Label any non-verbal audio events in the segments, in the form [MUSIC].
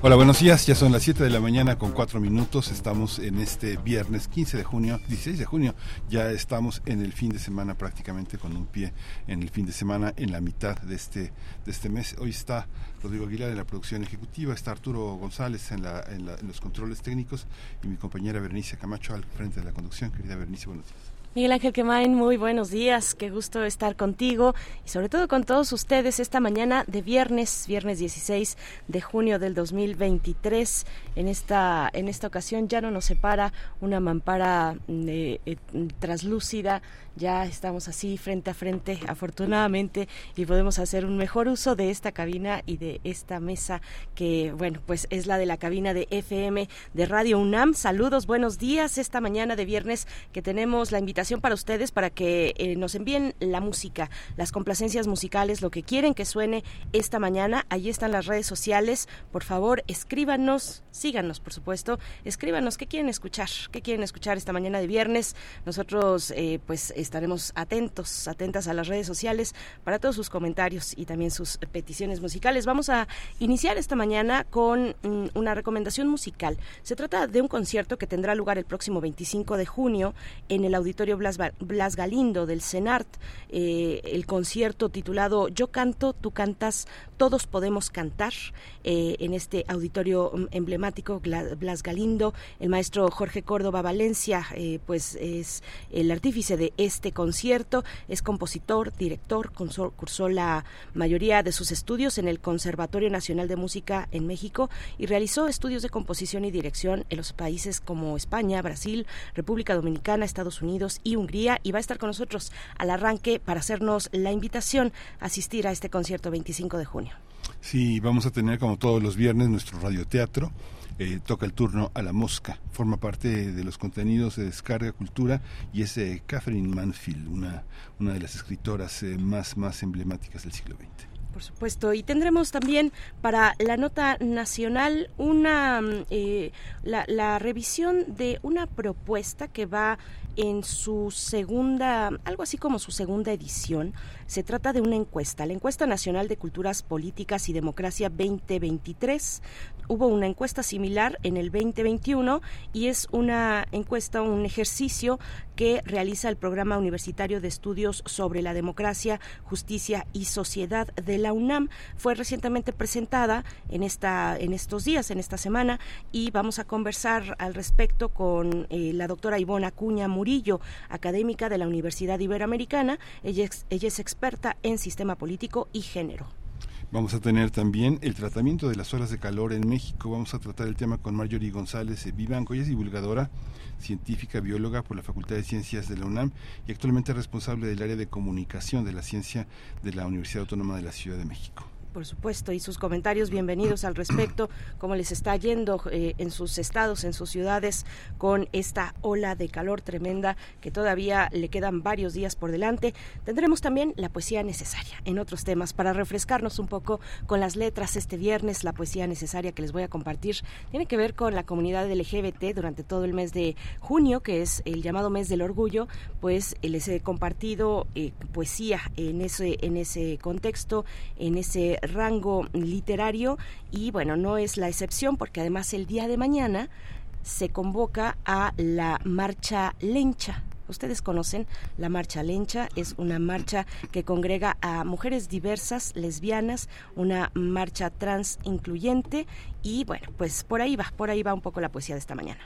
Hola, buenos días. Ya son las 7 de la mañana con 4 minutos. Estamos en este viernes 15 de junio, 16 de junio. Ya estamos en el fin de semana prácticamente con un pie en el fin de semana en la mitad de este, de este mes. Hoy está Rodrigo Aguilar en la producción ejecutiva, está Arturo González en, la, en, en los controles técnicos y mi compañera Berenice Camacho al frente de la conducción. Querida Berenice, buenos días. Miguel Ángel Quemain, muy buenos días, qué gusto estar contigo y sobre todo con todos ustedes esta mañana de viernes, viernes 16 de junio del 2023. En esta, en esta ocasión ya no nos separa una mampara eh, eh, traslúcida ya estamos así frente a frente, afortunadamente, y podemos hacer un mejor uso de esta cabina y de esta mesa que, bueno, pues es la de la cabina de FM de Radio UNAM. Saludos, buenos días esta mañana de viernes que tenemos la invitación para ustedes para que eh, nos envíen la música, las complacencias musicales, lo que quieren que suene esta mañana. Allí están las redes sociales. Por favor, escríbanos, síganos, por supuesto, escríbanos qué quieren escuchar, qué quieren escuchar esta mañana de viernes. Nosotros, eh, pues, estaremos atentos, atentas a las redes sociales para todos sus comentarios y también sus peticiones musicales. Vamos a iniciar esta mañana con mm, una recomendación musical. Se trata de un concierto que tendrá lugar el próximo 25 de junio en el Auditorio Blas, Galindo del CENART. Eh, el concierto titulado Yo canto, tú cantas, todos podemos cantar eh, en este auditorio mm, Blas Galindo. El maestro Jorge Córdoba Valencia, eh, pues es el artífice de este concierto. Es compositor, director, cursó, la mayoría de sus estudios en el Conservatorio Nacional de Música en México y realizó estudios de composición y dirección en los países como España, Brasil, República Dominicana, Estados Unidos y Hungría. Y va a estar con nosotros al arranque para hacernos la invitación a asistir a este concierto 25 de junio. Sí, vamos a tener como todos los viernes nuestro radioteatro. Eh, toca el turno a la mosca, forma parte de los contenidos de Descarga Cultura y es eh, Catherine Manfield, una, una de las escritoras eh, más, más emblemáticas del siglo XX. Por supuesto, y tendremos también para la nota nacional una mm, la, la revisión de una propuesta que va en su segunda, algo así como su segunda edición. Se trata de una encuesta, la encuesta nacional de culturas políticas y democracia 2023, hubo una encuesta similar en el 2021 y es una encuesta, un ejercicio que realiza el Programa Universitario de Estudios sobre la Democracia, Justicia y Sociedad de la UNAM. Fue recientemente presentada en, esta, en estos días, en esta semana, y vamos a conversar al respecto con eh, la doctora Ivona Acuña Murillo, académica de la Universidad Iberoamericana. Ella ella es experta en sistema político y género. Vamos a tener también el tratamiento de las horas de calor en México. Vamos a tratar el tema con Marjorie González eh, Vivanco. Ella es divulgadora, científica, bióloga por la Facultad de Ciencias de la UNAM y actualmente responsable del área de comunicación de la ciencia de la Universidad Autónoma de la Ciudad de México por supuesto, y sus comentarios bienvenidos al respecto, cómo les está yendo eh, en sus estados, en sus ciudades, con esta ola de calor tremenda que todavía le quedan varios días por delante. Tendremos también la poesía necesaria en otros temas para refrescarnos un poco con las letras este viernes. La poesía necesaria que les voy a compartir tiene que ver con la comunidad LGBT durante todo el mes de junio, que es el llamado mes del orgullo, pues les he compartido eh, poesía en ese, en ese contexto, en ese rango literario y bueno, no es la excepción porque además el día de mañana se convoca a la marcha lencha. Ustedes conocen la marcha lencha, es una marcha que congrega a mujeres diversas, lesbianas, una marcha trans incluyente y bueno, pues por ahí va, por ahí va un poco la poesía de esta mañana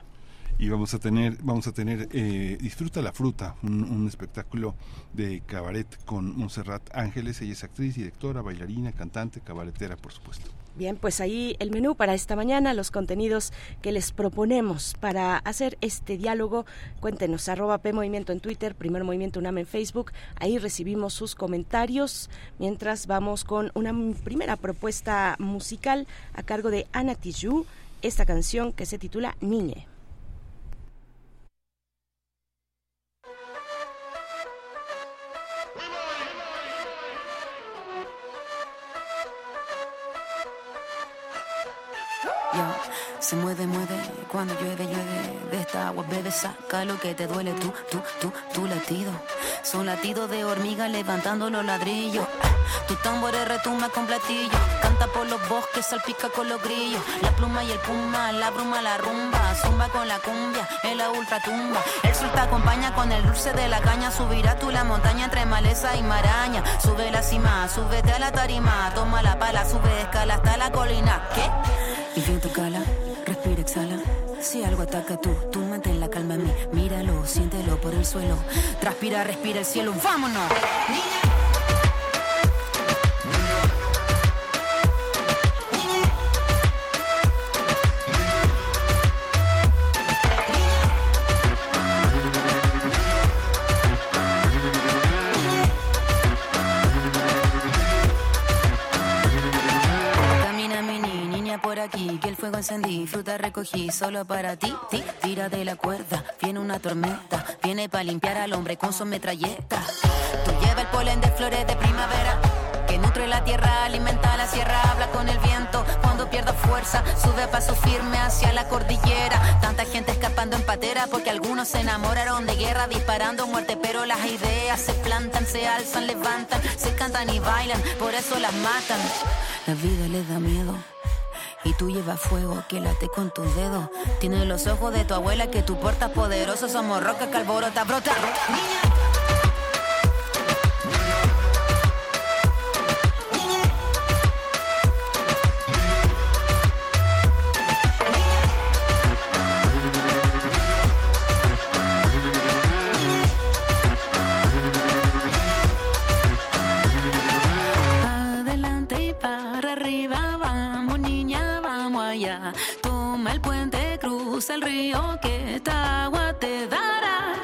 y vamos a tener vamos a tener eh, disfruta la fruta un, espectáculo de cabaret con Montserrat Ángeles ella es actriz directora bailarina cantante cabaretera por supuesto Bien, pues ahí el menú para esta mañana, los contenidos que les proponemos para hacer este diálogo. Cuéntenos, arroba P Movimiento en Twitter, Primer Movimiento UNAM en Facebook. Ahí recibimos sus comentarios. Mientras vamos con una primera propuesta musical a cargo de Ana Tijoux, esta canción que se titula Niñe. Se mueve, mueve, cuando llueve, llueve. De esta agua bebe, saca lo que te duele. Tú, tú, tú, tu latido. Son latidos de hormiga levantando los ladrillos. Tu tambor retumba con platillo. Canta por los bosques, salpica con los grillos. La pluma y el puma, la bruma, la rumba. Zumba con la cumbia, en la ultratumba. El sol te acompaña con el dulce de la caña. Subirá tú la montaña entre maleza y maraña. Sube la cima, súbete a la tarima. Toma la pala, sube escala hasta la colina. ¿Qué? El viento cala, respira, exhala. Si algo ataca tú, tú mantén la calma en mí. Míralo, siéntelo por el suelo. Transpira, respira el cielo. ¡Vámonos! fuego encendí, fruta recogí solo para ti, ti. Tira de la cuerda, viene una tormenta, viene para limpiar al hombre con su metralleta. Tú lleva el polen de flores de primavera, que nutre la tierra, alimenta la sierra, habla con el viento. Cuando pierda fuerza, sube a paso firme hacia la cordillera. Tanta gente escapando en patera porque algunos se enamoraron de guerra, disparando muerte, pero las ideas se plantan, se alzan, levantan, se cantan y bailan, por eso las matan. La vida les da miedo y tú llevas fuego que late con tus dedos. Tienes los ojos de tu abuela que tú portas poderoso. Somos roca que alborota, brota. El río que esta agua te dará.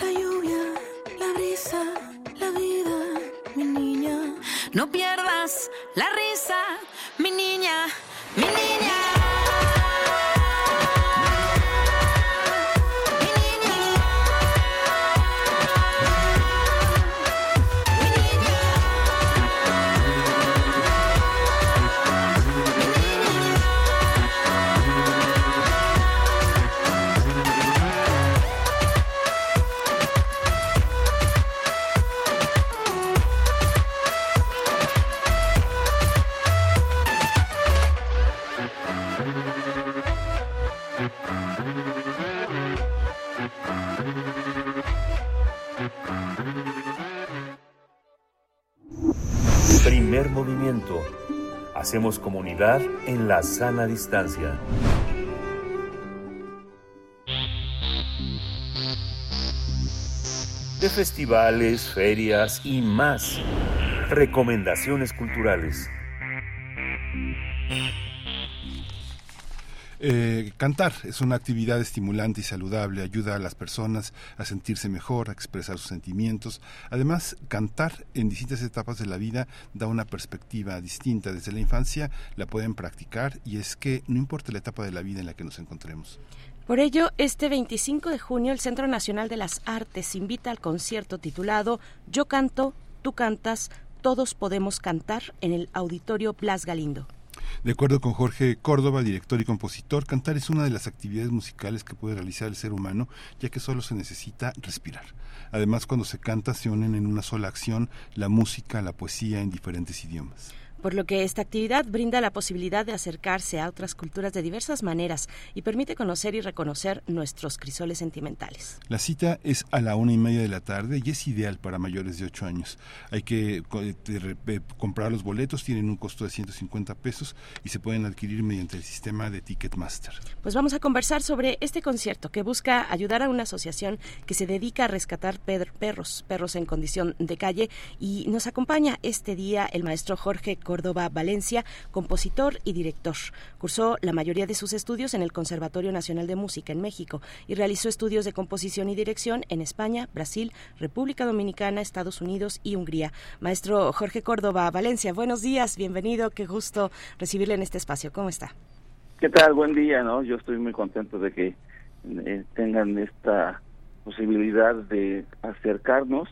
La lluvia, la brisa, la vida, mi niña. No pierdas la risa, mi niña, mi niña. Hacemos comunidad en la sana distancia. De festivales, ferias y más. Recomendaciones culturales. Eh, cantar es una actividad estimulante y saludable, ayuda a las personas a sentirse mejor, a expresar sus sentimientos. Además, cantar en distintas etapas de la vida da una perspectiva distinta. Desde la infancia la pueden practicar y es que no importa la etapa de la vida en la que nos encontremos. Por ello, este 25 de junio el Centro Nacional de las Artes invita al concierto titulado Yo canto, tú cantas, todos podemos cantar en el Auditorio Blas Galindo. De acuerdo con Jorge Córdoba, director y compositor, cantar es una de las actividades musicales que puede realizar el ser humano, ya que solo se necesita respirar. Además, cuando se canta se unen en una sola acción la música, la poesía en diferentes idiomas por lo que esta actividad brinda la posibilidad de acercarse a otras culturas de diversas maneras y permite conocer y reconocer nuestros crisoles sentimentales. La cita es a la una y media de la tarde y es ideal para mayores de ocho años. Hay que eh, comprar los boletos, tienen un costo de 150 pesos y se pueden adquirir mediante el sistema de Ticketmaster. Pues vamos a conversar sobre este concierto que busca ayudar a una asociación que se dedica a rescatar perros, perros en condición de calle y nos acompaña este día el maestro Jorge Córdoba Valencia, compositor y director. Cursó la mayoría de sus estudios en el Conservatorio Nacional de Música en México y realizó estudios de composición y dirección en España, Brasil, República Dominicana, Estados Unidos y Hungría. Maestro Jorge Córdoba Valencia, buenos días, bienvenido, qué gusto recibirle en este espacio. ¿Cómo está? ¿Qué tal? Buen día, ¿no? Yo estoy muy contento de que eh, tengan esta posibilidad de acercarnos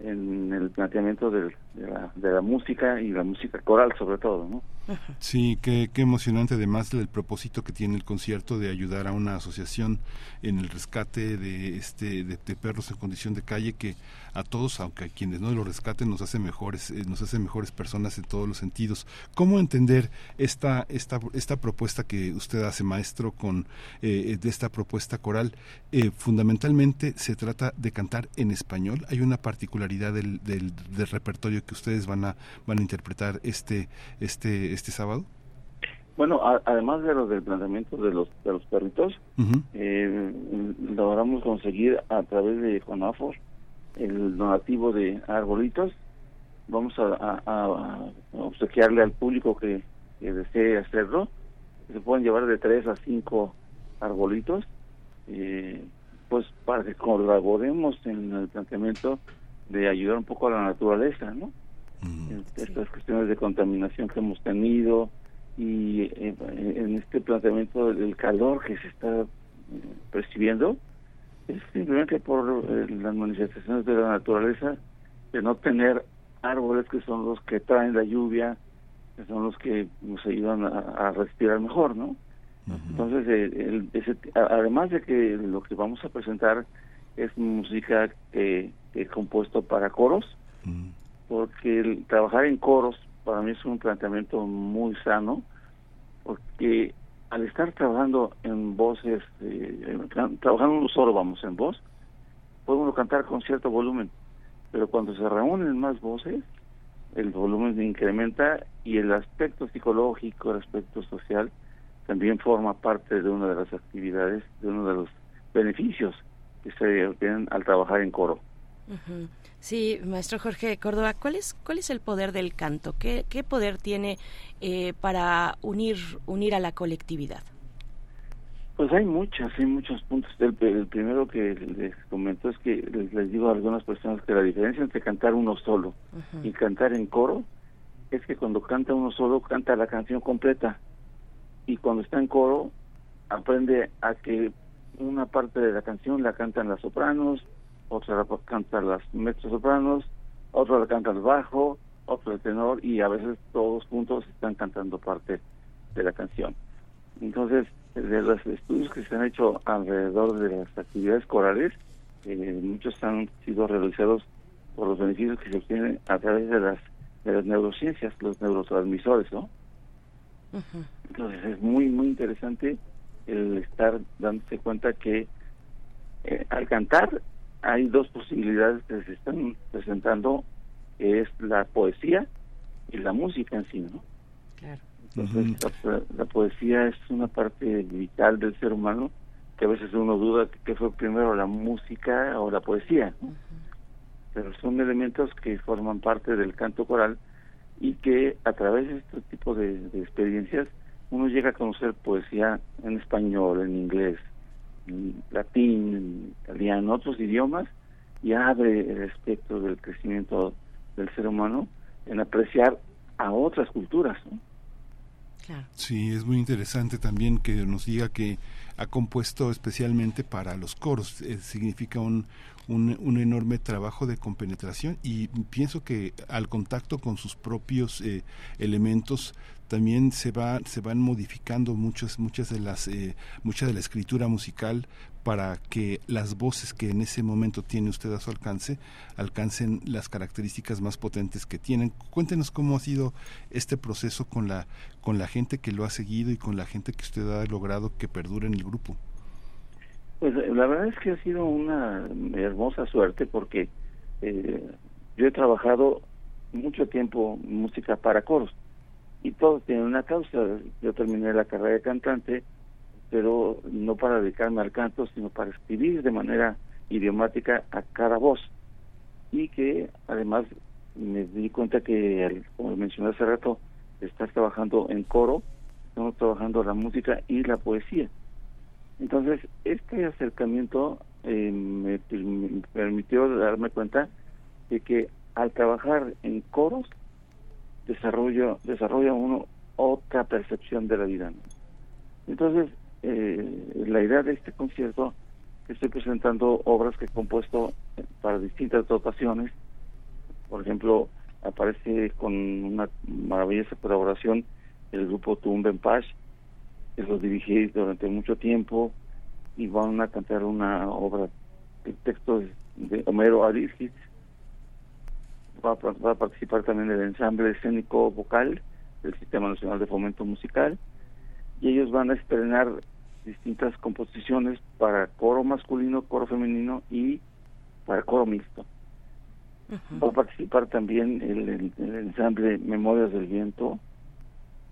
en el planteamiento de, la, de la música y la música coral sobre todo, ¿no? Sí, qué, qué emocionante además del propósito que tiene el concierto de ayudar a una asociación en el rescate de este de, perros en condición de calle que a todos, aunque a quienes no lo rescaten, nos hace mejores, eh, nos hace mejores personas en todos los sentidos. ¿Cómo entender esta esta esta propuesta que usted hace, maestro, con eh, de esta propuesta coral? Eh, fundamentalmente se trata de cantar en español. Hay una particularidad del, del, del repertorio que ustedes van a van a interpretar este este este sábado? Bueno, además de lo del planteamiento de los de los perritos, eh, logramos conseguir a través de Conafor el donativo de arbolitos. Vamos a, obsequiarle al público que, desee hacerlo. Se pueden llevar de tres a cinco arbolitos, eh, pues para que colaboremos en el planteamiento de ayudar un poco a la naturaleza, ¿no? estas cuestiones de contaminación que hemos tenido y eh, en este planteamiento del calor que se está eh, percibiendo es simplemente por eh, las manifestaciones de la naturaleza de no tener árboles que son los que traen la lluvia que son los que nos ayudan a, respirar mejor no entonces el, además de que lo que vamos a presentar es música que, he compuesto para coros porque el trabajar en coros para mí es un planteamiento muy sano, porque al estar trabajando en voces, eh, trabajando solo, vamos, en voz, podemos cantar con cierto volumen, pero cuando se reúnen más voces, el volumen se incrementa y el aspecto psicológico, el aspecto social, también forma parte de una de las actividades, de uno de los beneficios que se obtienen al trabajar en coro. Sí, maestro Jorge Córdoba, ¿cuál es, cuál es el poder del canto? ¿Qué, qué poder tiene eh, para unir, unir a la colectividad? Pues hay muchas, hay muchos puntos. El, primero que les comento es que les, digo a algunas personas que la diferencia entre cantar uno solo y cantar en coro es que cuando canta uno solo canta la canción completa y cuando está en coro aprende a que una parte de la canción la cantan las sopranos, otra la canta las sopranos, otra la canta el bajo, otro el tenor y a veces todos juntos están cantando parte de la canción. Entonces, de los estudios que se han hecho alrededor de las actividades corales, eh, muchos han sido realizados por los beneficios que se obtienen a través de las de las neurociencias, los neurotransmisores, ¿no? Entonces es muy muy interesante el estar dándose cuenta que eh, al cantar hay dos posibilidades que se están presentando, que es la poesía y la música en sí, ¿no? Claro. Entonces, la, poesía es una parte vital del ser humano, que a veces uno duda que fue primero la música o la poesía, pero son elementos que forman parte del canto coral y que a través de este tipo de experiencias uno llega a conocer poesía en español, en inglés, latín, italiano, otros idiomas, y abre el espectro del crecimiento del ser humano en apreciar a otras culturas. Sí, es muy interesante también que nos diga que ha compuesto especialmente para los coros. Eh, significa un, un, enorme trabajo de compenetración y pienso que al contacto con sus propios eh, elementos también se va se van modificando muchas muchas de las eh, mucha de la escritura musical para que las voces que en ese momento tiene usted a su alcance alcancen las características más potentes que tienen. Cuéntenos cómo ha sido este proceso con la con la gente que lo ha seguido y con la gente que usted ha logrado que perdure en el grupo. Pues eh, la verdad es que ha sido una hermosa suerte porque eh, yo he trabajado mucho tiempo música para coros y todo tiene una causa. Yo terminé la carrera de cantante, pero no para dedicarme al canto, sino para escribir de manera idiomática a cada voz. Y que además me di cuenta que, como mencioné hace rato, estás trabajando en coro, estamos trabajando la música y la poesía. Entonces, este acercamiento eh, me, permitió darme cuenta de que al trabajar en coros, desarrollo, desarrolla uno otra percepción de la vida. Entonces, eh, la idea de este concierto, estoy presentando obras que he compuesto para distintas dotaciones. Por ejemplo, aparece con una maravillosa colaboración el grupo Tumben Paz, que los dirigí durante mucho tiempo y van a cantar una obra, el texto de Homero Arisgis. Va, va a participar también el ensamble escénico vocal del Sistema Nacional de Fomento Musical y ellos van a estrenar distintas composiciones para coro masculino, coro femenino y para coro mixto. Va a participar también el, ensamble Memorias del Viento,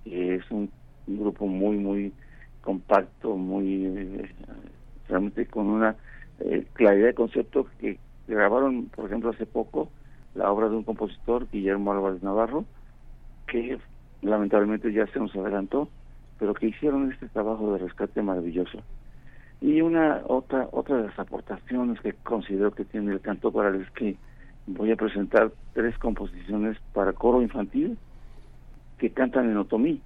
que es un, grupo muy, muy compacto, muy eh, realmente con una eh, claridad de concepto que grabaron, por ejemplo, hace poco la obra de un compositor, Guillermo Álvarez Navarro, que lamentablemente ya se nos adelantó, pero que hicieron este trabajo de rescate maravilloso. Y una otra otra de las aportaciones que considero que tiene el canto coral es que voy a presentar tres composiciones para coro infantil que cantan en otomí.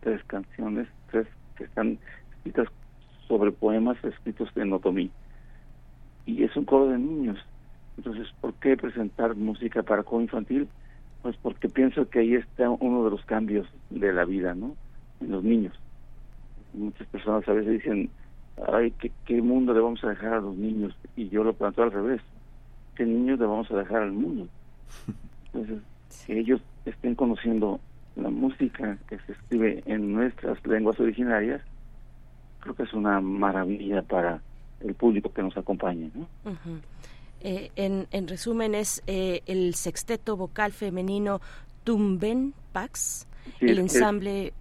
Tres canciones, tres que están escritas sobre poemas escritos en otomí. Y es un coro de niños. Entonces, ¿por qué presentar música para coro infantil? Pues porque pienso que ahí está uno de los cambios de la vida, ¿no? En los niños. Muchas personas a veces dicen, ay, ¿qué, qué mundo le vamos a dejar a los niños? Y yo lo planteo al revés. ¿Qué niños le vamos a dejar al mundo? [LAUGHS] Entonces, que ellos estén conociendo la música que se escribe en nuestras lenguas originarias, creo que es una maravilla para el público que nos acompaña, ¿no? Eh, en, en, resumen, es eh, el sexteto vocal femenino Tumben Pax, el ensamble.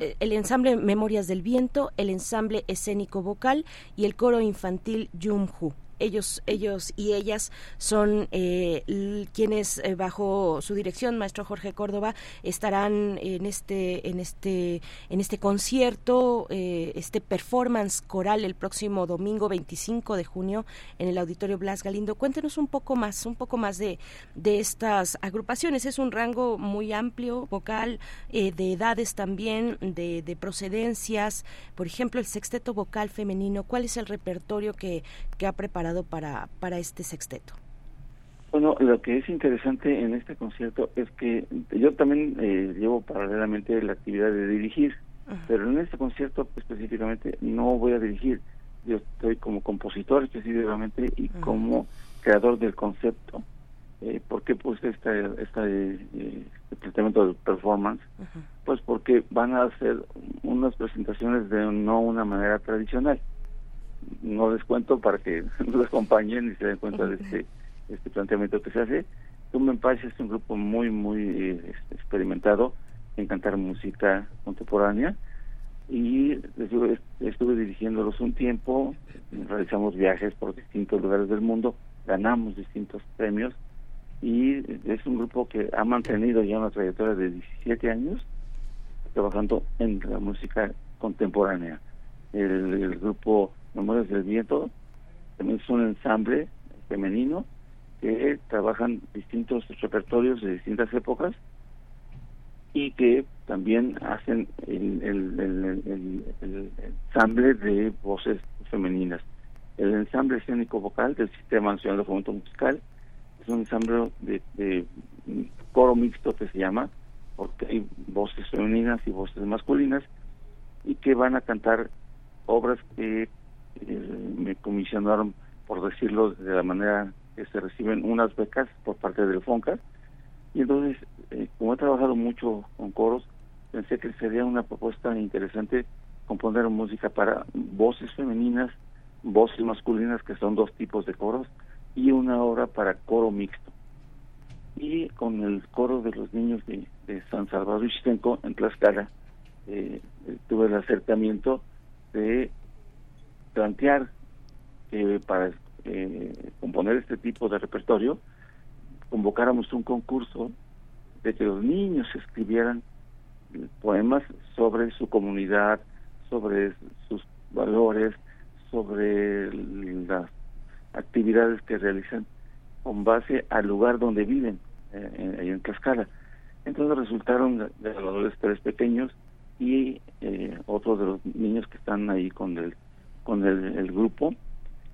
Eh, el ensamble Memorias del Viento, el ensamble escénico vocal y el coro infantil Yumhu ellos, ellos y ellas son eh, quienes eh, bajo su dirección, maestro Jorge Córdoba, estarán en este, en este, en este concierto, eh, este performance coral el próximo domingo 25 de junio en el Auditorio Blas Galindo. Cuéntenos un poco más, un poco más de, de estas agrupaciones. Es un rango muy amplio, vocal, de edades también, de, de procedencias. Por ejemplo, el sexteto vocal femenino. ¿Cuál es el repertorio que, que ha preparado? Para, para este sexteto? Bueno, lo que es interesante en este concierto es que yo también eh, llevo paralelamente la actividad de dirigir, pero en este concierto específicamente no voy a dirigir. Yo estoy como compositor específicamente y como creador del concepto. Eh, ¿Por qué puse esta, esta, eh, este planteamiento de performance? Pues porque van a hacer unas presentaciones de no una manera tradicional no les cuento para que [LAUGHS] nos acompañen y se den cuenta de este, este planteamiento que se hace. Tumben Paz es un grupo muy, muy eh, experimentado en cantar música contemporánea y estuve, estuve dirigiéndolos un tiempo, realizamos viajes por distintos lugares del mundo, ganamos distintos premios y es un grupo que ha mantenido ya una trayectoria de 17 años trabajando en la música contemporánea. el grupo Memorias del Viento, también es un ensamble femenino que trabajan distintos repertorios de distintas épocas y que también hacen el, ensamble de voces femeninas. El ensamble escénico vocal del Sistema Nacional de Fomento Musical es un ensamble de, de coro mixto que se llama, porque hay voces femeninas y voces masculinas, y que van a cantar obras que eh, me comisionaron, por decirlo de la manera que se reciben unas becas por parte del FONCA. Y entonces, eh, como he trabajado mucho con coros, pensé que sería una propuesta interesante componer música para voces femeninas, voces masculinas, que son dos tipos de coros, y una obra para coro mixto. Y con el coro de los niños de, San Salvador Ixtenco en Tlaxcala, eh, tuve el acercamiento de plantear que para eh, componer este tipo de repertorio convocáramos un concurso de que los niños escribieran poemas sobre su comunidad, sobre sus valores, sobre las actividades que realizan con base al lugar donde viven, eh, en, en. Entonces resultaron ganadores tres pequeños y eh, otros de los niños que están ahí con el con el, grupo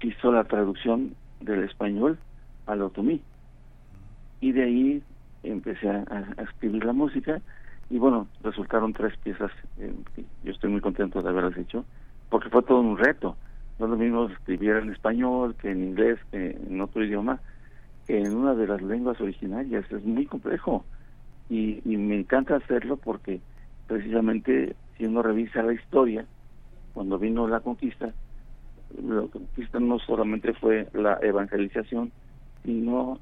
hizo la traducción del español al otomí y de ahí empecé a, escribir la música y bueno, resultaron tres piezas eh, yo estoy muy contento de haberlas hecho, porque fue todo un reto. No es lo mismo escribir en español que en inglés, que en otro idioma, que en una de las lenguas originarias. Es muy complejo y, y me encanta hacerlo porque precisamente si uno revisa la historia, cuando vino la conquista, la conquista no solamente fue la evangelización, sino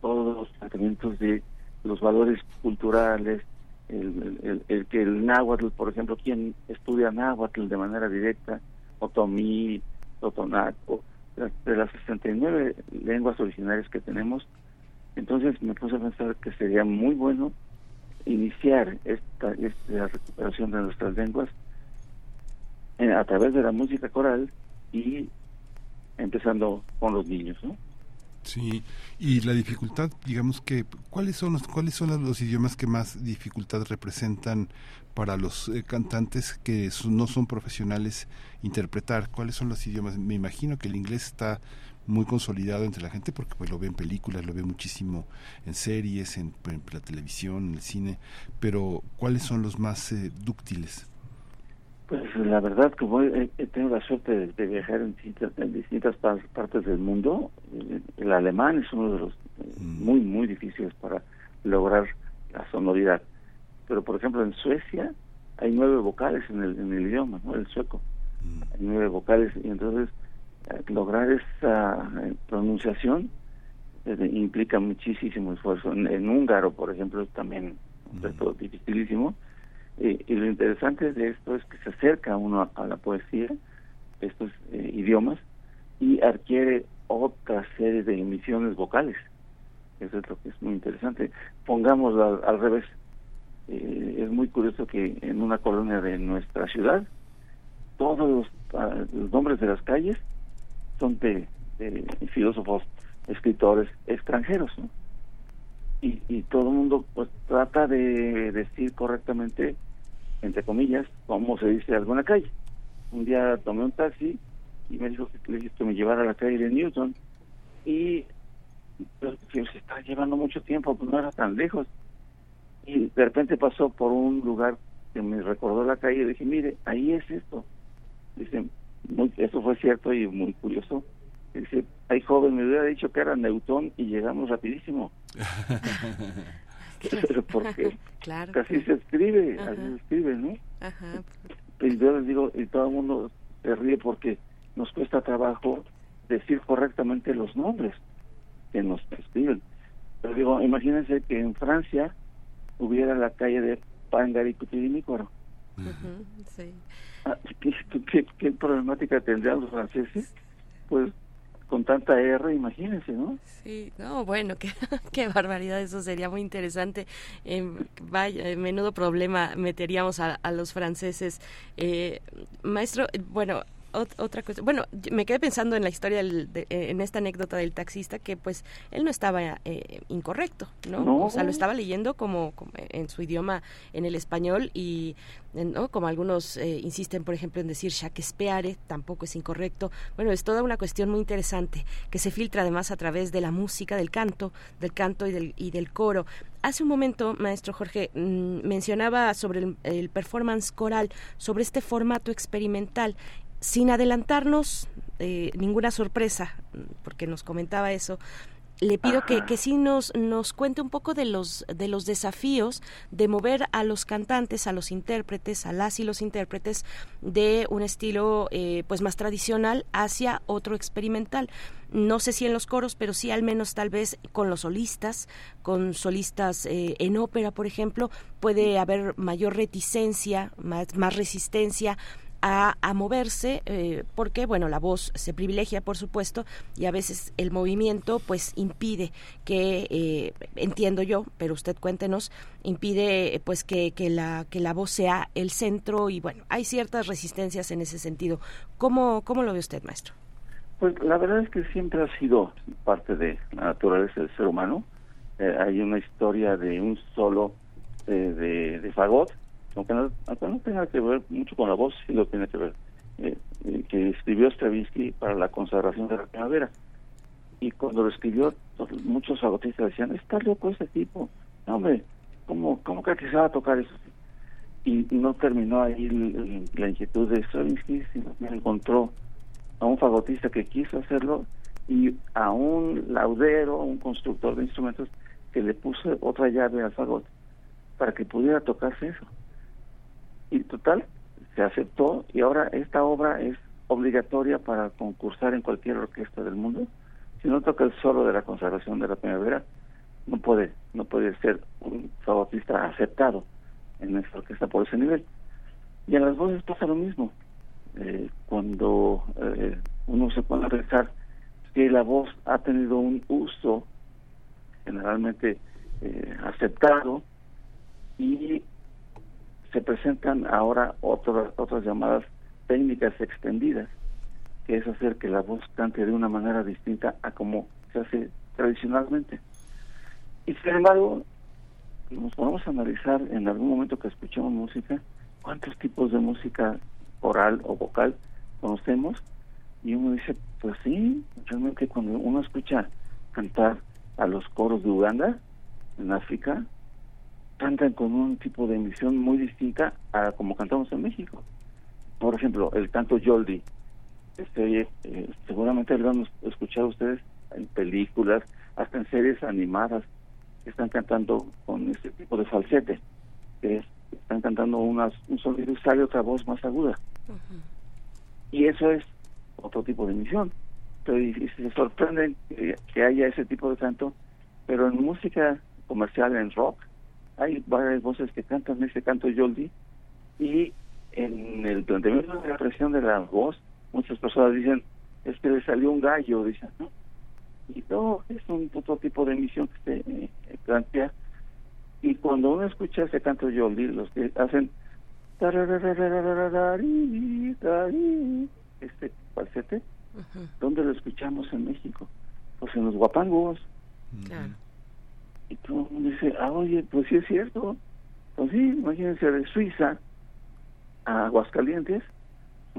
todos los tratamientos de los valores culturales, el, el, que el náhuatl, por ejemplo, quien estudia náhuatl de manera directa, otomí, totonaco, de las 69 lenguas originarias que tenemos, entonces me puse a pensar que sería muy bueno iniciar esta, esta recuperación de nuestras lenguas eh, a través de la música coral y empezando con los niños, ¿no? Sí, y la dificultad, digamos que, ¿cuáles son los, cuáles son los idiomas que más dificultad representan para los eh, cantantes que no son profesionales interpretar? ¿Cuáles son los idiomas? Me imagino que el inglés está muy consolidado entre la gente porque pues lo ve en películas, lo ve muchísimo en series, en, la televisión, en el cine, pero ¿cuáles son los más eh, dúctiles? Pues la verdad voy, he, tenido la suerte de, viajar en distintas, partes del mundo. El alemán es uno de los mm. muy, muy difíciles para lograr la sonoridad. Pero, por ejemplo, en Suecia hay nueve vocales en el, en el idioma, ¿no? El sueco. Mm. Hay nueve vocales y entonces eh, lograr esa eh, pronunciación eh, implica muchísimo esfuerzo. En, húngaro, por ejemplo, también mm. es todo dificilísimo eh, y lo interesante de esto es que se acerca uno a, la poesía, estos eh, idiomas, y adquiere otra serie de emisiones vocales. Eso es lo que es muy interesante. Pongámoslo al, revés. Eh, es muy curioso que en una colonia de nuestra ciudad, todos los, ah, nombres de las calles son de, filósofos, escritores extranjeros, ¿no? y, y todo el mundo pues trata de decir correctamente entre comillas cómo se dice alguna calle. Un día tomé un taxi y me dijo que, que me llevara a la calle de Newton. Y pues, se está llevando mucho tiempo pues no era tan lejos y de repente pasó por un lugar que me recordó la calle y dije mire ahí es esto dice muy, eso fue cierto y muy curioso Dice, ay joven, me hubiera dicho que era Newton y llegamos rapidísimo. [LAUGHS] [LAUGHS] Porque [LAUGHS] claro. casi se escribe, así se escribe, ¿no? Ajá. Y yo les digo, y todo el mundo se ríe porque nos cuesta trabajo decir correctamente los nombres que nos escriben. Pero digo, imagínense que en Francia hubiera la calle de Pangaricutirimícoro. sí. Ah, [LAUGHS] ¿Qué, qué problemática tendrían los franceses? Pues con tanta R, imagínense, ¿no? Sí, no, bueno, [LAUGHS] qué, barbaridad, eso sería muy interesante. Eh, vaya, menudo problema meteríamos a, a los franceses. Eh, maestro, bueno, otra cosa. Bueno, me quedé pensando en la historia, eh, en esta anécdota del taxista, que pues él no estaba eh, incorrecto, ¿no? O sea, lo estaba leyendo como, en su idioma, en el español, y ¿no? como algunos eh, insisten, por ejemplo, en decir Shakespeare, tampoco es incorrecto. Bueno, es toda una cuestión muy interesante que se filtra además a través de la música, del canto, del canto y del, y del coro. Hace un momento, maestro Jorge, mm, mencionaba sobre el performance coral, sobre este formato experimental sin adelantarnos eh, ninguna sorpresa, porque nos comentaba eso, le pido que, que sí nos, nos cuente un poco de los, de los desafíos de mover a los cantantes, a los intérpretes, a las y los intérpretes de un estilo eh, pues más tradicional hacia otro experimental. No sé si en los coros, pero sí al menos tal vez con los solistas, con solistas eh, en ópera, por ejemplo, puede haber mayor reticencia, más, más resistencia a, moverse eh, porque bueno la voz se privilegia por supuesto y a veces el movimiento pues impide que eh, entiendo yo pero usted cuéntenos impide pues que, que la que la voz sea el centro y bueno hay ciertas resistencias en ese sentido. Cómo cómo lo ve usted maestro pues la verdad es que siempre ha sido parte de la naturaleza del ser humano. Eh, hay una historia de un solo de, de fagot aunque no, tenga que ver mucho con la voz, sí lo tiene que ver, eh, eh, que escribió Stravinsky para la consagración de la primavera. Y cuando lo escribió, muchos agotistas decían, está loco ese tipo. No, hombre, ¿cómo, cómo que se va a tocar eso? y no terminó ahí la inquietud de Stravinsky, sino que encontró a un fagotista que quiso hacerlo y a un laudero, un constructor de instrumentos que le puso otra llave al fagot para que pudiera tocarse eso. Y total, se aceptó y ahora esta obra es obligatoria para concursar en cualquier orquesta del mundo. Si no toca el solo de la consagración de la primavera, no puede, no puede ser un fagotista aceptado en esta orquesta por ese nivel. Y en las voces pasa lo mismo. Eh, cuando eh, uno se pone a pensar que la voz ha tenido un uso generalmente eh, aceptado y se presentan ahora otras otras llamadas técnicas extendidas, que es hacer que la voz cante de una manera distinta a como se hace tradicionalmente. Y sin embargo, nos podemos analizar en algún momento que escuchamos música, cuántos tipos de música oral o vocal conocemos, y uno dice, pues sí, realmente cuando uno escucha cantar a los coros de Uganda, en África, cantan con un tipo de emisión muy distinta a como cantamos en México. Por ejemplo, el canto Yoldi. Este, eh, seguramente lo han escuchado ustedes en películas, hasta en series animadas, que están cantando con este tipo de falsete, que están cantando unas, un sonido y sale otra voz más aguda. Y eso es otro tipo de emisión. Pero y, se sorprenden que, que haya ese tipo de canto, pero en música comercial, en rock, hay varias voces que cantan ese canto Yoldi y en el planteamiento de la presión de la voz, muchas personas dicen, es que le salió un gallo, dicen, ¿no? Y no, es un otro tipo de emisión que se eh, plantea. Y cuando uno escucha ese canto Yoldi, los que hacen este falsete, ¿dónde lo escuchamos en México? Pues en los guapangos. Y todo el dice, ah, oye, pues sí es cierto. Pues sí, imagínense de Suiza a Aguascalientes,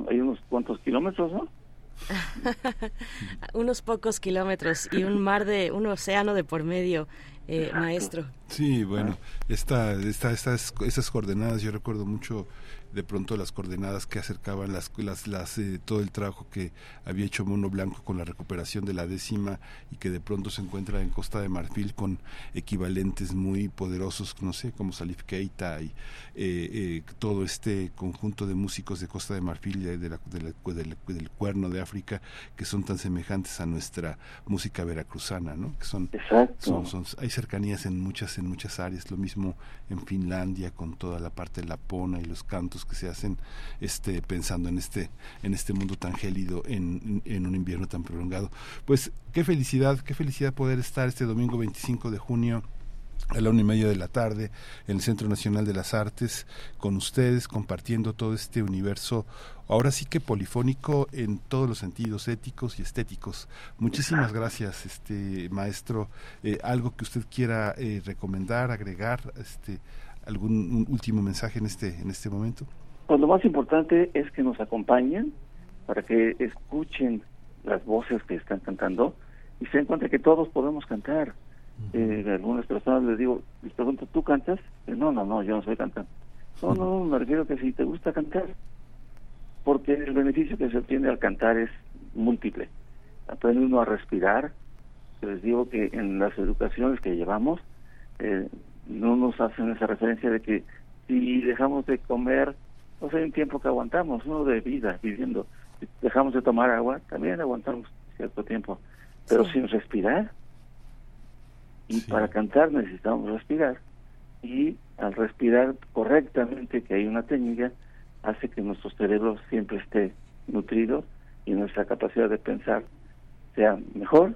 hay unos cuantos kilómetros, ¿no? [LAUGHS] unos pocos kilómetros y un mar de, un océano de por medio, eh, maestro. Sí, bueno, esta, esta, estas, estas coordenadas, yo recuerdo mucho de pronto las coordenadas que acercaban las, las, las eh, todo el trabajo que había hecho Mono Blanco con la recuperación de la décima y que de pronto se encuentra en Costa de Marfil con equivalentes muy poderosos, no sé, como Salif Keita y eh, eh, todo este conjunto de músicos de Costa de Marfil de de del, cuerno de África que son tan semejantes a nuestra música veracruzana, ¿no? Que son, son, son, hay cercanías en muchas en muchas áreas, lo mismo en Finlandia con toda la parte de la pona y los cantos que se hacen este pensando en este en este mundo tan gélido en, en un invierno tan prolongado. Pues qué felicidad qué felicidad poder estar este domingo 25 de junio a la una y media de la tarde en el Centro Nacional de las Artes con ustedes compartiendo todo este universo ahora sí que polifónico en todos los sentidos éticos y estéticos. Muchísimas gracias este maestro. Eh, algo que usted quiera eh, recomendar agregar este algún último mensaje en este en este momento pues lo más importante es que nos acompañen para que escuchen las voces que están cantando y se den cuenta que todos podemos cantar. Eh, algunas personas les digo les pregunto ¿tú cantas? Eh, no, no, no, yo no soy cantante no, no, [LAUGHS] me refiero que si te gusta cantar porque el beneficio que se obtiene al cantar es múltiple aprende uno a respirar les digo que en las educaciones que llevamos eh, no nos hacen esa referencia de que si dejamos de comer, pues hay un tiempo que aguantamos, uno de vida, viviendo. Si dejamos de tomar agua, también aguantamos cierto tiempo, pero sin respirar. Y para cantar necesitamos respirar. Y al respirar correctamente, que hay una técnica, hace que nuestro cerebro siempre esté nutrido y nuestra capacidad de pensar sea mejor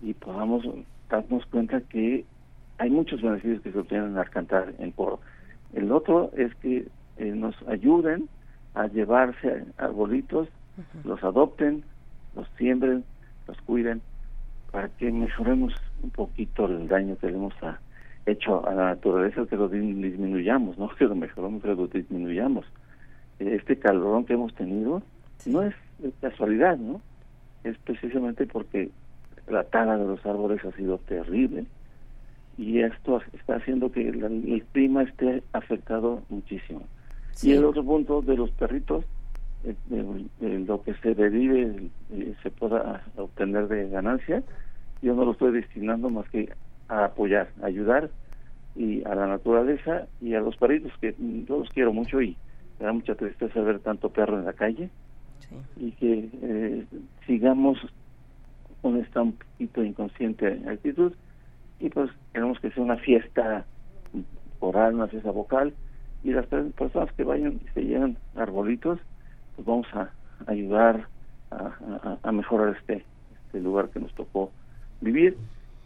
y podamos darnos cuenta que hay muchos beneficios que se obtienen al cantar en coro. El otro es que eh, nos ayuden a llevarse arbolitos, los adopten, los siembren, los cuiden, para que mejoremos un poquito el daño que le hemos hecho a la naturaleza, que lo disminuyamos, no [LAUGHS] que lo mejoremos, que lo disminuyamos. Este calorón que hemos tenido no es casualidad, ¿no? Es precisamente porque la tala de los árboles ha sido terrible y esto está haciendo que el clima esté afectado muchísimo. Y el otro punto de los perritos, eh, lo que se derive, eh, se pueda obtener de ganancia, yo no lo estoy destinando más que a apoyar, a ayudar y a la naturaleza y a los perritos que yo los quiero mucho y me da mucha tristeza ver tanto perro en la calle. Y que eh, sigamos con esta un poquito inconsciente actitud. Y pues queremos que sea una fiesta oral, una fiesta vocal. Y las personas que vayan y se lleven arbolitos, pues vamos a ayudar a, mejorar este, este lugar que nos tocó vivir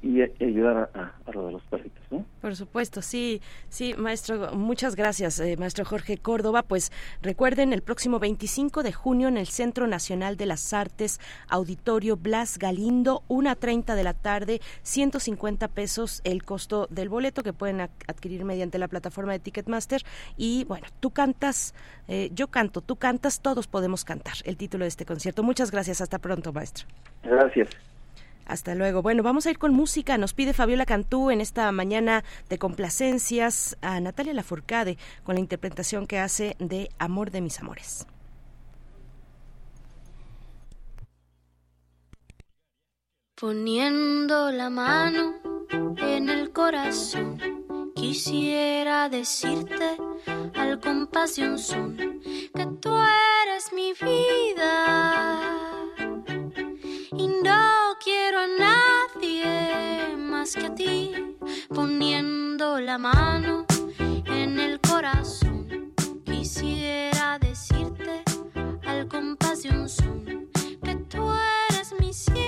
y ayudar a, a, lo de los perritos, ¿no? Por supuesto, sí, sí, maestro, muchas gracias, eh, maestro Jorge Córdoba. Pues recuerden, el próximo 25 de junio en el Centro Nacional de las Artes, Auditorio Blas Galindo, 1.30 de la tarde, 150 pesos el costo del boleto que pueden adquirir mediante la plataforma de Ticketmaster. Y bueno, tú cantas, eh, yo canto, tú cantas, todos podemos cantar el título de este concierto. Muchas gracias, hasta pronto, maestro. Gracias. Hasta luego. Bueno, vamos a ir con música. Nos pide Fabiola Cantú en esta mañana de complacencias a Natalia Lafourcade con la interpretación que hace de Amor de mis amores. Poniendo la mano en el corazón, quisiera decirte al compás son que tú eres mi vida y no quiero a nadie más que a ti, poniendo la mano en el corazón. Quisiera decirte al compás de un son que tú eres mi cielo.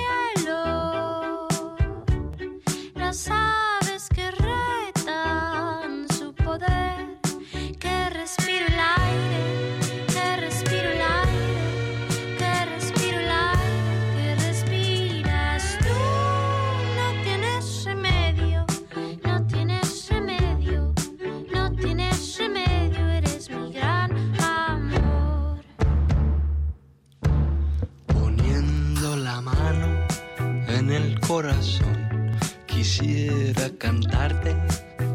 Cantarte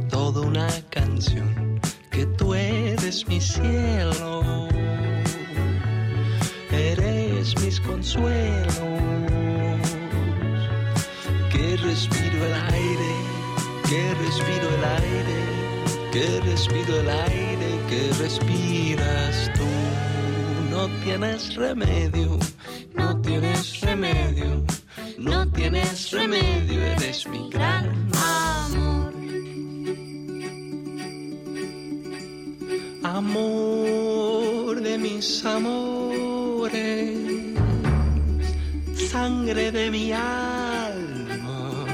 toda una canción que tú eres mi cielo, eres mis consuelos, que respiro el aire, que respiro el aire, que respiro el aire, que respiras tú, no tienes remedio, no tienes remedio no tienes remedio, eres mi gran amor. Amor de mis amores, sangre de mi alma.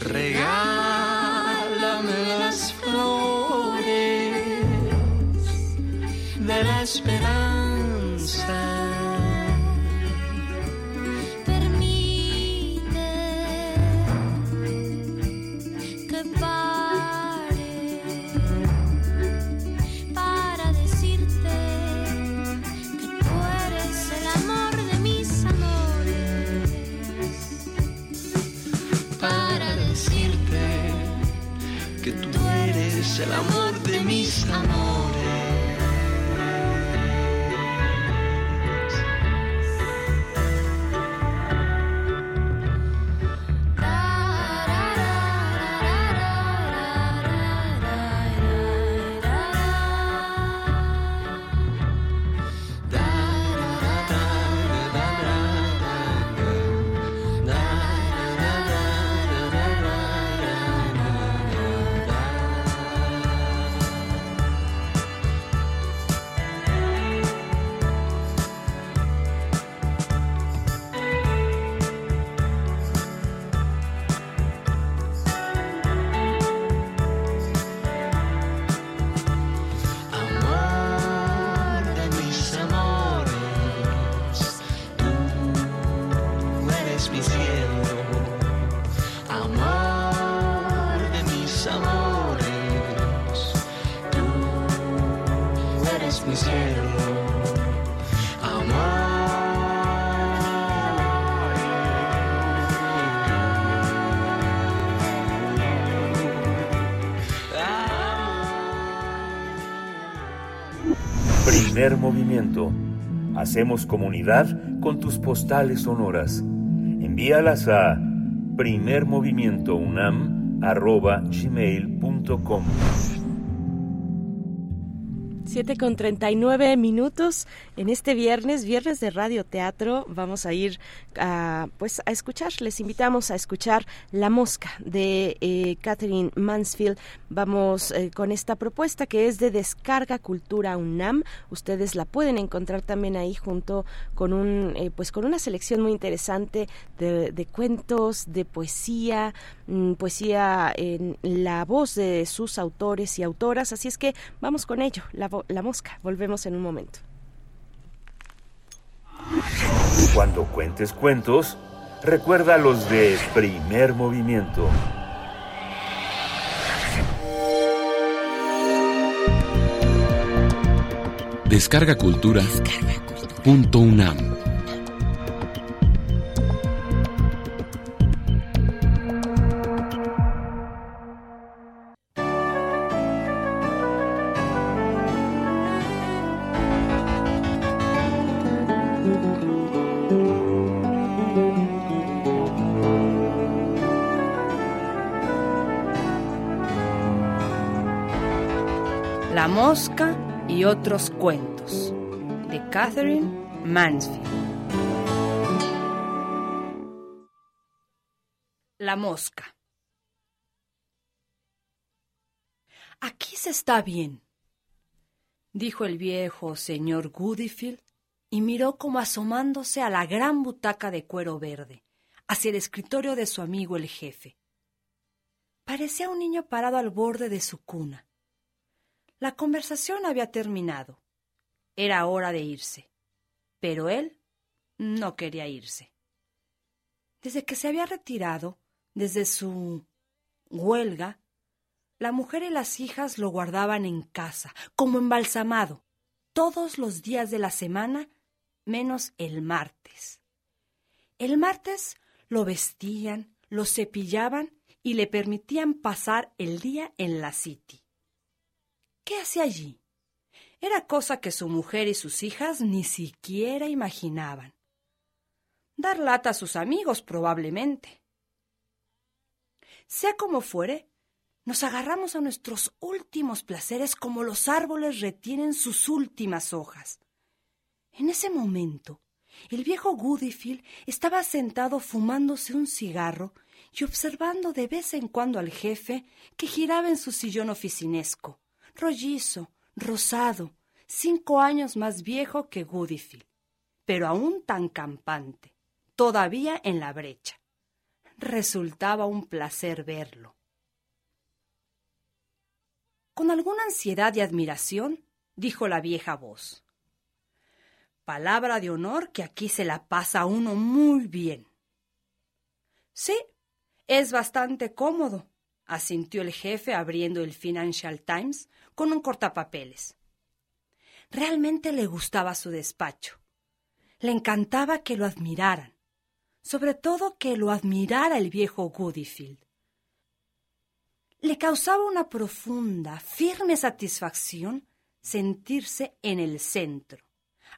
Regálame las flores de la esperanza el amor de mis amores. Hacemos comunidad con tus postales sonoras. Envíalas a primermovimientounam.gmail.com 7 con 39 minutos en este viernes, viernes de radio teatro. Vamos a ir a, pues, a escuchar, les invitamos a escuchar La Mosca de eh, Catherine Mansfield. Vamos eh, con esta propuesta que es de Descarga Cultura UNAM. Ustedes la pueden encontrar también ahí junto con, un, eh, pues, con una selección muy interesante de, de cuentos, de poesía, poesía en la voz de sus autores y autoras. Así es que vamos con ello. La, la mosca. Volvemos en un momento. Cuando cuentes cuentos, recuerda los de primer movimiento. Descarga Cultura. Descarga cultura. Punto UNAM. Mosca y otros cuentos de Catherine Mansfield. La mosca. Aquí se está bien, dijo el viejo señor Goodyfield y miró como asomándose a la gran butaca de cuero verde, hacia el escritorio de su amigo el jefe. Parecía un niño parado al borde de su cuna. La conversación había terminado. Era hora de irse. Pero él no quería irse. Desde que se había retirado, desde su huelga, la mujer y las hijas lo guardaban en casa, como embalsamado, todos los días de la semana, menos el martes. El martes lo vestían, lo cepillaban y le permitían pasar el día en la City. ¿Qué hacía allí? Era cosa que su mujer y sus hijas ni siquiera imaginaban. Dar lata a sus amigos, probablemente. Sea como fuere, nos agarramos a nuestros últimos placeres como los árboles retienen sus últimas hojas. En ese momento, el viejo Goodyfield estaba sentado fumándose un cigarro y observando de vez en cuando al jefe que giraba en su sillón oficinesco, rollizo, rosado, cinco años más viejo que Goodyfield, pero aún tan campante, todavía en la brecha. Resultaba un placer verlo. Con alguna ansiedad y admiración, dijo la vieja voz. Palabra de honor que aquí se la pasa a uno muy bien. Sí, es bastante cómodo, asintió el jefe abriendo el Financial Times con un cortapapeles. Realmente le gustaba su despacho. Le encantaba que lo admiraran, sobre todo que lo admirara el viejo Goodyfield. Le causaba una profunda, firme satisfacción sentirse en el centro,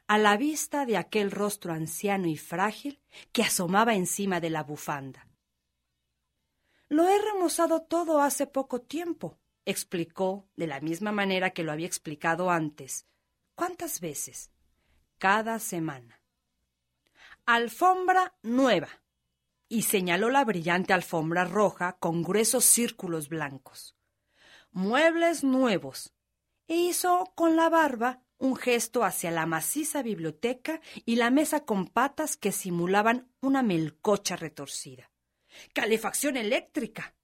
a la vista de aquel rostro anciano y frágil que asomaba encima de la bufanda. Lo he remozado todo hace poco tiempo, explicó de la misma manera que lo había explicado antes. ¿Cuántas veces? Cada semana. Alfombra nueva. Y señaló la brillante alfombra roja con gruesos círculos blancos. Muebles nuevos. E hizo con la barba un gesto hacia la maciza biblioteca y la mesa con patas que simulaban una melcocha retorcida. Calefacción eléctrica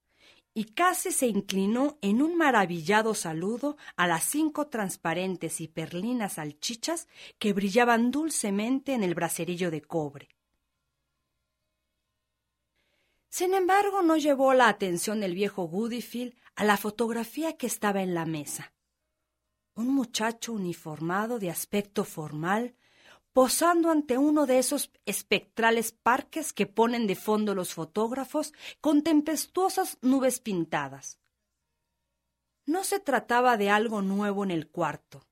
y casi se inclinó en un maravillado saludo a las cinco transparentes y perlinas salchichas que brillaban dulcemente en el bracerillo de cobre. Sin embargo, no llevó la atención del viejo Goodyfield a la fotografía que estaba en la mesa. Un muchacho uniformado de aspecto formal, posando ante uno de esos espectrales parques que ponen de fondo los fotógrafos con tempestuosas nubes pintadas. No se trataba de algo nuevo en el cuarto.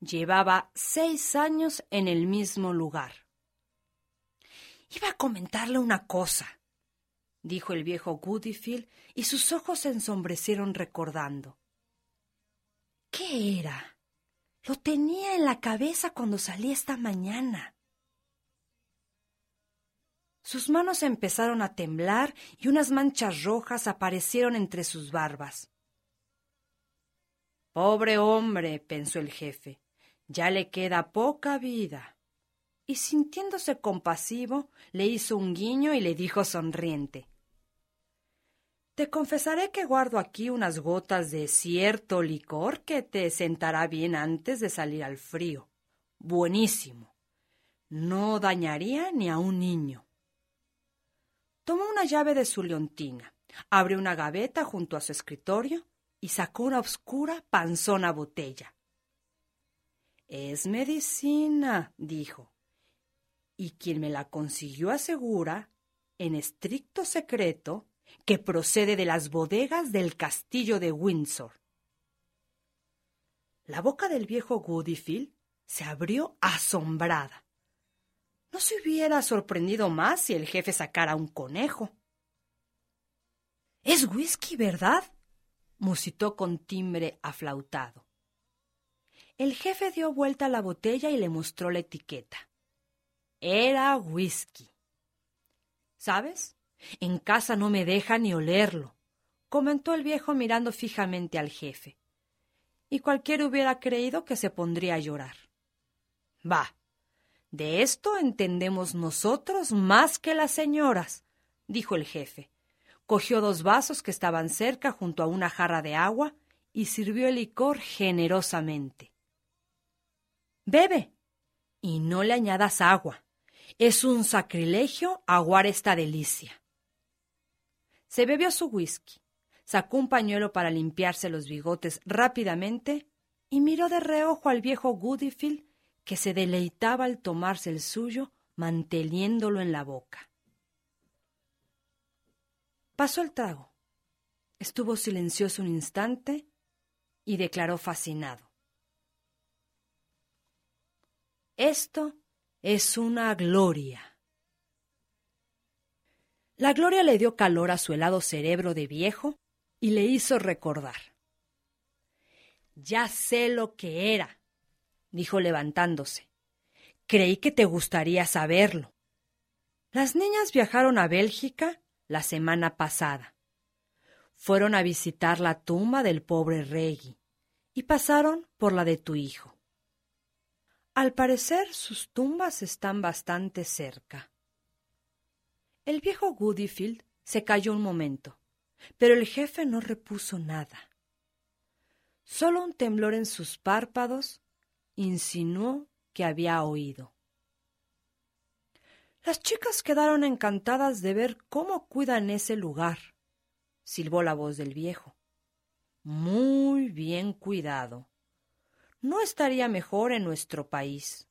Llevaba seis años en el mismo lugar. Iba a comentarle una cosa, dijo el viejo Goodyfield, y sus ojos se ensombrecieron recordando. ¿Qué era? Lo tenía en la cabeza cuando salí esta mañana. Sus manos empezaron a temblar y unas manchas rojas aparecieron entre sus barbas. Pobre hombre, pensó el jefe, ya le queda poca vida. Y sintiéndose compasivo, le hizo un guiño y le dijo sonriente Te confesaré que guardo aquí unas gotas de cierto licor que te sentará bien antes de salir al frío. Buenísimo. No dañaría ni a un niño. Tomó una llave de su leontina, abrió una gaveta junto a su escritorio y sacó una oscura, panzona botella. Es medicina, dijo, y quien me la consiguió asegura, en estricto secreto, que procede de las bodegas del castillo de Windsor. La boca del viejo Goodyfield se abrió asombrada. No se hubiera sorprendido más si el jefe sacara un conejo. Es whisky, ¿verdad? musitó con timbre aflautado. El jefe dio vuelta la botella y le mostró la etiqueta. Era whisky. ¿Sabes? En casa no me deja ni olerlo, comentó el viejo mirando fijamente al jefe. Y cualquiera hubiera creído que se pondría a llorar. Va, de esto entendemos nosotros más que las señoras, dijo el jefe. Cogió dos vasos que estaban cerca junto a una jarra de agua y sirvió el licor generosamente. Bebe. Y no le añadas agua. Es un sacrilegio aguar esta delicia. Se bebió su whisky, sacó un pañuelo para limpiarse los bigotes rápidamente y miró de reojo al viejo Goodyfield que se deleitaba al tomarse el suyo, manteniéndolo en la boca. Pasó el trago. Estuvo silencioso un instante y declaró fascinado. Esto es una gloria. La gloria le dio calor a su helado cerebro de viejo y le hizo recordar. Ya sé lo que era, dijo levantándose. Creí que te gustaría saberlo. Las niñas viajaron a Bélgica la semana pasada. Fueron a visitar la tumba del pobre Reggie y pasaron por la de tu hijo. Al parecer sus tumbas están bastante cerca. El viejo Goodyfield se calló un momento, pero el jefe no repuso nada. Solo un temblor en sus párpados insinuó que había oído. Las chicas quedaron encantadas de ver cómo cuidan ese lugar, silbó la voz del viejo. Muy bien cuidado. No estaría mejor en nuestro país.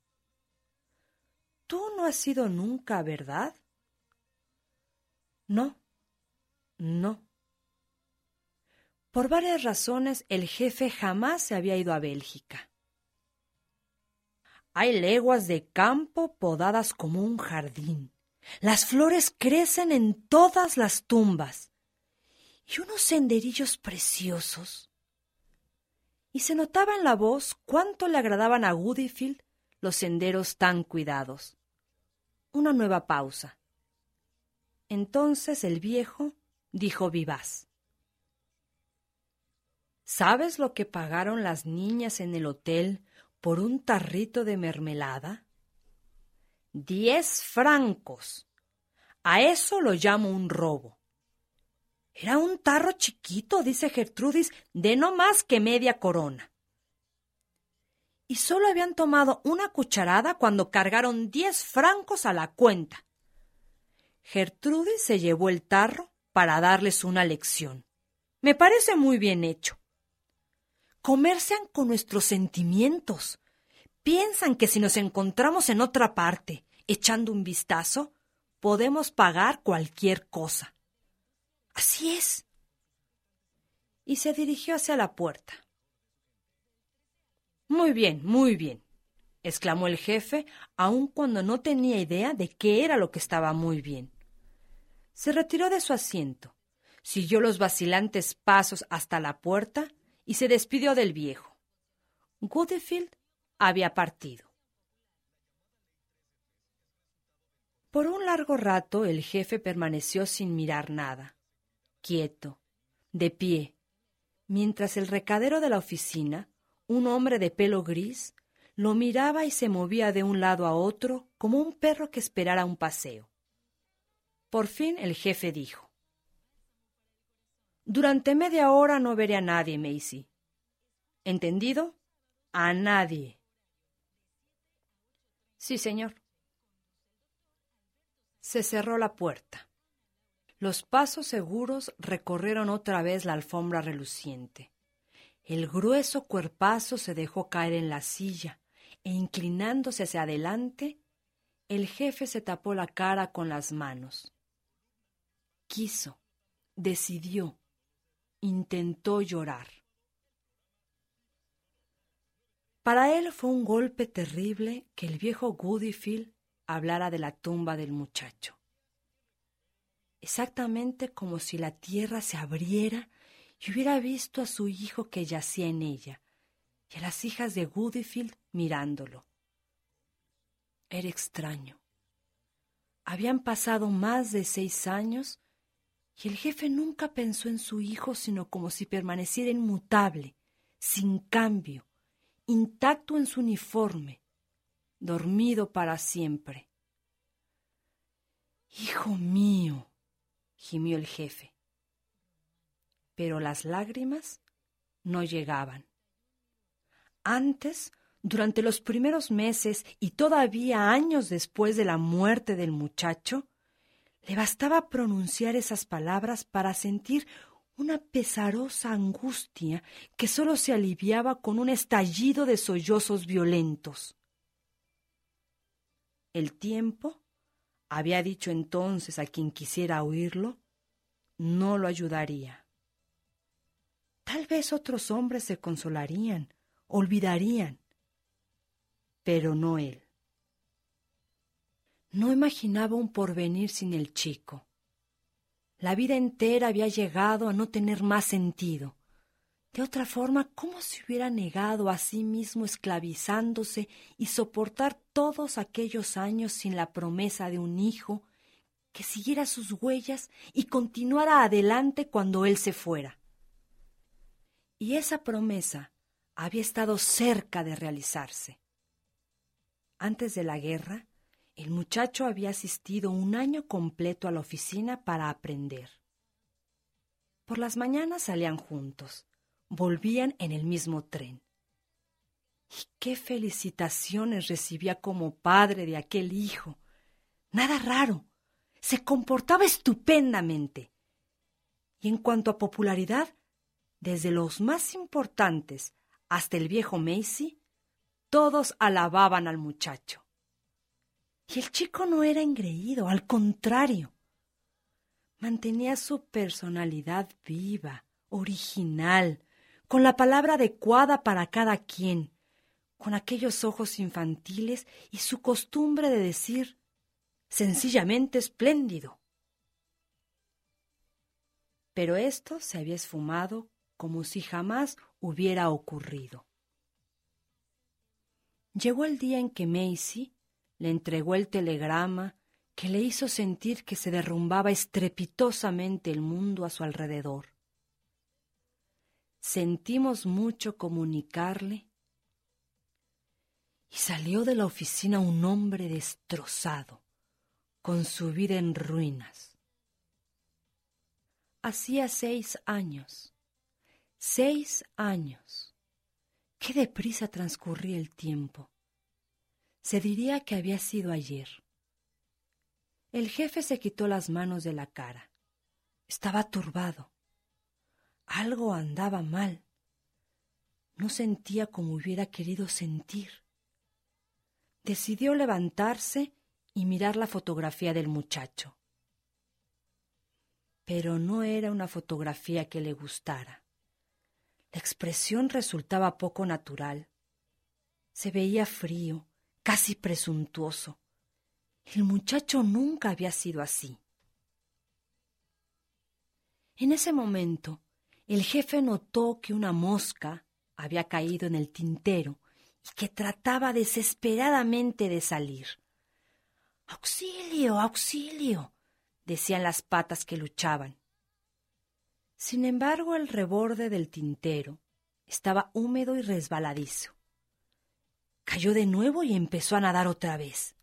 Tú no has sido nunca, ¿verdad? No, no. Por varias razones el jefe jamás se había ido a Bélgica. Hay leguas de campo podadas como un jardín. Las flores crecen en todas las tumbas. Y unos senderillos preciosos. Y se notaba en la voz cuánto le agradaban a Goodyfield los senderos tan cuidados. Una nueva pausa. Entonces el viejo dijo vivaz. ¿Sabes lo que pagaron las niñas en el hotel por un tarrito de mermelada? Diez francos. A eso lo llamo un robo. Era un tarro chiquito, dice Gertrudis, de no más que media corona. Y solo habían tomado una cucharada cuando cargaron diez francos a la cuenta. Gertrudis se llevó el tarro para darles una lección. Me parece muy bien hecho comercian con nuestros sentimientos. Piensan que si nos encontramos en otra parte, echando un vistazo, podemos pagar cualquier cosa. Así es. Y se dirigió hacia la puerta. Muy bien, muy bien, exclamó el jefe, aun cuando no tenía idea de qué era lo que estaba muy bien. Se retiró de su asiento, siguió los vacilantes pasos hasta la puerta y se despidió del viejo. Goodefield había partido. Por un largo rato el jefe permaneció sin mirar nada, quieto, de pie, mientras el recadero de la oficina, un hombre de pelo gris, lo miraba y se movía de un lado a otro como un perro que esperara un paseo. Por fin el jefe dijo Durante media hora no veré a nadie, Macy. ¿Entendido? A nadie. Sí, señor. Se cerró la puerta. Los pasos seguros recorrieron otra vez la alfombra reluciente. El grueso cuerpazo se dejó caer en la silla e inclinándose hacia adelante, el jefe se tapó la cara con las manos. Quiso, decidió, intentó llorar. Para él fue un golpe terrible que el viejo Goodyfield hablara de la tumba del muchacho. Exactamente como si la tierra se abriera y hubiera visto a su hijo que yacía en ella, y a las hijas de Goodyfield mirándolo. Era extraño. Habían pasado más de seis años y el jefe nunca pensó en su hijo sino como si permaneciera inmutable, sin cambio, intacto en su uniforme, dormido para siempre. Hijo mío, gimió el jefe. Pero las lágrimas no llegaban. Antes, durante los primeros meses y todavía años después de la muerte del muchacho, le bastaba pronunciar esas palabras para sentir una pesarosa angustia que sólo se aliviaba con un estallido de sollozos violentos. El tiempo, había dicho entonces a quien quisiera oírlo, no lo ayudaría. Tal vez otros hombres se consolarían, olvidarían, pero no él. No imaginaba un porvenir sin el chico. La vida entera había llegado a no tener más sentido. De otra forma, ¿cómo se hubiera negado a sí mismo esclavizándose y soportar todos aquellos años sin la promesa de un hijo que siguiera sus huellas y continuara adelante cuando él se fuera? Y esa promesa había estado cerca de realizarse. Antes de la guerra, el muchacho había asistido un año completo a la oficina para aprender. Por las mañanas salían juntos volvían en el mismo tren. Y qué felicitaciones recibía como padre de aquel hijo. Nada raro. Se comportaba estupendamente. Y en cuanto a popularidad, desde los más importantes hasta el viejo Macy, todos alababan al muchacho. Y el chico no era engreído, al contrario. Mantenía su personalidad viva, original, con la palabra adecuada para cada quien, con aquellos ojos infantiles y su costumbre de decir sencillamente espléndido. Pero esto se había esfumado como si jamás hubiera ocurrido. Llegó el día en que Macy le entregó el telegrama que le hizo sentir que se derrumbaba estrepitosamente el mundo a su alrededor sentimos mucho comunicarle y salió de la oficina un hombre destrozado, con su vida en ruinas. Hacía seis años, seis años. Qué deprisa transcurría el tiempo. Se diría que había sido ayer. El jefe se quitó las manos de la cara. Estaba turbado. Algo andaba mal. No sentía como hubiera querido sentir. Decidió levantarse y mirar la fotografía del muchacho. Pero no era una fotografía que le gustara. La expresión resultaba poco natural. Se veía frío, casi presuntuoso. El muchacho nunca había sido así. En ese momento, el jefe notó que una mosca había caído en el tintero y que trataba desesperadamente de salir. Auxilio, auxilio, decían las patas que luchaban. Sin embargo, el reborde del tintero estaba húmedo y resbaladizo. Cayó de nuevo y empezó a nadar otra vez.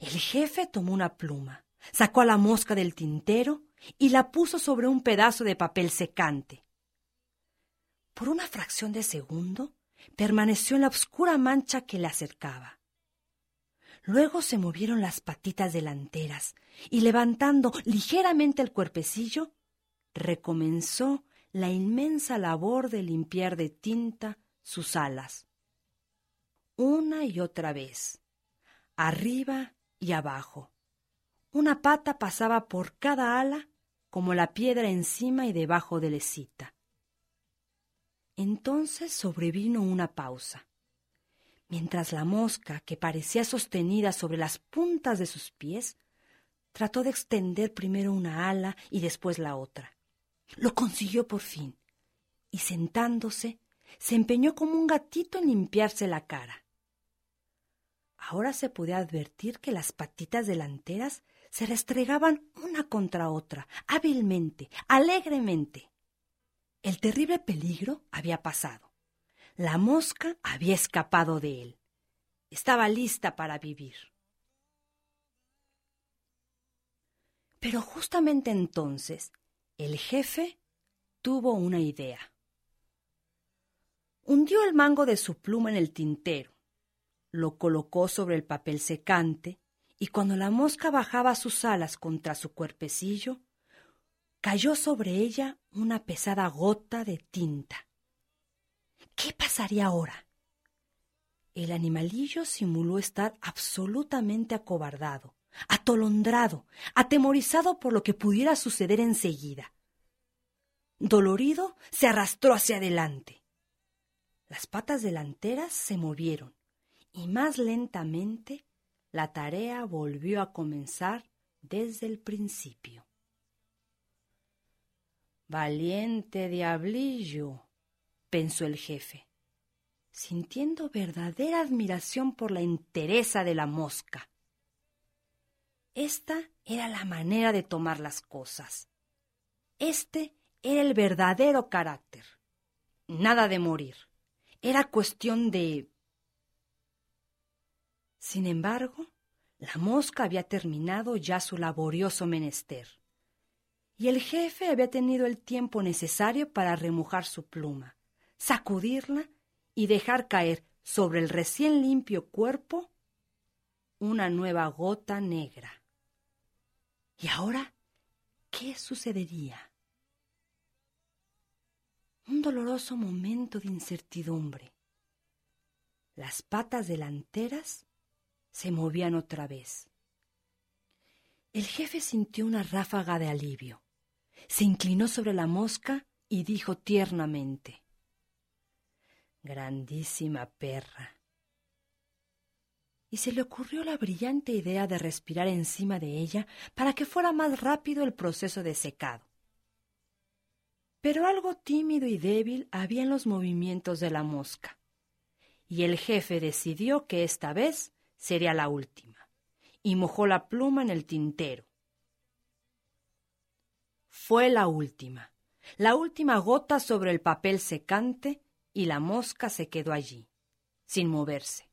El jefe tomó una pluma, sacó a la mosca del tintero y la puso sobre un pedazo de papel secante. Por una fracción de segundo permaneció en la oscura mancha que le acercaba. Luego se movieron las patitas delanteras y levantando ligeramente el cuerpecillo, recomenzó la inmensa labor de limpiar de tinta sus alas. Una y otra vez, arriba y abajo. Una pata pasaba por cada ala como la piedra encima y debajo de la escita. Entonces sobrevino una pausa, mientras la mosca, que parecía sostenida sobre las puntas de sus pies, trató de extender primero una ala y después la otra. Lo consiguió por fin, y sentándose, se empeñó como un gatito en limpiarse la cara. Ahora se podía advertir que las patitas delanteras se restregaban una contra otra, hábilmente, alegremente. El terrible peligro había pasado. La mosca había escapado de él. Estaba lista para vivir. Pero justamente entonces el jefe tuvo una idea. Hundió el mango de su pluma en el tintero, lo colocó sobre el papel secante y cuando la mosca bajaba sus alas contra su cuerpecillo, cayó sobre ella una pesada gota de tinta. ¿Qué pasaría ahora? El animalillo simuló estar absolutamente acobardado, atolondrado, atemorizado por lo que pudiera suceder enseguida. Dolorido, se arrastró hacia adelante. Las patas delanteras se movieron y más lentamente la tarea volvió a comenzar desde el principio. Valiente diablillo, pensó el jefe, sintiendo verdadera admiración por la entereza de la mosca. Esta era la manera de tomar las cosas. Este era el verdadero carácter. Nada de morir. Era cuestión de... Sin embargo, la mosca había terminado ya su laborioso menester, y el jefe había tenido el tiempo necesario para remojar su pluma, sacudirla y dejar caer sobre el recién limpio cuerpo una nueva gota negra. ¿Y ahora qué sucedería? Un doloroso momento de incertidumbre. Las patas delanteras se movían otra vez. El jefe sintió una ráfaga de alivio. Se inclinó sobre la mosca y dijo tiernamente Grandísima perra y se le ocurrió la brillante idea de respirar encima de ella para que fuera más rápido el proceso de secado. Pero algo tímido y débil había en los movimientos de la mosca, y el jefe decidió que esta vez sería la última, y mojó la pluma en el tintero. Fue la última, la última gota sobre el papel secante, y la mosca se quedó allí, sin moverse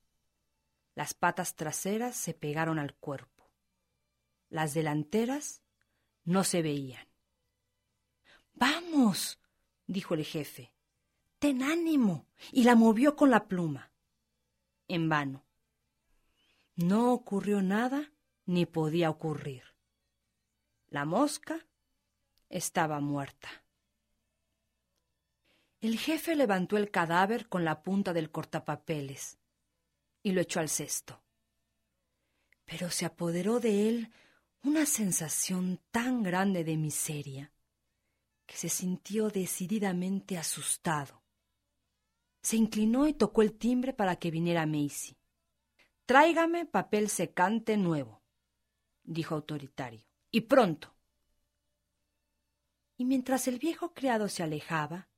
las patas traseras se pegaron al cuerpo. Las delanteras no se veían. Vamos, dijo el jefe. Ten ánimo. Y la movió con la pluma. En vano. No ocurrió nada ni podía ocurrir. La mosca estaba muerta. El jefe levantó el cadáver con la punta del cortapapeles y lo echó al cesto. Pero se apoderó de él una sensación tan grande de miseria que se sintió decididamente asustado. Se inclinó y tocó el timbre para que viniera Macy. Tráigame papel secante nuevo, dijo autoritario, y pronto. Y mientras el viejo criado se alejaba,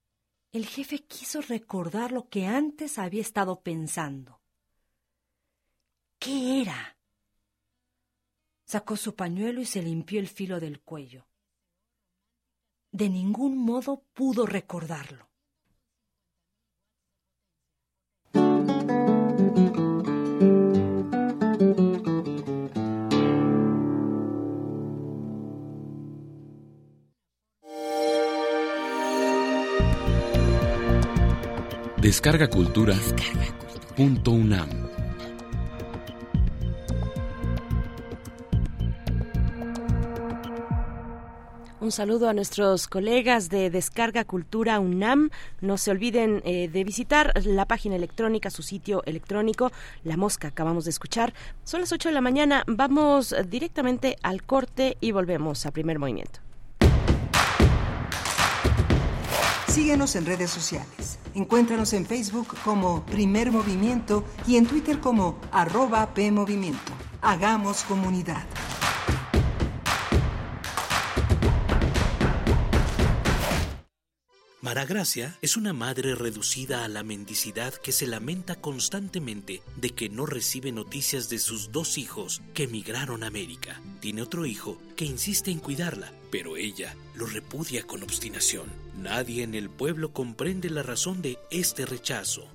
el jefe quiso recordar lo que antes había estado pensando. ¿Qué era? Sacó su pañuelo y se limpió el filo del cuello. De ningún modo pudo recordarlo. Descarga Cultura. Punto UNAM. Un saludo a nuestros colegas de Descarga Cultura UNAM. No se olviden eh, de visitar la página electrónica, su sitio electrónico, La Mosca, acabamos de escuchar. Son las 8 de la mañana, vamos directamente al corte y volvemos a primer movimiento. Síguenos en redes sociales. Encuéntranos en Facebook como Primer Movimiento y en Twitter como arroba PMovimiento. Hagamos comunidad. Maragracia es una madre reducida a la mendicidad que se lamenta constantemente de que no recibe noticias de sus dos hijos que emigraron a América. Tiene otro hijo que insiste en cuidarla, pero ella lo repudia con obstinación. Nadie en el pueblo comprende la razón de este rechazo.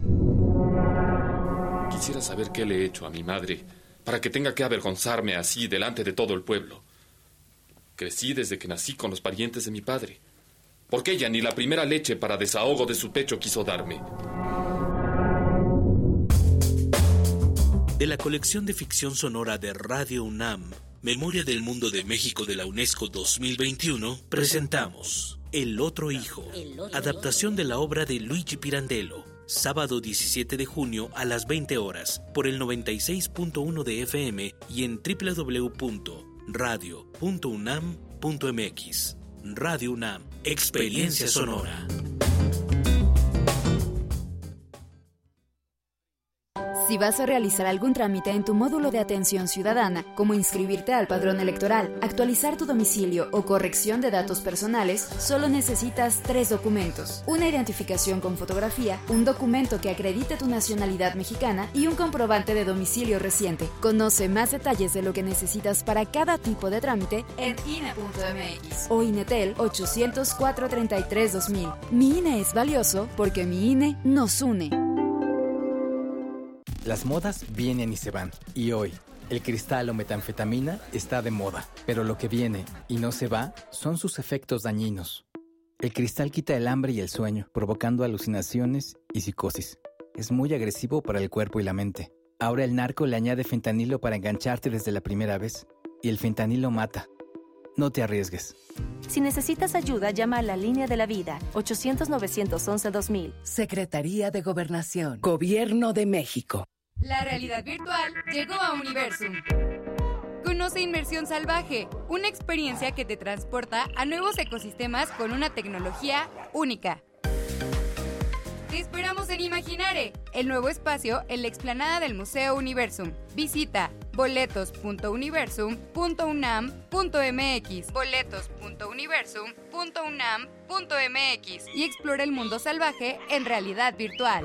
Quisiera saber qué le he hecho a mi madre para que tenga que avergonzarme así delante de todo el pueblo. Crecí desde que nací con los parientes de mi padre porque ella ni la primera leche para desahogo de su pecho quiso darme. De la colección de ficción sonora de Radio UNAM, Memoria del Mundo de México de la UNESCO 2021, presentamos El Otro Hijo, adaptación de la obra de Luigi Pirandello, sábado 17 de junio a las 20 horas, por el 96.1 de FM y en www.radio.unam.mx. Radio UNAM, Experiencia Sonora. Si vas a realizar algún trámite en tu módulo de atención ciudadana, como inscribirte al padrón electoral, actualizar tu domicilio o corrección de datos personales, solo necesitas tres documentos. Una identificación con fotografía, un documento que acredite tu nacionalidad mexicana y un comprobante de domicilio reciente. Conoce más detalles de lo que necesitas para cada tipo de trámite en INE.mx o INETEL 804-33-2000. Mi INE es valioso porque mi INE nos une. Las modas vienen y se van. Y hoy, el cristal o metanfetamina está de moda. Pero lo que viene y no se va son sus efectos dañinos. El cristal quita el hambre y el sueño, provocando alucinaciones y psicosis. Es muy agresivo para el cuerpo y la mente. Ahora el narco le añade fentanilo para engancharte desde la primera vez. Y el fentanilo mata. No te arriesgues. Si necesitas ayuda, llama a la línea de la vida 800-911-2000. Secretaría de Gobernación. Gobierno de México. La realidad virtual llegó a Universum. Conoce Inmersión Salvaje, una experiencia que te transporta a nuevos ecosistemas con una tecnología única. Te esperamos en Imaginare, el nuevo espacio en la explanada del Museo Universum. Visita boletos.universum.unam.mx boletos.universum.unam.mx y explora el mundo salvaje en realidad virtual.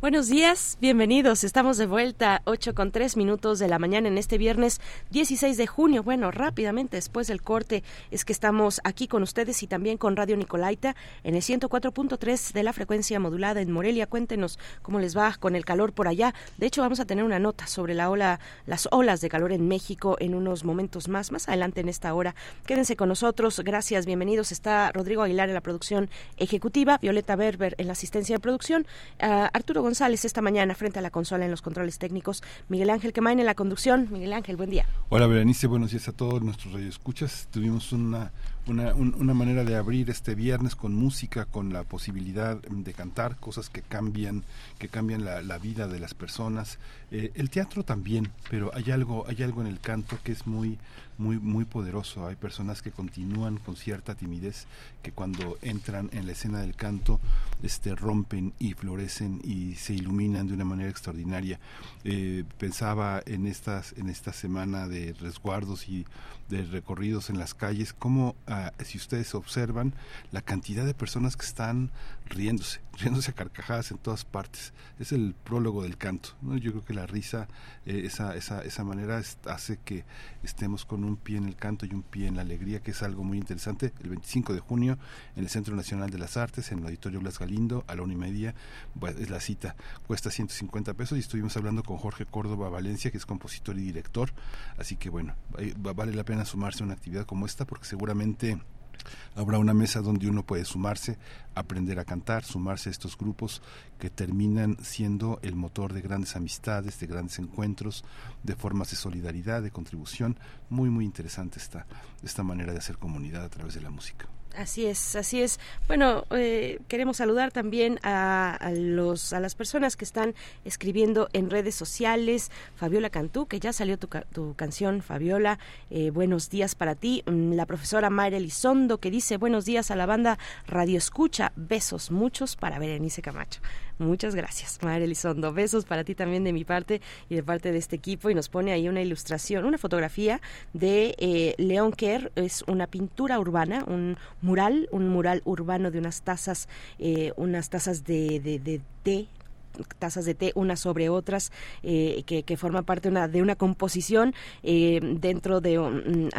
Buenos días, bienvenidos. Estamos de vuelta, 8 con 3 minutos de la mañana en este viernes 16 de junio. Bueno, rápidamente después del corte es que estamos aquí con ustedes y también con Radio Nicolaita en el 104.3 de la frecuencia modulada en Morelia. Cuéntenos cómo les va con el calor por allá. De hecho, vamos a tener una nota sobre la ola, las olas de calor en México en unos momentos más, más adelante en esta hora. Quédense con nosotros. Gracias, bienvenidos. Está Rodrigo Aguilar en la producción ejecutiva, Violeta Berber en la asistencia de producción, uh, Arturo González esta mañana frente a la consola en los controles técnicos, Miguel Ángel Quemain en la conducción. Miguel Ángel, buen día. Hola Berenice, buenos días a todos nuestros radioescuchas. Tuvimos una una, una manera de abrir este viernes con música, con la posibilidad de cantar cosas que cambian, que cambian la, la vida de las personas. Eh, el teatro también, pero hay algo, hay algo en el canto que es muy, muy, muy poderoso. Hay personas que continúan con cierta timidez, que cuando entran en la escena del canto, este, rompen y florecen y se iluminan de una manera extraordinaria. Eh, pensaba en estas, en esta semana de resguardos y de recorridos en las calles, como ah, si ustedes observan la cantidad de personas que están riéndose, [LAUGHS] riéndose a carcajadas en todas partes. Es el prólogo del canto. Yo creo que la risa, eh, esa, esa, esa manera hace que estemos con un pie en el canto y un pie en la alegría, que es algo muy interesante. El 25 de junio en el Centro Nacional de las Artes, en el Auditorio Blas Galindo, a la una y media, es la cita. Cuesta 150 pesos y estuvimos hablando con Jorge Córdoba Valencia, que es compositor y director. Así que bueno, vale la pena sumarse a una actividad como esta porque seguramente Habrá una mesa donde uno puede sumarse, aprender a cantar, sumarse a estos grupos que terminan siendo el motor de grandes amistades, de grandes encuentros, de formas de solidaridad, de contribución. Muy, muy interesante esta, esta manera de hacer comunidad a través de la música. Así es, así es. Bueno, eh, queremos saludar también a, los a las personas que están escribiendo en redes sociales. Fabiola Cantú, que ya salió tu, tu canción, Fabiola. Eh, buenos días para ti. Mm, la profesora Mayra Elizondo, que dice buenos días a la banda Radio Escucha. Besos muchos para Berenice Camacho. Muchas gracias, Mayra Elizondo. Besos para ti también de mi parte y de parte de este equipo. Y nos pone ahí una ilustración, una fotografía de eh, León Kerr. Es una pintura urbana, un mural, un mural urbano de unas tazas, eh, unas tazas de, de, de té tazas de té unas sobre otras eh, que, que forma parte una, de una composición eh, dentro de un,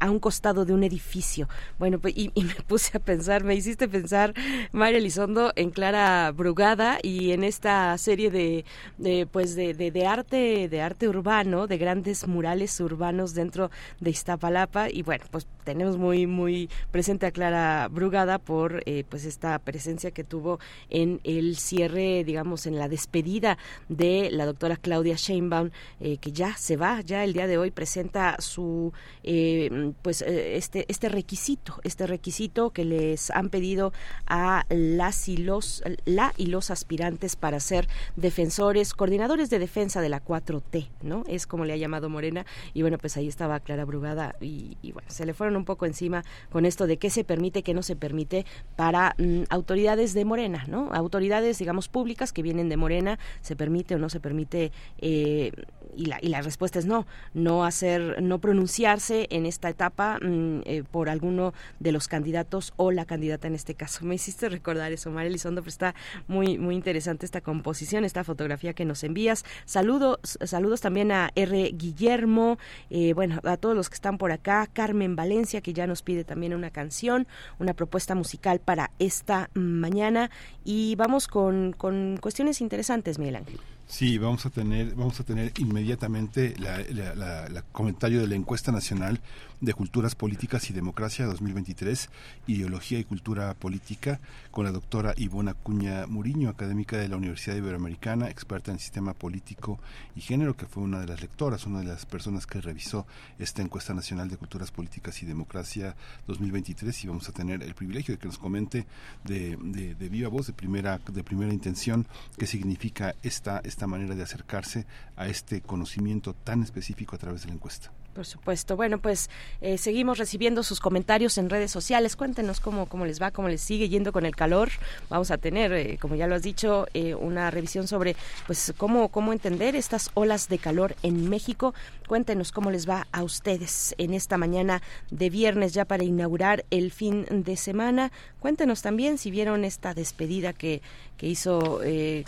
a, un costado de un edificio. Bueno pues, y, me [LAUGHS] puse a pensar me hiciste pensar María Elizondo en Clara Brugada y en esta serie de, de pues de, de, arte de arte urbano de grandes murales urbanos dentro de Iztapalapa. Y bueno pues tenemos muy muy presente a Clara Brugada por eh, pues esta presencia que tuvo en el cierre digamos en la despedida de la doctora Claudia Sheinbaum, eh, que ya se va, ya el día de hoy presenta su, eh, pues eh, este, este requisito, este requisito que les han pedido a las y los, la y los aspirantes para ser defensores, coordinadores de defensa de la 4T, ¿no? Es como le ha llamado Morena, y bueno, pues ahí estaba Clara Brugada, y, bueno, se le fueron un poco encima con esto de qué se permite, qué no se permite para mm, autoridades de Morena, ¿no? Autoridades, digamos, públicas que vienen de Morena, se permite o no se permite eh, y la, y la respuesta es no, no hacer, no pronunciarse en esta etapa mm, eh, por alguno de los candidatos o la candidata en este caso. [LAUGHS] Me hiciste recordar eso, María Elizondo, pero está muy, muy interesante esta composición, esta fotografía que nos envías. Saludos, saludos también a R. Guillermo, eh, bueno, a todos los que están por acá, Carmen Valencia, que ya nos pide también una canción, una propuesta musical para esta mañana. Y vamos con, con cuestiones interesantes, Miguel Ángel. Sí, vamos a tener, vamos a tener inmediatamente el comentario de la encuesta nacional de Culturas Políticas y Democracia 2023, Ideología y Cultura Política, con la doctora Ivona Cuña Muriño, académica de la Universidad Iberoamericana, experta en sistema político y género, que fue una de las lectoras, una de las personas que revisó esta encuesta nacional de Culturas Políticas y Democracia 2023 y vamos a tener el privilegio de que nos comente de, de, viva voz, de primera, de primera intención, qué significa esta, esta manera de acercarse a este conocimiento tan específico a través de la encuesta. Por supuesto. Bueno, pues eh, seguimos recibiendo sus comentarios en redes sociales. Cuéntenos cómo, cómo les va, cómo les sigue yendo con el calor. Vamos a tener, eh, como ya lo has dicho, eh, una revisión sobre pues cómo, cómo entender estas olas de calor en México. Cuéntenos cómo les va a ustedes en esta mañana de viernes ya para inaugurar el fin de semana. Cuéntenos también si vieron esta despedida que, que hizo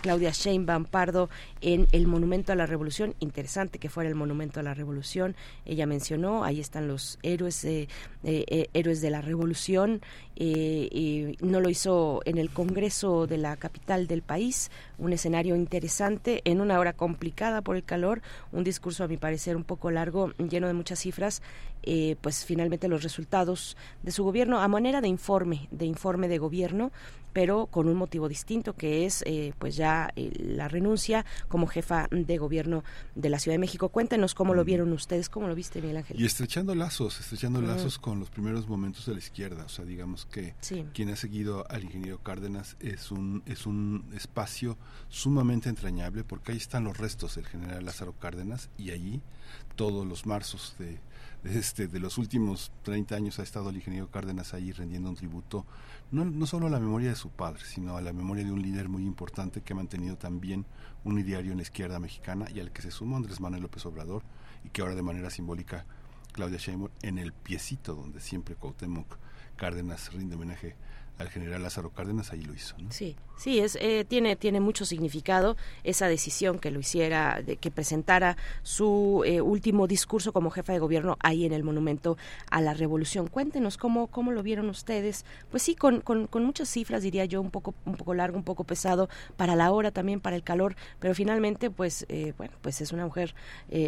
Claudia Sheinbaum Pardo en el Monumento a la Revolución. Interesante que fuera el Monumento a la Revolución. Ella mencionó, ahí están los héroes, eh, eh, héroes de la Revolución. Y no lo hizo en el Congreso de la capital del país, un escenario interesante en una hora complicada por el calor, un discurso a mi parecer un poco largo, lleno de muchas cifras, eh, pues finalmente los resultados de su gobierno a manera de informe, de informe de gobierno, pero con un motivo distinto que es eh, pues ya eh, la renuncia como jefa de gobierno de la Ciudad de México. Cuéntenos cómo lo vieron ustedes, cómo lo viste, Miguel Ángel. Y estrechando lazos, estrechando lazos con los primeros momentos de la izquierda, o sea, digamos que quien ha seguido al ingeniero Cárdenas es un es un espacio sumamente entrañable porque ahí están los restos del general Lázaro Cárdenas y allí todos los marzos de este, de los últimos 30 años ha estado el ingeniero Cárdenas ahí rendiendo un tributo, no, no solo a la memoria de su padre, sino a la memoria de un líder muy importante que ha mantenido también un ideario en la izquierda mexicana y al que se sumó Andrés Manuel López Obrador y que ahora de manera simbólica Claudia Sheinbaum en el piecito donde siempre Cuauhtémoc Cárdenas rinde homenaje al general Lázaro Cárdenas, ahí lo hizo. Sí, sí, es, eh, tiene, tiene mucho significado esa decisión que lo hiciera, de que presentara su eh, último discurso como jefa de gobierno ahí en el Monumento a la Revolución. Cuéntenos cómo, cómo lo vieron ustedes. Pues sí, con, con, muchas cifras, diría yo, un poco, un poco largo, un poco pesado para la hora, también para el calor, pero finalmente, pues, eh, bueno, pues es una mujer,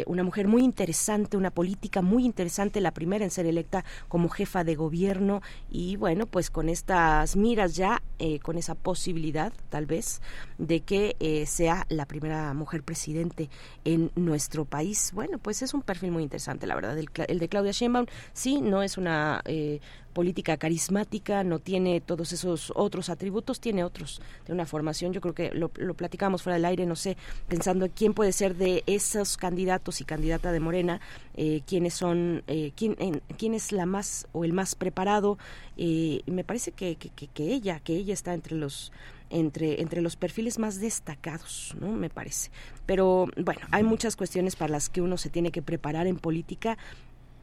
una mujer muy interesante, una política muy interesante, la primera en ser electa como jefa de gobierno y bueno, pues con esta miras ya eh, con esa posibilidad, tal vez, de que eh, sea la primera mujer presidente en nuestro país. Bueno, pues es un perfil muy interesante, la verdad. El, de Claudia Sheinbaum sí no es una eh, política carismática, no tiene todos esos otros atributos, tiene otros de una formación. Yo creo que lo, platicamos fuera del aire, no sé, pensando quién puede ser de esos candidatos y candidata de Morena, eh, quiénes son, eh, quién, quién es la más o el más preparado. Eh, me parece que, que, que, ella, que ella está entre los entre, entre los perfiles más destacados, ¿no? Me parece. Pero bueno, hay muchas cuestiones para las que uno se tiene que preparar en política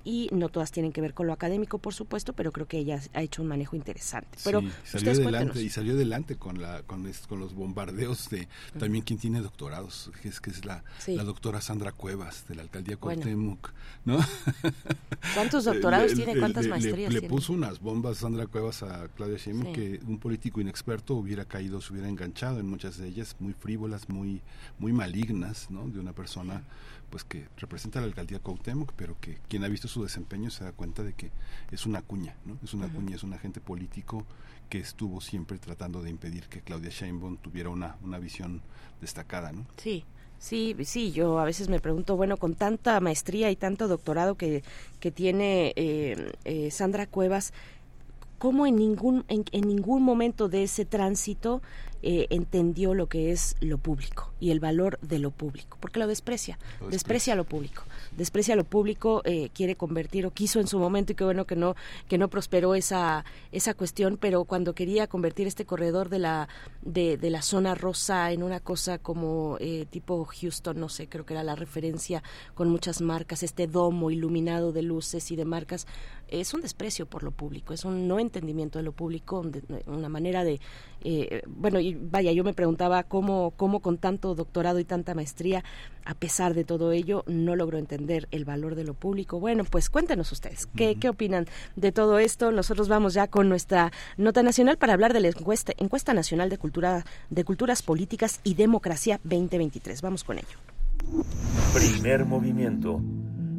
y no todas tienen que ver con lo académico, por supuesto, pero creo que ella ha hecho un manejo interesante. Pero sí, salió adelante y salió adelante con la con, con los bombardeos de también quien tiene doctorados, que es que es la, la doctora Sandra Cuevas de la alcaldía Cuauhtémoc, ¿no? [LAUGHS] ¿Cuántos [LAUGHS] doctorados tiene? ¿Cuántas maestrías le, le puso unas bombas Sandra Cuevas a Claudia Sheinbaum que un político inexperto hubiera caído, se hubiera enganchado en muchas de ellas, muy frívolas, muy muy malignas, ¿no? De una persona pues que representa la alcaldía Cuauhtémoc, pero que quien ha visto su desempeño se da cuenta de que es una cuña, ¿no? Es una cuña, es un agente político que estuvo siempre tratando de impedir que Claudia Sheinbaum tuviera una, una visión destacada, ¿no? Sí. Sí, sí, yo a veces me pregunto, bueno, con tanta maestría y tanto doctorado que, que tiene eh, eh, Sandra Cuevas, ¿cómo en ningún, en, en ningún momento de ese tránsito eh, entendió lo que es lo público y el valor de lo público, porque lo desprecia, desprecia lo público, desprecia lo público, eh, quiere convertir o quiso en su momento y qué bueno que no que no prosperó esa esa cuestión, pero cuando quería convertir este corredor de la de, de la zona rosa en una cosa como eh, tipo Houston, no sé, creo que era la referencia con muchas marcas, este domo iluminado de luces y de marcas, es un desprecio por lo público, es un no entendimiento de lo público, una manera de eh, bueno, y vaya, yo me preguntaba cómo, cómo con tanto doctorado y tanta maestría, a pesar de todo ello, no logró entender el valor de lo público. Bueno, pues cuéntenos ustedes, ¿qué, ¿qué opinan de todo esto? Nosotros vamos ya con nuestra nota nacional para hablar de la encuesta, encuesta nacional de cultura, de culturas políticas y democracia 2023. Vamos con ello. Primer movimiento.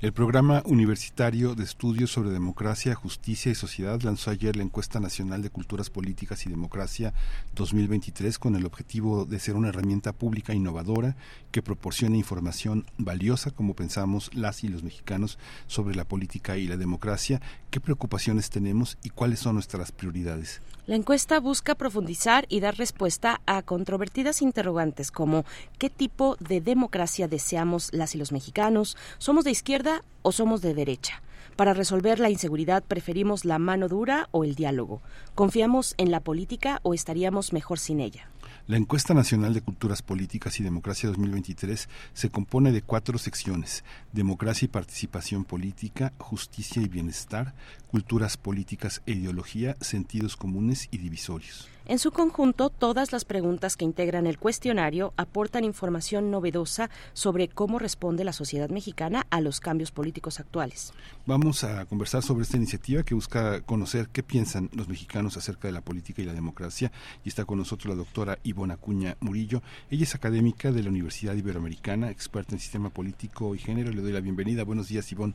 El Programa Universitario de Estudios sobre Democracia, Justicia y Sociedad lanzó ayer la Encuesta Nacional de Culturas Políticas y Democracia 2023 con el objetivo de ser una herramienta pública innovadora que proporcione información valiosa, como pensamos las y los mexicanos, sobre la política y la democracia, qué preocupaciones tenemos y cuáles son nuestras prioridades. La encuesta busca profundizar y dar respuesta a controvertidas interrogantes como ¿qué tipo de democracia deseamos las y los mexicanos? ¿Somos de izquierda o somos de derecha? Para resolver la inseguridad preferimos la mano dura o el diálogo. ¿Confiamos en la política o estaríamos mejor sin ella? La encuesta nacional de culturas políticas y democracia 2023 se compone de cuatro secciones, democracia y participación política, justicia y bienestar, culturas políticas e ideología, sentidos comunes y divisorios. En su conjunto, todas las preguntas que integran el cuestionario aportan información novedosa sobre cómo responde la sociedad mexicana a los cambios políticos actuales. Vamos a conversar sobre esta iniciativa que busca conocer qué piensan los mexicanos acerca de la política y la democracia. Y está con nosotros la doctora Ivona Acuña Murillo. Ella es académica de la Universidad Iberoamericana, experta en sistema político y género. Le doy la bienvenida. Buenos días, Ivonne.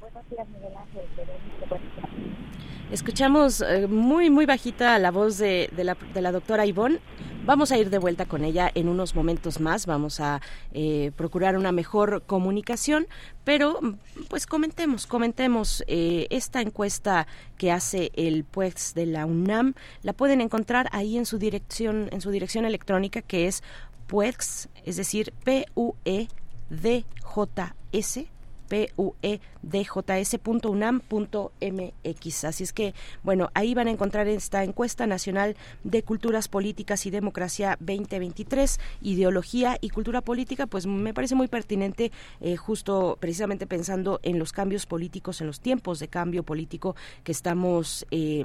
Buenos días, Miguel Ángel. Escuchamos eh, muy, muy bajita la voz de, la, doctora Ivonne. Vamos a ir de vuelta con ella en unos momentos más. Vamos a eh, procurar una mejor comunicación, pero pues comentemos, comentemos eh, esta encuesta que hace el PUEX de la UNAM. La pueden encontrar ahí en su dirección, en su dirección electrónica que es PUEX, es decir, P-U-E-D-J-S puedjs.unam.mx. Así es que, bueno, ahí van a encontrar esta encuesta nacional de culturas políticas y democracia 2023, ideología y cultura política, pues me parece muy pertinente, eh, justo precisamente pensando en los cambios políticos, en los tiempos de cambio político que estamos eh,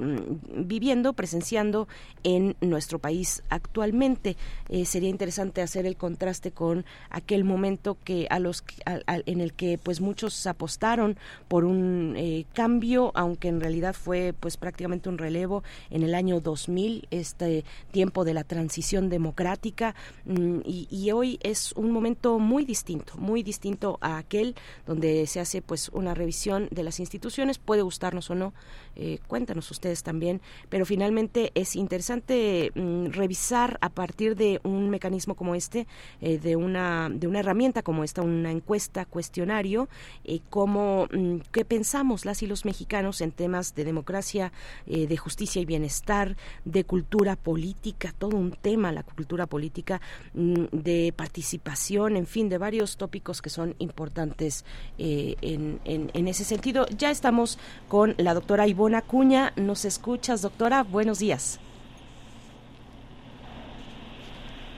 viviendo, presenciando en nuestro país actualmente. Eh, sería interesante hacer el contraste con aquel momento que a los en el que pues muchos apostaron por un eh, cambio, aunque en realidad fue pues prácticamente un relevo en el año 2000, este tiempo de la transición democrática mm, y, hoy es un momento muy distinto, muy distinto a aquel donde se hace pues una revisión de las instituciones, puede gustarnos o no, eh, cuéntanos ustedes también, pero finalmente es interesante mm, revisar a partir de un mecanismo como este, eh, de una de una herramienta como esta, una encuesta cuestionario eh, cómo, mm, qué pensamos las y los mexicanos en temas de democracia, eh, de justicia y bienestar, de cultura política, todo un tema, la cultura política, mm, de participación, en fin, de varios tópicos que son importantes eh, en, en, ese sentido. Ya estamos con la doctora Ivona Cuña. ¿Nos escuchas, doctora? Buenos días.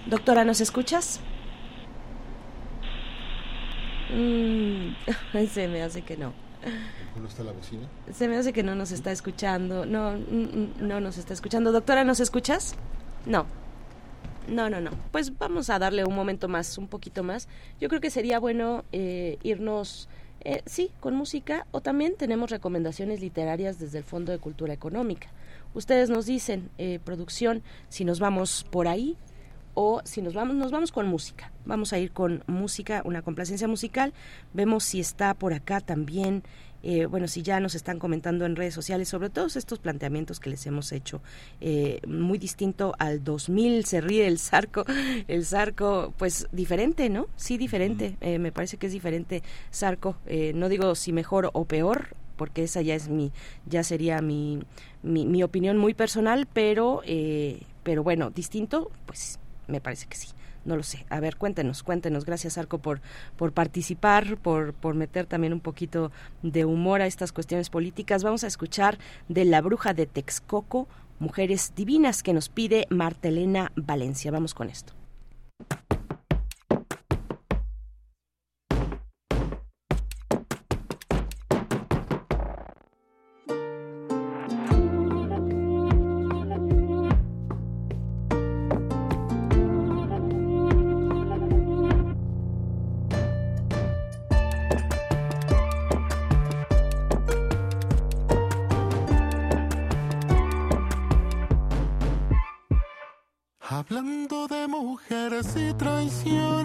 Doctora, ¿nos escuchas? Mm, [LAUGHS] se me hace que no. ¿Cómo está la bocina? Se me hace que no nos está escuchando. No, no nos está escuchando. Doctora, ¿nos escuchas? No. No, no, no. Pues vamos a darle un momento más, un poquito más. Yo creo que sería bueno eh, irnos, eh, sí, con música o también tenemos recomendaciones literarias desde el Fondo de Cultura Económica. Ustedes nos dicen, eh, producción, si nos vamos por ahí, o si nos vamos, nos vamos con música. Vamos a ir con música, una complacencia musical. Vemos si está por acá también. Eh, bueno, si ya nos están comentando en redes sociales sobre todos estos planteamientos que les hemos hecho, eh, muy distinto al 2000, se ríe el Zarco, [LAUGHS] el Zarco, pues diferente, ¿no? Sí, diferente, eh, me parece que es diferente Zarco, no digo si mejor o peor, porque esa ya es mi, ya sería mi, mi, mi opinión muy personal, pero, pero bueno, distinto, pues me parece que sí. No lo sé. A ver, cuéntenos, cuéntenos. Gracias, Arco, por, por participar, por, por meter también un poquito de humor a estas cuestiones políticas. Vamos a escuchar de La Bruja de Texcoco, Mujeres Divinas, que nos pide Martelena Valencia. Vamos con esto. Y traiciones,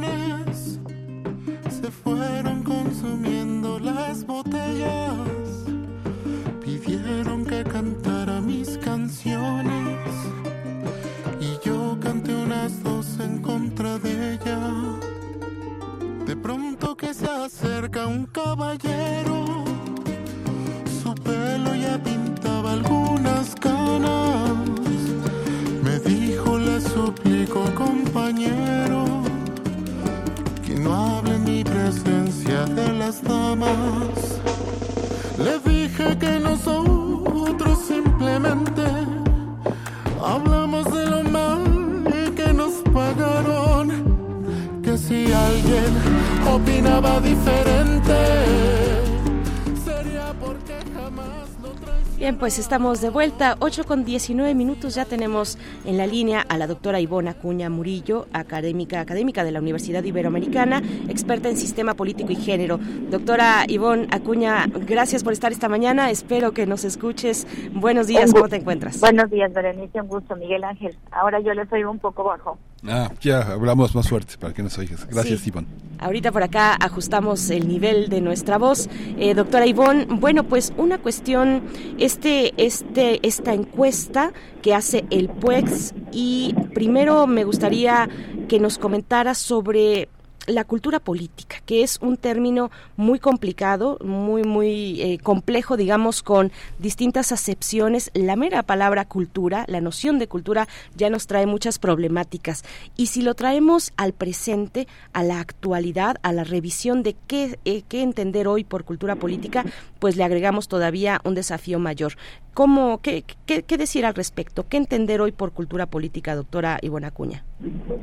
pues estamos de vuelta, 8 con 19 minutos, ya tenemos en la línea a la doctora Ivona Acuña Murillo, académica, académica de la Universidad Iberoamericana, experta en sistema político y género. Doctora Ivonne Acuña, gracias por estar esta mañana, espero que nos escuches. Buenos días, ¿cómo te encuentras? Buenos días, Berenice, un gusto, Miguel Ángel. Ahora yo les oigo un poco bajo. Ah, ya hablamos más fuerte para que nos oigas. Gracias, Sí. Ivonne. Ahorita por acá ajustamos el nivel de nuestra voz. Eh, doctora Ivonne, bueno, pues una cuestión, este, este, esta encuesta que hace el PUEX y primero me gustaría que nos comentara sobre la cultura política, que es un término muy complicado, muy, muy eh, complejo, digamos, con distintas acepciones. La mera palabra cultura, la noción de cultura, ya nos trae muchas problemáticas. Y si lo traemos al presente, a la actualidad, a la revisión de qué, eh, qué entender hoy por cultura política, pues le agregamos todavía un desafío mayor. ¿Cómo, qué, qué, qué decir al respecto? ¿Qué entender hoy por cultura política, doctora Ivona Acuña?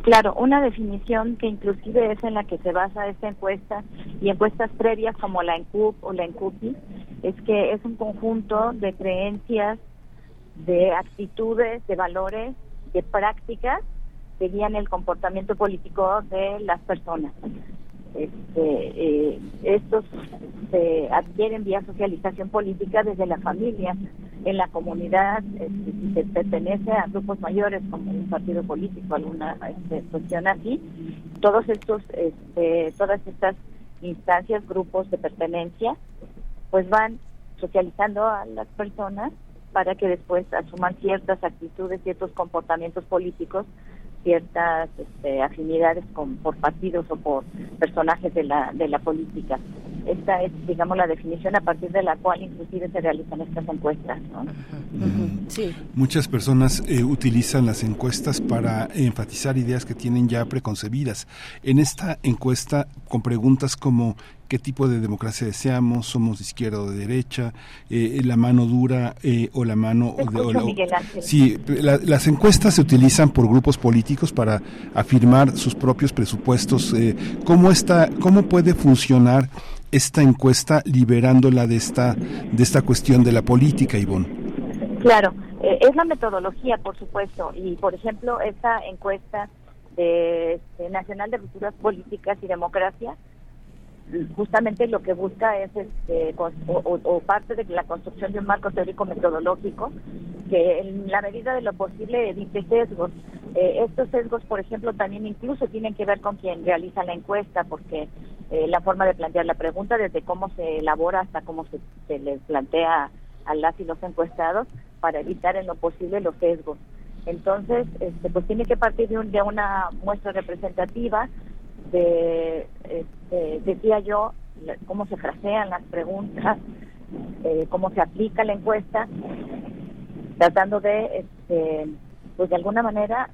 Claro, una definición que inclusive es en la que se basa esta encuesta y encuestas previas como la ENCUP o la ENCUPI, es que es un conjunto de creencias, de actitudes, de valores, de prácticas que guían el comportamiento político de las personas. Este, eh, estos se adquieren vía socialización política desde la familia, en la comunidad, este, si se pertenece a grupos mayores como un partido político, alguna este, cuestión así, todos estos, este, todas estas instancias, grupos de pertenencia, pues van socializando a las personas para que después asuman ciertas actitudes, ciertos comportamientos políticos, ciertas este, afinidades con, por partidos o por personajes de la, de la política. Esta es, digamos, la definición a partir de la cual inclusive se realizan estas encuestas. ¿no? Sí. Muchas personas eh, utilizan las encuestas para enfatizar ideas que tienen ya preconcebidas. En esta encuesta, con preguntas como qué tipo de democracia deseamos, somos de izquierda o de derecha, eh, la mano dura eh, o la mano... De- o la-. Sí, la- las encuestas se utilizan por grupos políticos para afirmar sus propios presupuestos. Eh, ¿Cómo está, cómo puede funcionar esta encuesta liberándola de esta de esta cuestión de la política, Ivonne? Claro, eh, es la metodología, por supuesto, y por ejemplo, esta encuesta de, de Nacional de Rupturas Políticas y Democracia, justamente lo que busca es este, o- o parte de la construcción de un marco teórico metodológico que en la medida de lo posible evite sesgos. Eh, estos sesgos, por ejemplo, también incluso tienen que ver con quien realiza la encuesta, porque eh, la forma de plantear la pregunta, desde cómo se elabora hasta cómo se, se les plantea a las y los encuestados, para evitar en lo posible los sesgos. Entonces, este, pues tiene que partir de, un- de una muestra representativa de, este, decía yo, cómo se frasean las preguntas, eh, cómo se aplica la encuesta, tratando de, este, pues de alguna manera,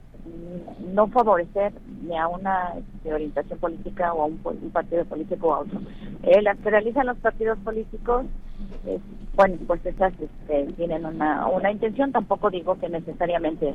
no favorecer ni a una este, orientación política o a un, un partido político o a otro. Eh, las que realizan los partidos políticos, eh, bueno, pues esas este, tienen una, una intención, tampoco digo que necesariamente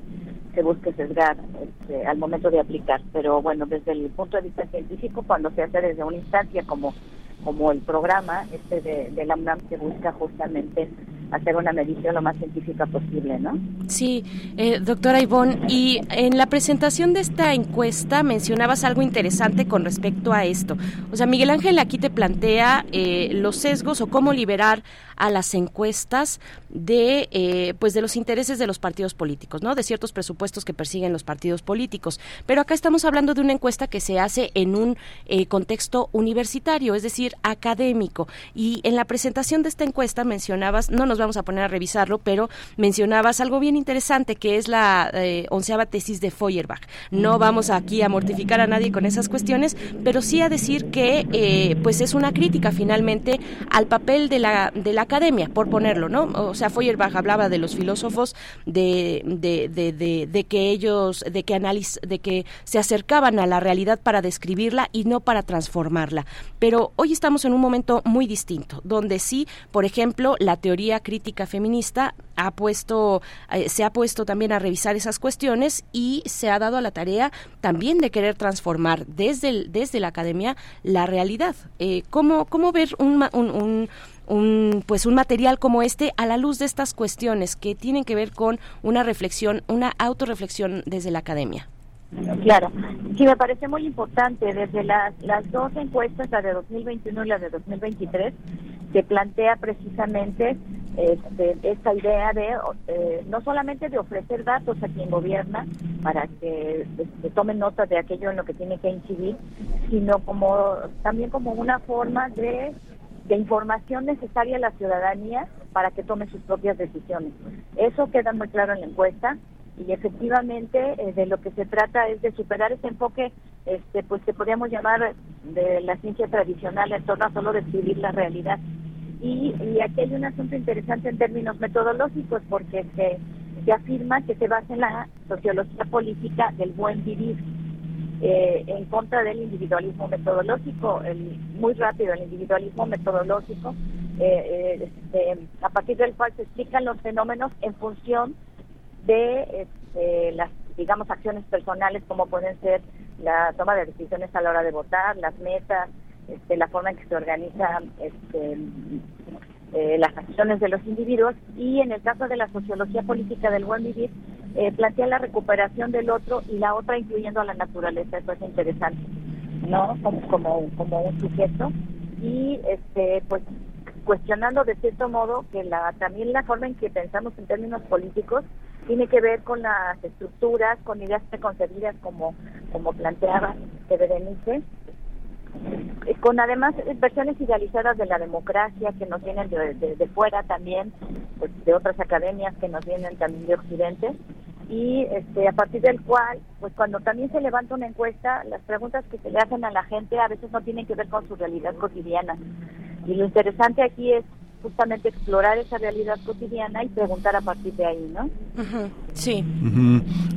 se busque sesgar este, al momento de aplicar, pero bueno, desde el punto de vista científico, cuando se hace desde una instancia como como el programa este de, de la UNAM que busca justamente hacer una medición lo más científica posible, ¿no? Sí, eh, doctora Ivonne, y en la presentación de esta encuesta mencionabas algo interesante con respecto a esto. O sea, Miguel Ángel aquí te plantea eh, los sesgos o cómo liberar a las encuestas de eh, pues de los intereses de los partidos políticos, ¿no? De ciertos presupuestos que persiguen los partidos políticos. Pero acá estamos hablando de una encuesta que se hace en un eh, contexto universitario, es decir, académico. Y en la presentación de esta encuesta mencionabas, no nos vamos a poner a revisarlo, pero mencionabas algo bien interesante que es la eh, onceava tesis de Feuerbach. No vamos aquí a mortificar a nadie con esas cuestiones, pero sí a decir que eh, pues es una crítica finalmente al papel de la, de la academia, por ponerlo, ¿no? O sea, Feuerbach hablaba de los filósofos, de, de, de, de, que ellos, de que, analiz, de que se acercaban a la realidad para describirla y no para transformarla. Pero hoy estamos en un momento muy distinto, donde sí, por ejemplo, la teoría crítica feminista ha puesto, eh, se ha puesto también a revisar esas cuestiones y se ha dado a la tarea también de querer transformar desde, desde la academia la realidad. Eh, ¿cómo, ¿Cómo ver un, un, un, pues un material como este a la luz de estas cuestiones que tienen que ver con una reflexión, una autorreflexión desde la academia? Claro, sí me parece muy importante desde las, las dos encuestas, la de 2021 y la de 2023, que plantea precisamente este, esta idea de eh, no solamente de ofrecer datos a quien gobierna para que este, tomen nota de aquello en lo que tiene que incidir, sino como también como una forma de, de información necesaria a la ciudadanía para que tome sus propias decisiones. Eso queda muy claro en la encuesta y efectivamente eh, de lo que se trata es de superar ese enfoque este pues que podríamos llamar de la ciencia tradicional en torno a solo describir la realidad. Y, aquí hay un asunto interesante en términos metodológicos porque se, afirma que se basa en la sociología política del buen vivir eh, en contra del individualismo metodológico el, muy rápido el individualismo metodológico eh, este, a partir del cual se explican los fenómenos en función este, las, digamos, acciones personales como pueden ser la toma de decisiones a la hora de votar, las metas, este, la forma en que se organizan este, eh, las acciones de los individuos. Y en el caso de la sociología política del buen vivir eh, plantea la recuperación del otro y la otra incluyendo a la naturaleza. Eso es interesante no como como, como un sujeto. Y este pues cuestionando de cierto modo que la también la forma en que pensamos en términos políticos tiene que ver con las estructuras, con ideas preconcebidas como, como planteaba que Berenice, eh, con además versiones idealizadas de la democracia que nos vienen de, de, fuera también, pues, de otras academias que nos vienen también de Occidente, y este, a partir del cual, pues cuando también se levanta una encuesta, las preguntas que se le hacen a la gente a veces no tienen que ver con su realidad cotidiana. Y lo interesante aquí es justamente explorar esa realidad cotidiana y preguntar a partir de ahí, ¿no? Sí.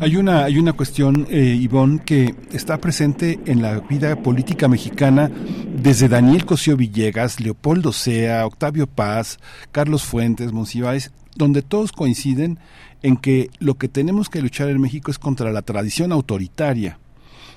Hay una hay una cuestión, eh, Ivonne, que está presente en la vida política mexicana desde Daniel Cosío Villegas, Leopoldo Sea, Octavio Paz, Carlos Fuentes, Monsiváis, donde todos coinciden en que lo que tenemos que luchar en México es contra la tradición autoritaria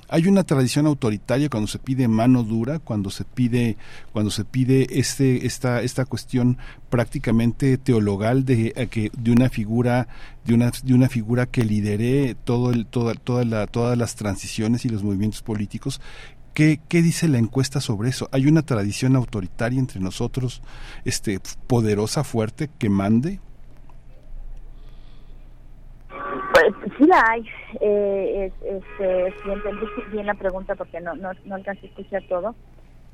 hay una tradición autoritaria cuando se pide mano dura, cuando se pide, cuando se pide este, esta, esta cuestión prácticamente teologal de, eh, que, de una figura, de una, de una figura que lidere todo el, toda, toda la, todas las transiciones y los movimientos políticos ¿Qué, ¿Qué, dice la encuesta sobre eso? ¿Hay una tradición autoritaria entre nosotros, este, poderosa, fuerte, que mande? Pues sí la hay. Eh, este, si entendí bien la pregunta porque no, no, no alcancé a escuchar todo.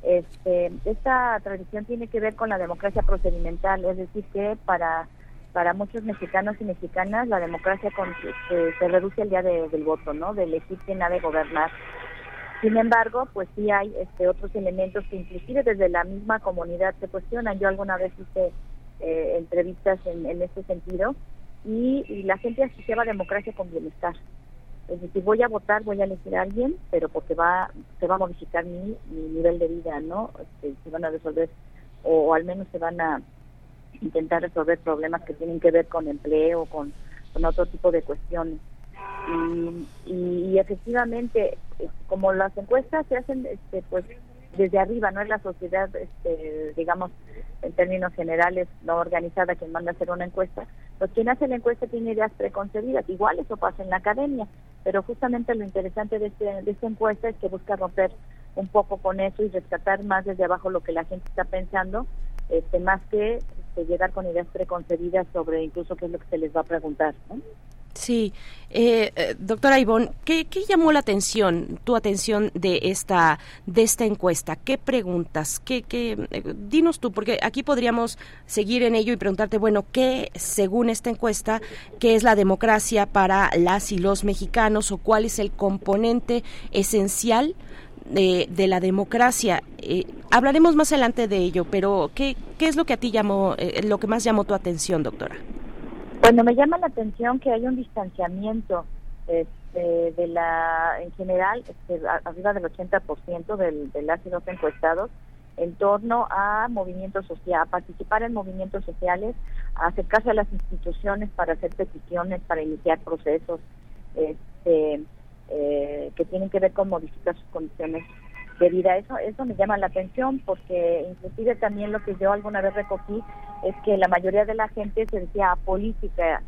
Este, esta tradición tiene que ver con la democracia procedimental, es decir, que para para muchos mexicanos y mexicanas la democracia se, reduce al día del voto, ¿no? De elegir quién ha de gobernar. Sin embargo, pues sí hay este, otros elementos que inclusive desde la misma comunidad se cuestionan. Yo alguna vez hice eh, entrevistas en, en este sentido y, la gente asociaba democracia con bienestar. Es decir, voy a votar, voy a elegir a alguien, pero porque va se va a modificar mi, nivel de vida, ¿no? Este, se van a resolver, o, al menos se van a intentar resolver problemas que tienen que ver con empleo, con, con otro tipo de cuestiones. Y, y, efectivamente, eh, como las encuestas se hacen, este, pues desde arriba, no es la sociedad, este, digamos, en términos generales, no organizada quien manda a hacer una encuesta, pues quien hace la encuesta tiene ideas preconcebidas, igual eso pasa en la academia, pero justamente lo interesante de, este, de esta encuesta es que busca romper un poco con eso y rescatar más desde abajo lo que la gente está pensando, este, más que este, llegar con ideas preconcebidas sobre incluso qué es lo que se les va a preguntar. Sí, eh, eh, doctora Ivonne, ¿qué, llamó la atención, tu atención de esta, de esta encuesta? ¿Qué preguntas? ¿Qué, qué, eh, dinos tú, porque aquí podríamos seguir en ello y preguntarte, bueno, ¿qué, según esta encuesta, qué es la democracia para las y los mexicanos o cuál es el componente esencial de, de la democracia? hablaremos más adelante de ello, pero ¿qué, qué es lo que a ti llamó, lo que más llamó tu atención, doctora? Bueno, me llama la atención que hay un distanciamiento este, de la, en general, este, arriba del 80% del, de las y los encuestados en torno a movimientos sociales, a participar en movimientos sociales, a acercarse a las instituciones para hacer peticiones, para iniciar procesos este, eh, que tienen que ver con modificar sus condiciones de vida. Eso, eso me llama la atención porque inclusive también lo que yo alguna vez recogí es que la mayoría de la gente se decía política,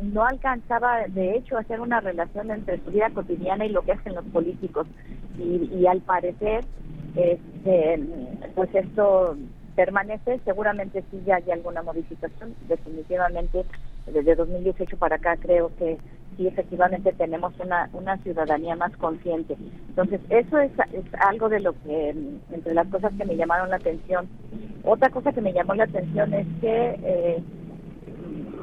no alcanzaba de hecho a hacer una relación entre su vida cotidiana y lo que hacen los políticos. Y, y al parecer, este, pues esto permanece, seguramente sí ya hay alguna modificación, definitivamente desde 2018 para acá creo que sí efectivamente tenemos una, una ciudadanía más consciente. Entonces, eso es, es algo de lo que, entre las cosas que me llamaron la atención. Otra cosa que me llamó la atención es que eh,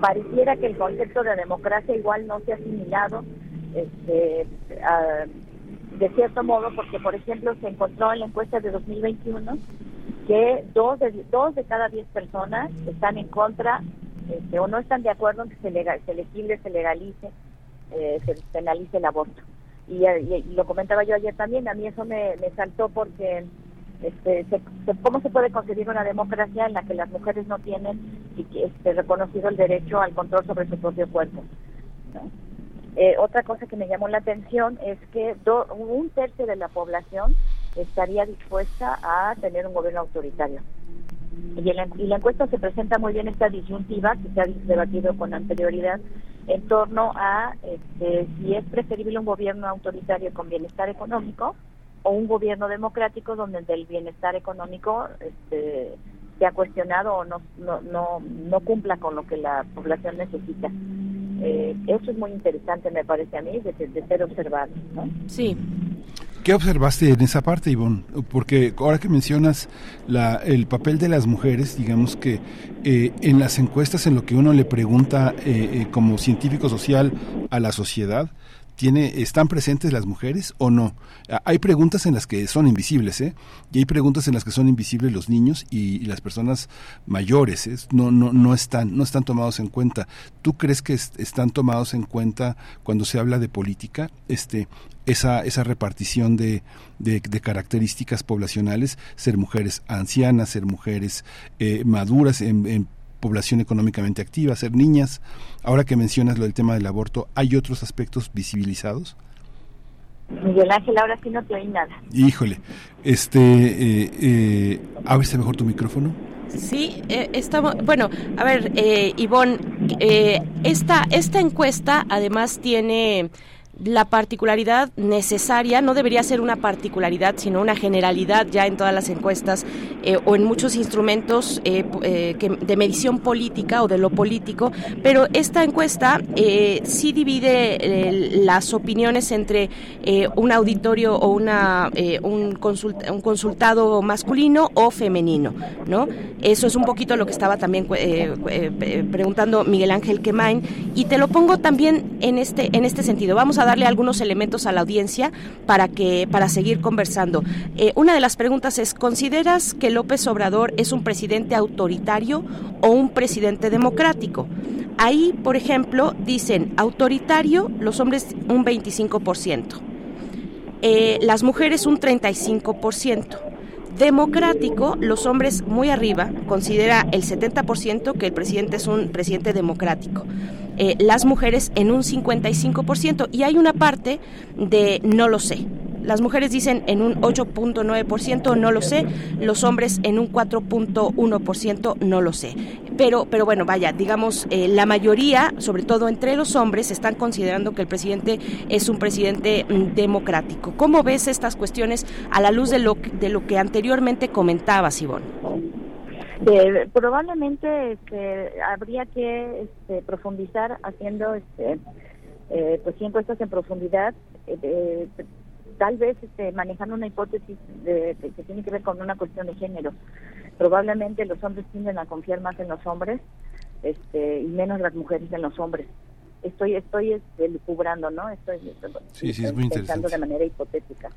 pareciera que el concepto de democracia igual no se ha asimilado este, de cierto modo, porque, por ejemplo, se encontró en la encuesta de 2021 que dos de, dos de cada diez personas están en contra este, o no están de acuerdo en que se, legal, se legisle, se legalice eh, se penalice el aborto. Y, lo comentaba yo ayer también, a mí eso me, saltó porque este, cómo se puede conseguir una democracia en la que las mujeres no tienen este, reconocido el derecho al control sobre su propio cuerpo. Eh, otra cosa que me llamó la atención es que un tercio de la población estaría dispuesta a tener un gobierno autoritario. Y, en y la encuesta se presenta muy bien esta disyuntiva que se ha debatido con anterioridad en torno a este, si es preferible un gobierno autoritario con bienestar económico o un gobierno democrático donde el bienestar económico este, se ha cuestionado o no, no, no, no cumpla con lo que la población necesita. Eh, eso es muy interesante, me parece a mí, de, de ser observado. ¿no? Sí. ¿Qué observaste en esa parte, Ivonne? Porque ahora que mencionas la, el papel de las mujeres, digamos que eh, en las encuestas, en lo que uno le pregunta eh, eh, como científico social a la sociedad, tiene, ¿están presentes las mujeres o no? Hay preguntas en las que son invisibles, ¿eh? Y hay preguntas en las que son invisibles los niños y, las personas mayores, ¿eh? no, no, no, están, no están tomados en cuenta. ¿Tú crees que están tomados en cuenta cuando se habla de política? Este, esa, esa repartición de, de, características poblacionales, ser mujeres ancianas, ser mujeres eh, maduras en, en población económicamente activa, ser niñas. Ahora que mencionas lo del tema del aborto, ¿hay otros aspectos visibilizados? Miguel Ángel, ahora sí no te oí nada. Híjole, este, eh, eh, ábrese mejor tu micrófono. Sí, eh, estamos, bueno, a ver, eh, Ivonne, eh, esta, esta encuesta además tiene la particularidad necesaria no debería ser una particularidad, sino una generalidad ya en todas las encuestas eh, o en muchos instrumentos eh, eh, de medición política o de lo político, pero esta encuesta sí divide las opiniones entre un auditorio o un, un consultado masculino o femenino, ¿no? Eso es un poquito lo que estaba también preguntando Miguel Ángel Quemain y te lo pongo también en este, en este sentido. Vamos a darle algunos elementos a la audiencia para que para seguir conversando. Eh, una de las preguntas es ¿consideras que López Obrador es un presidente autoritario o un presidente democrático? Ahí, por ejemplo, dicen autoritario los hombres un 25%, eh, las mujeres un 35% democrático, los hombres muy arriba, considera el 70% que el presidente es un presidente democrático. Eh, las mujeres en un 55% y hay una parte de no lo sé. Las mujeres dicen en un 8.9% no lo sé, los hombres en un 4.1% no lo sé. Pero, pero bueno, vaya, digamos, eh, la mayoría, sobre todo entre los hombres, están considerando que el presidente es un presidente mm, democrático. ¿Cómo ves estas cuestiones a la luz de lo, de lo que anteriormente comentabas, Ivonne? Probablemente este, habría que este, profundizar haciendo este, eh, pues sí encuestas en profundidad, eh, tal vez este, manejando una hipótesis de, que tiene que ver con una cuestión de género. Probablemente los hombres tienden a confiar más en los hombres este, y menos las mujeres en los hombres. Estoy estoy este, lucubrando, ¿no? Estoy, sí, sí, es muy pensando de manera hipotética.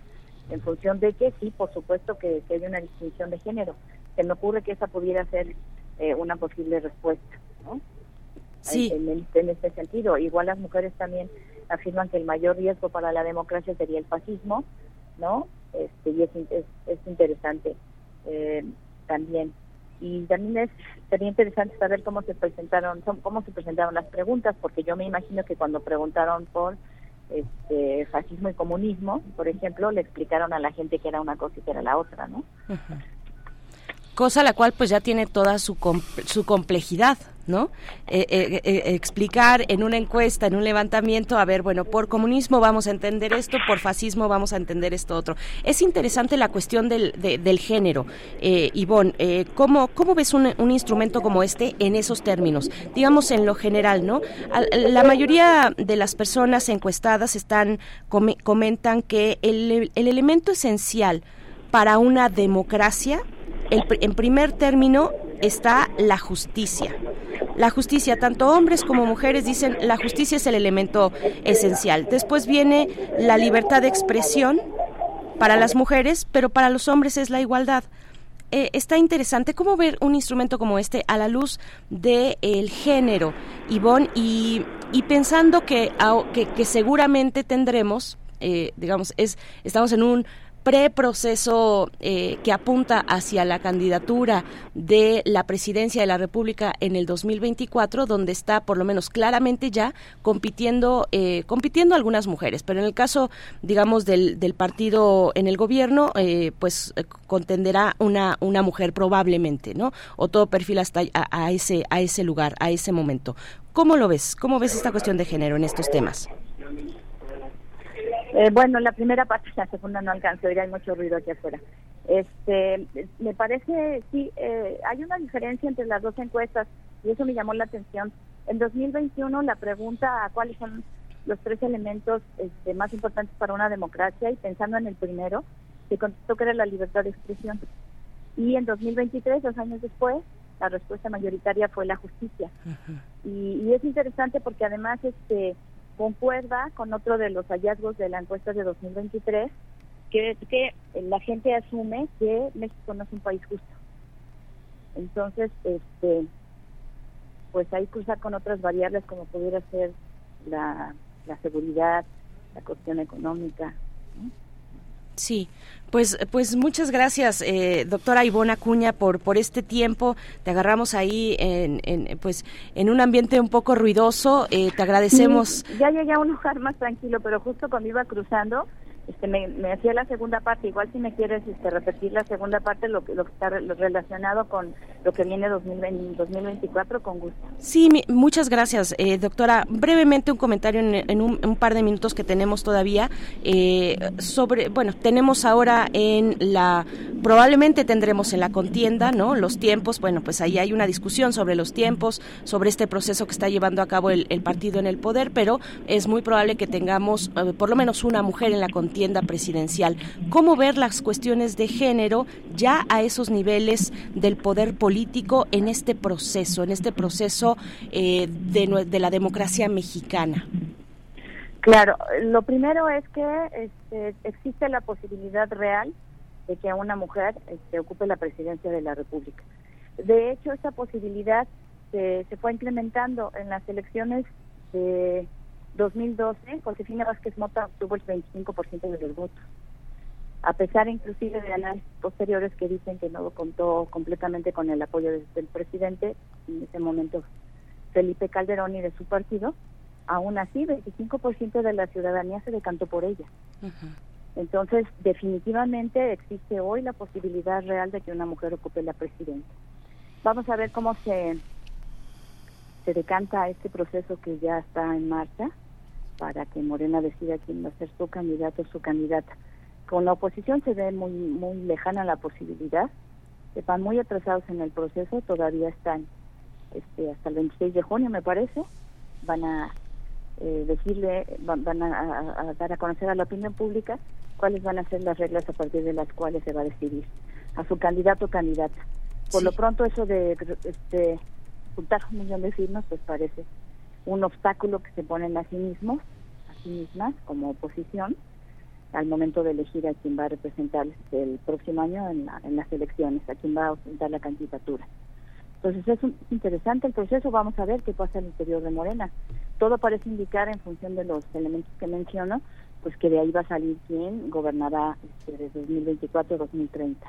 En función de que sí, por supuesto que, hay una distinción de género. Se me ocurre que esa pudiera ser eh, una posible respuesta, ¿no? Sí. En, en, este sentido. Igual las mujeres también afirman que el mayor riesgo para la democracia sería el fascismo, ¿no? Este, y es, es, interesante eh, también. Y también es sería interesante saber cómo se presentaron, cómo se presentaron las preguntas, porque yo me imagino que cuando preguntaron por este, fascismo y comunismo, por ejemplo, le explicaron a la gente que era una cosa y que era la otra, ¿no? Cosa la cual pues ya tiene toda su, su complejidad, ¿no? Eh, eh, eh, explicar en una encuesta, en un levantamiento, a ver, bueno, por comunismo vamos a entender esto, por fascismo vamos a entender esto otro. Es interesante la cuestión del, del género. Eh, Ivonne, ¿cómo, ¿cómo, ves un, un, instrumento como este en esos términos? Digamos en lo general, ¿no? La mayoría de las personas encuestadas están comentan que el, el elemento esencial para una democracia en primer término está la justicia. La justicia, tanto hombres como mujeres dicen la justicia es el elemento esencial. Después viene la libertad de expresión para las mujeres, pero para los hombres es la igualdad. Eh, está interesante cómo ver un instrumento como este a la luz del el género, Ivonne, y, y pensando que, que, seguramente tendremos, eh, digamos, es, estamos en un preproceso eh, que apunta hacia la candidatura de la presidencia de la República en el 2024, donde está por lo menos claramente ya compitiendo eh, compitiendo algunas mujeres, pero en el caso, digamos, del, del partido en el gobierno, eh, pues eh, contenderá una una mujer probablemente, ¿no? O todo perfil hasta a, a ese a ese lugar, a ese momento. ¿Cómo lo ves? ¿Cómo ves esta cuestión de género en estos temas? Eh, bueno, la primera parte, [LAUGHS] la segunda no alcanzo, hay mucho ruido aquí afuera. Este, me parece, sí, eh, hay una diferencia entre las dos encuestas y eso me llamó la atención. En 2021 la pregunta a cuáles son los tres elementos este, más importantes para una democracia y pensando en el primero, se contestó que era la libertad de expresión. Y en 2023, dos años después, la respuesta mayoritaria fue la justicia. y, y, es interesante porque además este concuerda con otro de los hallazgos de la encuesta de 2023, que que la gente asume que México no es un país justo. Entonces, este, pues ahí cruza con otras variables como pudiera ser la seguridad, la cuestión económica, Sí, pues, pues muchas gracias, eh, doctora Ivona Acuña, por, por este tiempo. Te agarramos ahí en, en pues, en un ambiente un poco ruidoso. Eh, te agradecemos. ya llegué a un lugar más tranquilo, pero justo cuando iba cruzando, este, me, hacía la segunda parte. Igual si me quieres este, repetir la segunda parte, lo, lo que está relacionado con lo que viene 2020, 2024, con gusto. Sí, muchas gracias, eh, doctora. Brevemente un comentario en, un, par de minutos que tenemos todavía eh, sobre, bueno, tenemos ahora en la, probablemente tendremos en la contienda, ¿no? Los tiempos, bueno, pues ahí hay una discusión sobre los tiempos, sobre este proceso que está llevando a cabo el, partido en el poder, pero es muy probable que tengamos eh, por lo menos una mujer en la contienda presidencial. ¿Cómo ver las cuestiones de género ya a esos niveles del poder político en este proceso, en este proceso eh, de, la democracia mexicana? Claro, lo primero es que este, existe la posibilidad real de que una mujer este, ocupe la presidencia de la República. De hecho, esa posibilidad se, se fue incrementando en las elecciones de 2012, Josefina Vázquez Mota obtuvo el 25% de los votos. A pesar inclusive de análisis posteriores que dicen que no contó completamente con el apoyo del presidente, en ese momento Felipe Calderón y de su partido, aún así 25% de la ciudadanía se decantó por ella. Entonces, definitivamente existe hoy la posibilidad real de que una mujer ocupe la presidencia. Vamos a ver cómo se, se decanta este proceso que ya está en marcha para que Morena decida quién va a ser su candidato o su candidata. Con la oposición se ve muy muy lejana la posibilidad, están muy atrasados en el proceso, todavía están este, hasta el 26 de junio me parece, van a eh, decirle, van, a, dar a conocer a la opinión pública cuáles van a ser las reglas a partir de las cuales se va a decidir a su candidato o candidata. Por lo pronto eso de este, juntar un millón de firmas pues parece un obstáculo que se ponen a sí mismos, a sí mismas como oposición al momento de elegir a quien va a representar el próximo año en, en las elecciones, a quien va a ostentar la candidatura. Entonces es interesante el proceso, vamos a ver qué pasa al interior de Morena. Todo parece indicar en función de los elementos que menciono, pues que de ahí va a salir quien gobernará este, desde 2024 2030.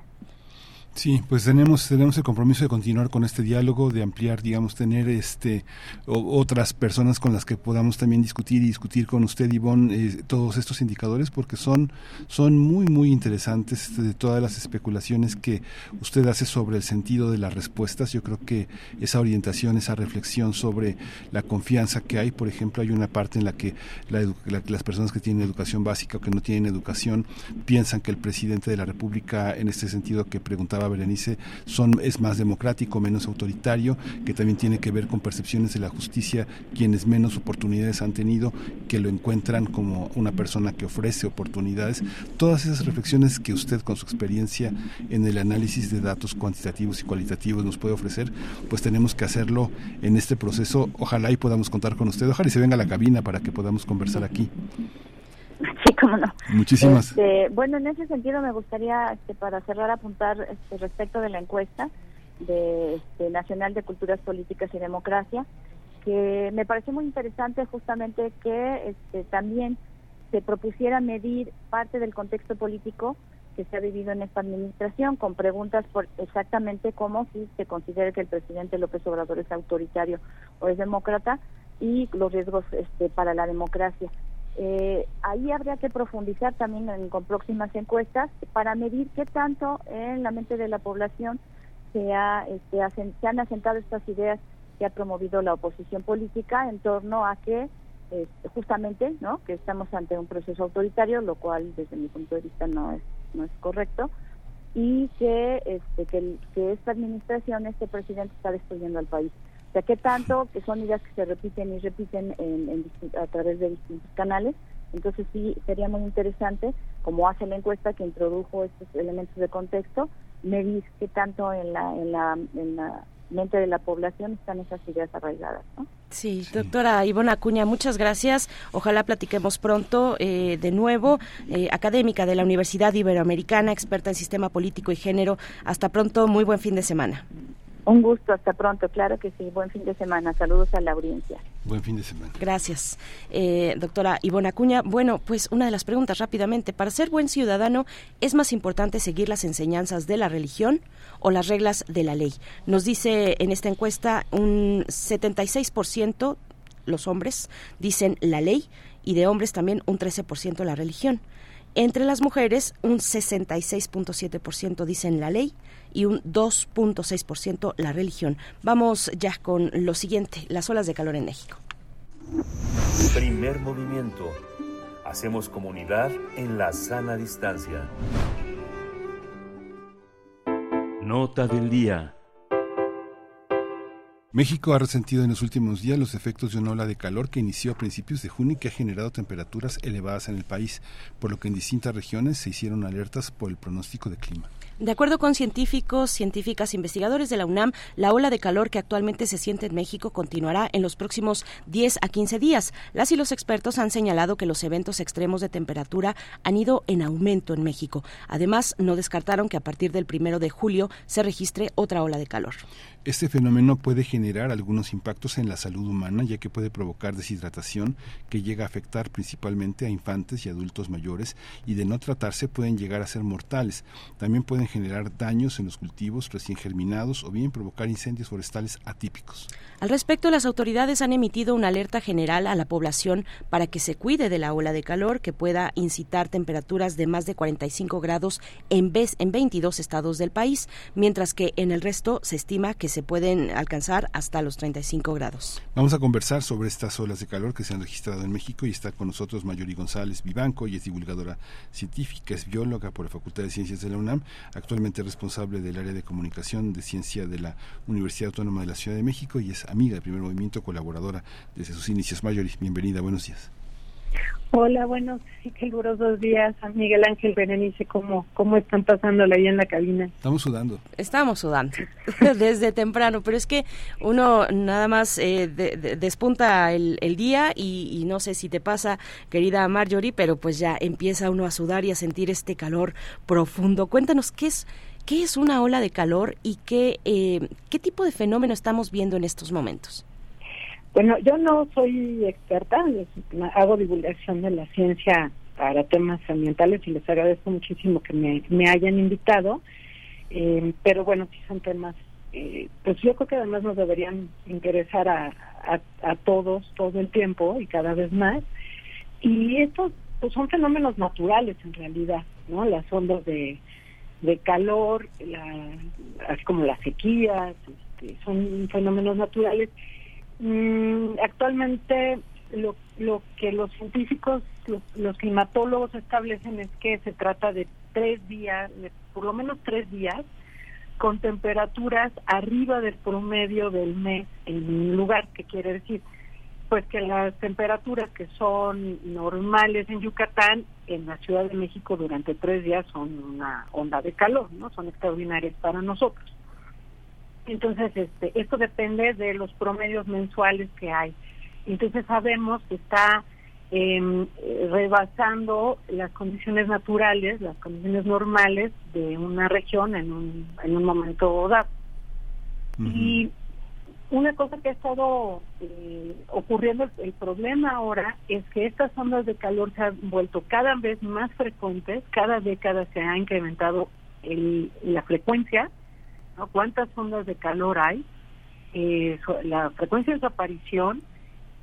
Sí, pues tenemos tenemos el compromiso de continuar con este diálogo, de ampliar, digamos, tener este otras personas con las que podamos también discutir y discutir con usted, Ivonne, eh, todos estos indicadores, porque son son muy muy interesantes este, de todas las especulaciones que usted hace sobre el sentido de las respuestas. Yo creo que esa orientación, esa reflexión sobre la confianza que hay, por ejemplo, hay una parte en la que las personas que tienen educación básica o que no tienen educación piensan que el presidente de la República, en este sentido que preguntaba Berenice, son, es más democrático, menos autoritario, que también tiene que ver con percepciones de la justicia, quienes menos oportunidades han tenido, que lo encuentran como una persona que ofrece oportunidades. Todas esas reflexiones que usted con su experiencia en el análisis de datos cuantitativos y cualitativos nos puede ofrecer, pues tenemos que hacerlo en este proceso. Ojalá y podamos contar con usted, ojalá y se venga a la cabina para que podamos conversar aquí. [LAUGHS] Sí, cómo no. Muchísimas. Este, bueno, en ese sentido me gustaría, este, para cerrar, apuntar este, respecto de la encuesta de este, Nacional de Culturas Políticas y Democracia, que me pareció muy interesante justamente que este, también se propusiera medir parte del contexto político que se ha vivido en esta administración con preguntas por exactamente cómo si se considera que el presidente López Obrador es autoritario o es demócrata y los riesgos este, para la democracia. Eh, ahí habría que profundizar también con próximas encuestas para medir qué tanto en la mente de la población se, ha, este, se han asentado estas ideas que ha promovido la oposición política en torno a que este, justamente no que estamos ante un proceso autoritario lo cual desde mi punto de vista no es no es correcto y que este que, que esta administración este presidente está destruyendo al país o sea, qué tanto, que son ideas que se repiten y repiten en, a través de distintos canales. Entonces sí, sería muy interesante, como hace la encuesta que introdujo estos elementos de contexto, medir qué tanto en la, en la, en la mente de la población están esas ideas arraigadas. ¿no? Sí, doctora Ivona Acuña, muchas gracias. Ojalá platiquemos pronto eh, de nuevo. Eh, académica de la Universidad Iberoamericana, experta en sistema político y género. Hasta pronto, muy buen fin de semana. Un gusto, hasta pronto, claro que sí. Buen fin de semana. Saludos a la audiencia. Buen fin de semana. Gracias, eh, doctora Ivona Acuña. Bueno, pues una de las preguntas rápidamente. Para ser buen ciudadano, ¿es más importante seguir las enseñanzas de la religión o las reglas de la ley? Nos dice en esta encuesta un 76% los hombres dicen la ley y de hombres también un 13% la religión. Entre las mujeres, un 66.7% dicen la ley y un 2.6% la religión. Vamos ya con lo siguiente, las olas de calor en México. Primer movimiento. Hacemos comunidad en la sana distancia. Nota del día. México ha resentido en los últimos días los efectos de una ola de calor que inició a principios de junio y que ha generado temperaturas elevadas en el país, por lo que en distintas regiones se hicieron alertas por el pronóstico de clima. De acuerdo con científicos, científicas, investigadores de la UNAM, la ola de calor que actualmente se siente en México continuará en los próximos 10 a 15 días. Las y los expertos han señalado que los eventos extremos de temperatura han ido en aumento en México. Además, no descartaron que a partir del primero de julio se registre otra ola de calor. Este fenómeno puede generar algunos impactos en la salud humana, ya que puede provocar deshidratación que llega a afectar principalmente a infantes y adultos mayores y de no tratarse pueden llegar a ser mortales. También pueden generar daños en los cultivos recién germinados o bien provocar incendios forestales atípicos. Al respecto, las autoridades han emitido una alerta general a la población para que se cuide de la ola de calor que pueda incitar temperaturas de más de 45 grados en, vez, en 22 estados del país, mientras que en el resto se estima que se pueden alcanzar hasta los 35 grados. Vamos a conversar sobre estas olas de calor que se han registrado en México y está con nosotros Mayori González Vivanco y es divulgadora científica, es bióloga por la Facultad de Ciencias de la UNAM. actualmente responsable del área de comunicación de ciencia de la Universidad Autónoma de la Ciudad de México y es amiga del primer movimiento, colaboradora desde sus inicios. Mayori, bienvenida, buenos días. Hola, buenos y calurosos días a Miguel Ángel Berenice. ¿Cómo, ¿Cómo están pasándola ahí en la cabina? Estamos sudando. Estamos sudando [LAUGHS] desde temprano, pero es que uno nada más eh, despunta el, día y, no sé si te pasa, querida Marjorie, pero pues ya empieza uno a sudar y a sentir este calor profundo. Cuéntanos qué es, qué es una ola de calor y qué, eh, qué tipo de fenómeno estamos viendo en estos momentos. Bueno, yo no soy experta, hago divulgación de la ciencia para temas ambientales y les agradezco muchísimo que me, hayan invitado, eh, pero bueno, sí son temas, eh, pues yo creo que además nos deberían interesar a, a, todos todo el tiempo y cada vez más, y estos pues son fenómenos naturales en realidad, ¿no? Las ondas de, de calor, la, así como las sequías, este, son fenómenos naturales. Mm, actualmente lo, lo que los científicos, los, climatólogos establecen es que se trata de tres días, de por lo menos tres días, con temperaturas arriba del promedio del mes en lugar, que quiere decir pues que las temperaturas que son normales en Yucatán, en la Ciudad de México durante tres días son una onda de calor, ¿no? Son extraordinarias para nosotros. Entonces, este, esto depende de los promedios mensuales que hay. Entonces sabemos que está em, rebasando las condiciones naturales, las condiciones normales de una región en un, en un momento dado. Y una cosa que ha estado eh, ocurriendo, el, problema ahora es que estas ondas de calor se han vuelto cada vez más frecuentes, cada década se ha incrementado el, la frecuencia cuántas ondas de calor hay, eh, la frecuencia de su aparición,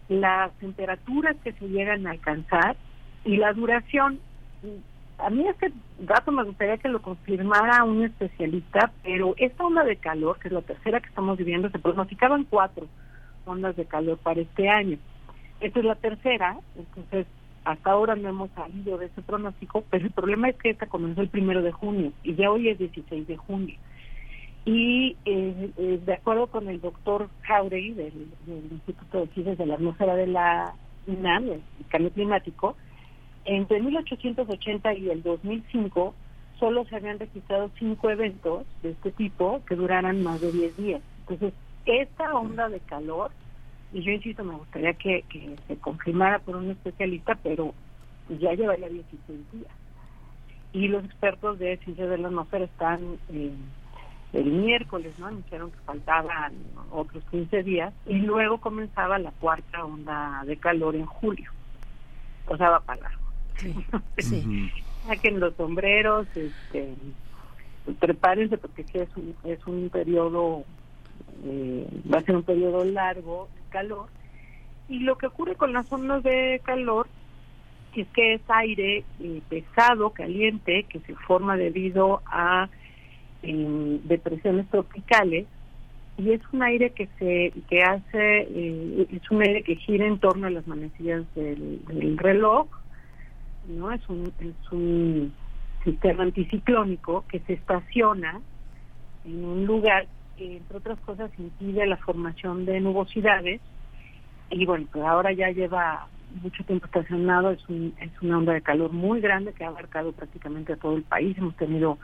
las temperaturas que se llegan a alcanzar y la duración. A mí este dato me gustaría que lo confirmara un especialista, pero esta onda de calor, que es la tercera que estamos viviendo, se pronosticaban cuatro ondas de calor para este año. Esta es la tercera, entonces hasta ahora no hemos salido de ese pronóstico, pero el problema es que esta comenzó el primero de junio y ya hoy es 16 de junio. Y eh, eh, de acuerdo con el doctor Jauregui del, Instituto de Ciencias de la Atmósfera de la UNAM, el cambio climático, entre 1880 y el 2005 solo se habían registrado cinco eventos de este tipo que duraran más de 10 días. Entonces, esta onda de calor, y yo insisto, me gustaría que, se confirmara por un especialista, pero ya llevaría 16 días. Y los expertos de ciencias de la atmósfera están... Eh, el miércoles, ¿no? Anunciaron que faltaban otros 15 días y luego comenzaba la cuarta onda de calor en julio. O sea, va para largo. Sí, [LAUGHS] sí. Saquen los sombreros, este, prepárense porque es un, es un periodo, eh, va a ser un periodo largo de calor. Y lo que ocurre con las ondas de calor es que es aire eh, pesado, caliente, que se forma debido a en depresiones tropicales y es un aire que se que hace eh, es un aire que gira en torno a las manecillas del, reloj no es un es un sistema anticiclónico que se estaciona en un lugar que entre otras cosas impide la formación de nubosidades y bueno pues ahora ya lleva mucho tiempo estacionado es un, es una onda de calor muy grande que ha abarcado prácticamente a todo el país hemos tenido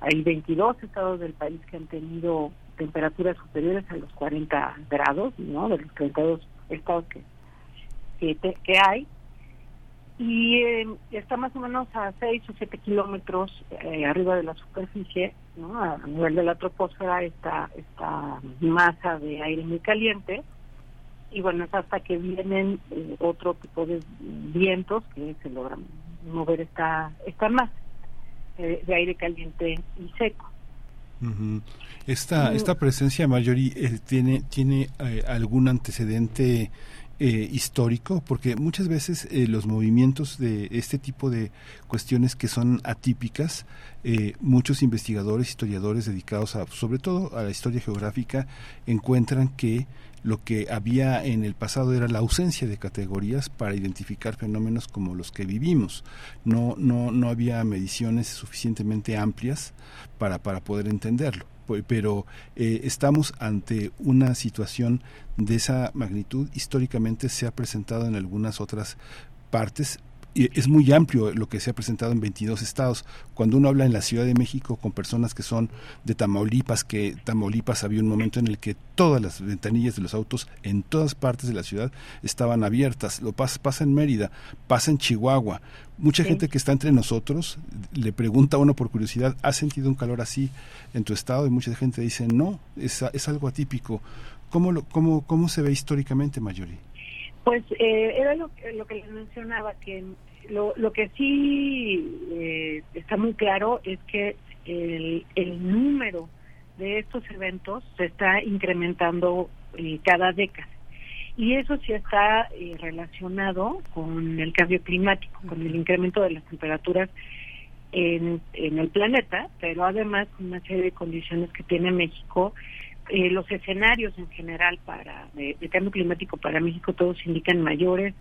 hay 22 estados del país que han tenido temperaturas superiores a los 40 grados, ¿no? De los 32 estados que, que, hay. Y eh, está más o menos a 6 o 7 kilómetros eh, arriba de la superficie, ¿no? A nivel de la troposfera, esta, esta masa de aire muy caliente. Y bueno, es hasta que vienen eh, otro tipo de vientos que se logran mover esta, esta masa. Eh, de aire caliente y seco. Esta, esta presencia Marjorie tiene, tiene algún antecedente eh, histórico, porque muchas veces eh, los movimientos de este tipo de cuestiones que son atípicas, eh, muchos investigadores, historiadores dedicados a, sobre todo a la historia geográfica, encuentran que lo que había en el pasado era la ausencia de categorías para identificar fenómenos como los que vivimos. No, no, no había mediciones suficientemente amplias para, para poder entenderlo pero eh, estamos ante una situación de esa magnitud. Históricamente se ha presentado en algunas otras partes es muy amplio lo que se ha presentado en 22 estados. Cuando uno habla en la Ciudad de México con personas que son de Tamaulipas, que Tamaulipas había un momento en el que todas las ventanillas de los autos en todas partes de la ciudad estaban abiertas. Lo pasa, pasa en Mérida, pasa en Chihuahua. Mucha gente que está entre nosotros le pregunta a uno por curiosidad, ¿has sentido un calor así en tu estado? Y mucha gente dice, no, es, es algo atípico. ¿Cómo, lo, cómo, ¿Cómo se ve históricamente, Mayori? Pues eh, era lo, lo, que les mencionaba, que lo, lo que sí eh, está muy claro es que el, el, número de estos eventos se está incrementando eh, cada década. Y eso sí está eh, relacionado con el cambio climático, con el incremento de las temperaturas en, en el planeta, pero además con una serie de condiciones que tiene México eh, los escenarios en general para de, cambio climático para México todos indican mayores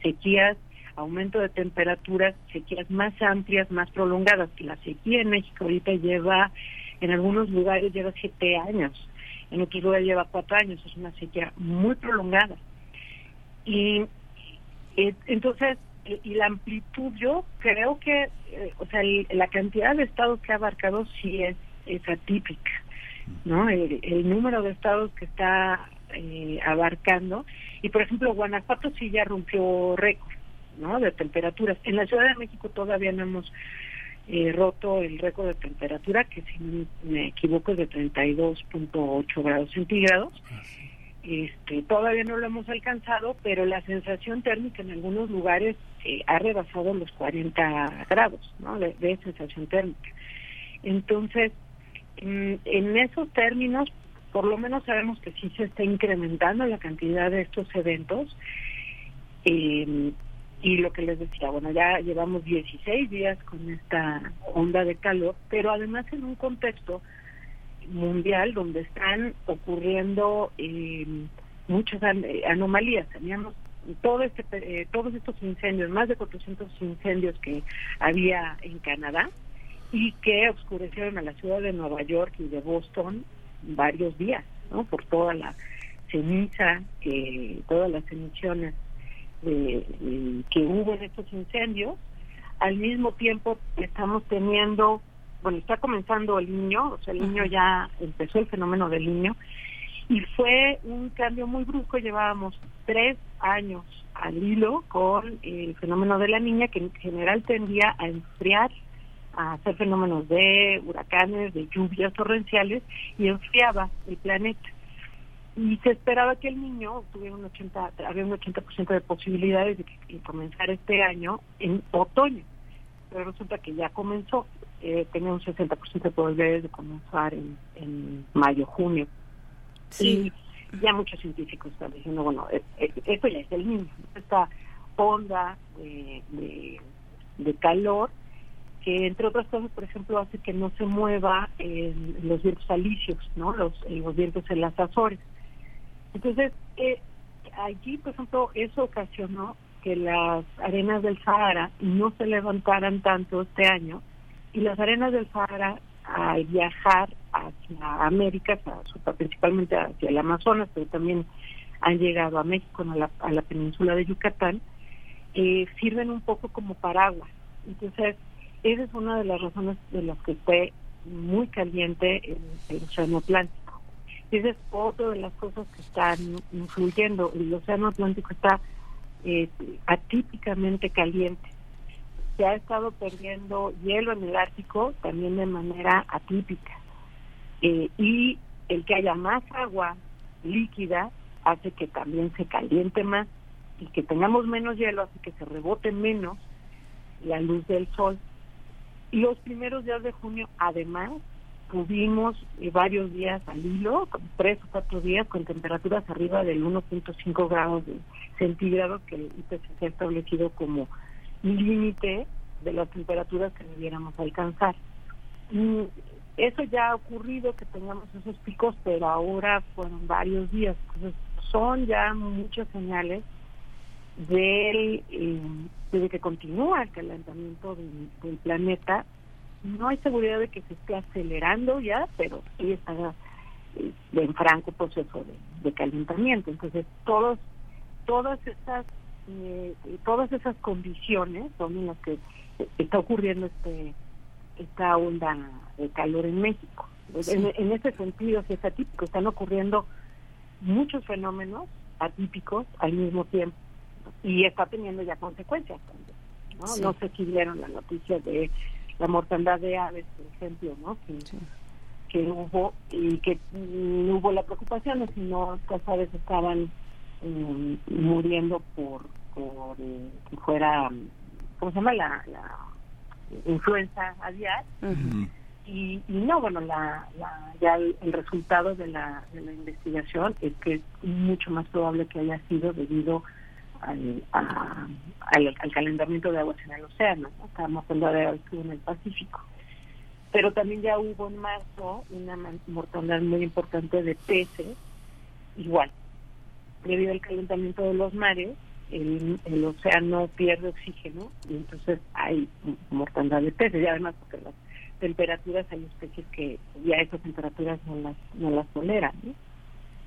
sequías, aumento de temperaturas, sequías más amplias, más prolongadas. La sequía en México ahorita lleva, en algunos lugares lleva siete años, en otros lugares lleva cuatro años, es una sequía muy prolongada. Y eh, entonces, y la amplitud, yo creo que, eh, o sea, la cantidad de estados que ha abarcado sí es atípica ¿no? El, número de estados que está eh, abarcando. Y por ejemplo, Guanajuato sí ya rompió récord, ¿no? De temperaturas. En la Ciudad de México todavía no hemos eh, roto el récord de temperatura, que si me equivoco es de 32.8 grados centígrados. Este, todavía no lo hemos alcanzado, pero la sensación térmica en algunos lugares eh, ha rebasado los 40 grados ¿no? de sensación térmica. Entonces, en, esos términos, por lo menos sabemos que sí se está incrementando la cantidad de estos eventos. Eh, y lo que les decía, bueno, ya llevamos 16 días con esta onda de calor, pero además en un contexto mundial donde están ocurriendo eh, muchas anomalías. Teníamos todo este, eh, todos estos incendios, más de 400 incendios que había en Canadá, y que oscurecieron a la ciudad de Nueva York y de Boston varios días, ¿no? Por toda la ceniza, que todas las emisiones que hubo en estos incendios. Al mismo tiempo estamos teniendo, bueno, está comenzando el niño, o sea, el niño ya empezó el fenómeno del niño, y fue un cambio muy brusco, llevábamos tres años al hilo con el fenómeno de la niña, que en general tendía a enfriar a hacer fenómenos de huracanes, de lluvias torrenciales y enfriaba el planeta. Y se esperaba que el niño tuviera un 80, había un 80% de posibilidades de que comenzara este año en otoño. Pero resulta que ya comenzó, eh, tenía un 60% de probabilidades de comenzar en, en mayo, junio. Sí. Y ya muchos científicos están diciendo, bueno, eh, eh, esto ya es el niño, esta onda de, de, de calor que entre otras cosas, por ejemplo, hace que no se mueva los vientos alisios, ¿no? Los, los vientos en las Azores. Entonces, eh, allí, por ejemplo, eso ocasionó que las arenas del Sahara no se levantaran tanto este año y las arenas del Sahara al viajar hacia América, principalmente hacia el Amazonas, pero también han llegado a México, a la, a la península de Yucatán, eh, sirven un poco como paraguas. Entonces, esa es una de las razones de las que fue muy caliente el, Océano Atlántico. Esa es otra de las cosas que están influyendo. El Océano Atlántico está eh, atípicamente caliente. Se ha estado perdiendo hielo en el Ártico también de manera atípica. Eh, y el que haya más agua líquida hace que también se caliente más y que tengamos menos hielo hace que se rebote menos la luz del sol los primeros días de junio, además, tuvimos eh, varios días al hilo, tres o cuatro días con temperaturas arriba del 1.5 grados centígrados que el IPCC ha establecido como límite de las temperaturas que debiéramos alcanzar. Y eso ya ha ocurrido que tengamos esos picos, pero ahora fueron varios días. Entonces, son ya muchas señales del, eh, de que continúa el calentamiento del, planeta. No hay seguridad de que se esté acelerando ya, pero sí está eh, en franco proceso de, calentamiento. Entonces, todos, todas esas eh, todas esas condiciones son en las que está ocurriendo este esta onda de calor en México. En, ese sentido, si es atípico, están ocurriendo muchos fenómenos atípicos al mismo tiempo y está teniendo ya consecuencias ¿no? no sé si vieron la noticia de la mortandad de aves, por ejemplo, ¿no? Que, que hubo y que no hubo la preocupación, sino estas aves estaban eh, muriendo por, por eh, que fuera, ¿cómo se llama? La, la influenza aviar. Y, no, bueno, la, ya el, resultado de la, de la investigación es que es mucho más probable que haya sido debido al, al, calentamiento de aguas en el océano. Estamos hablando de en el Pacífico. Pero también ya hubo en marzo una mortalidad muy importante de peces, igual, debido al calentamiento de los mares, el, el océano pierde oxígeno y entonces hay mortandad de peces y además porque las temperaturas hay especies que ya esas temperaturas no las no las toleran ¿no?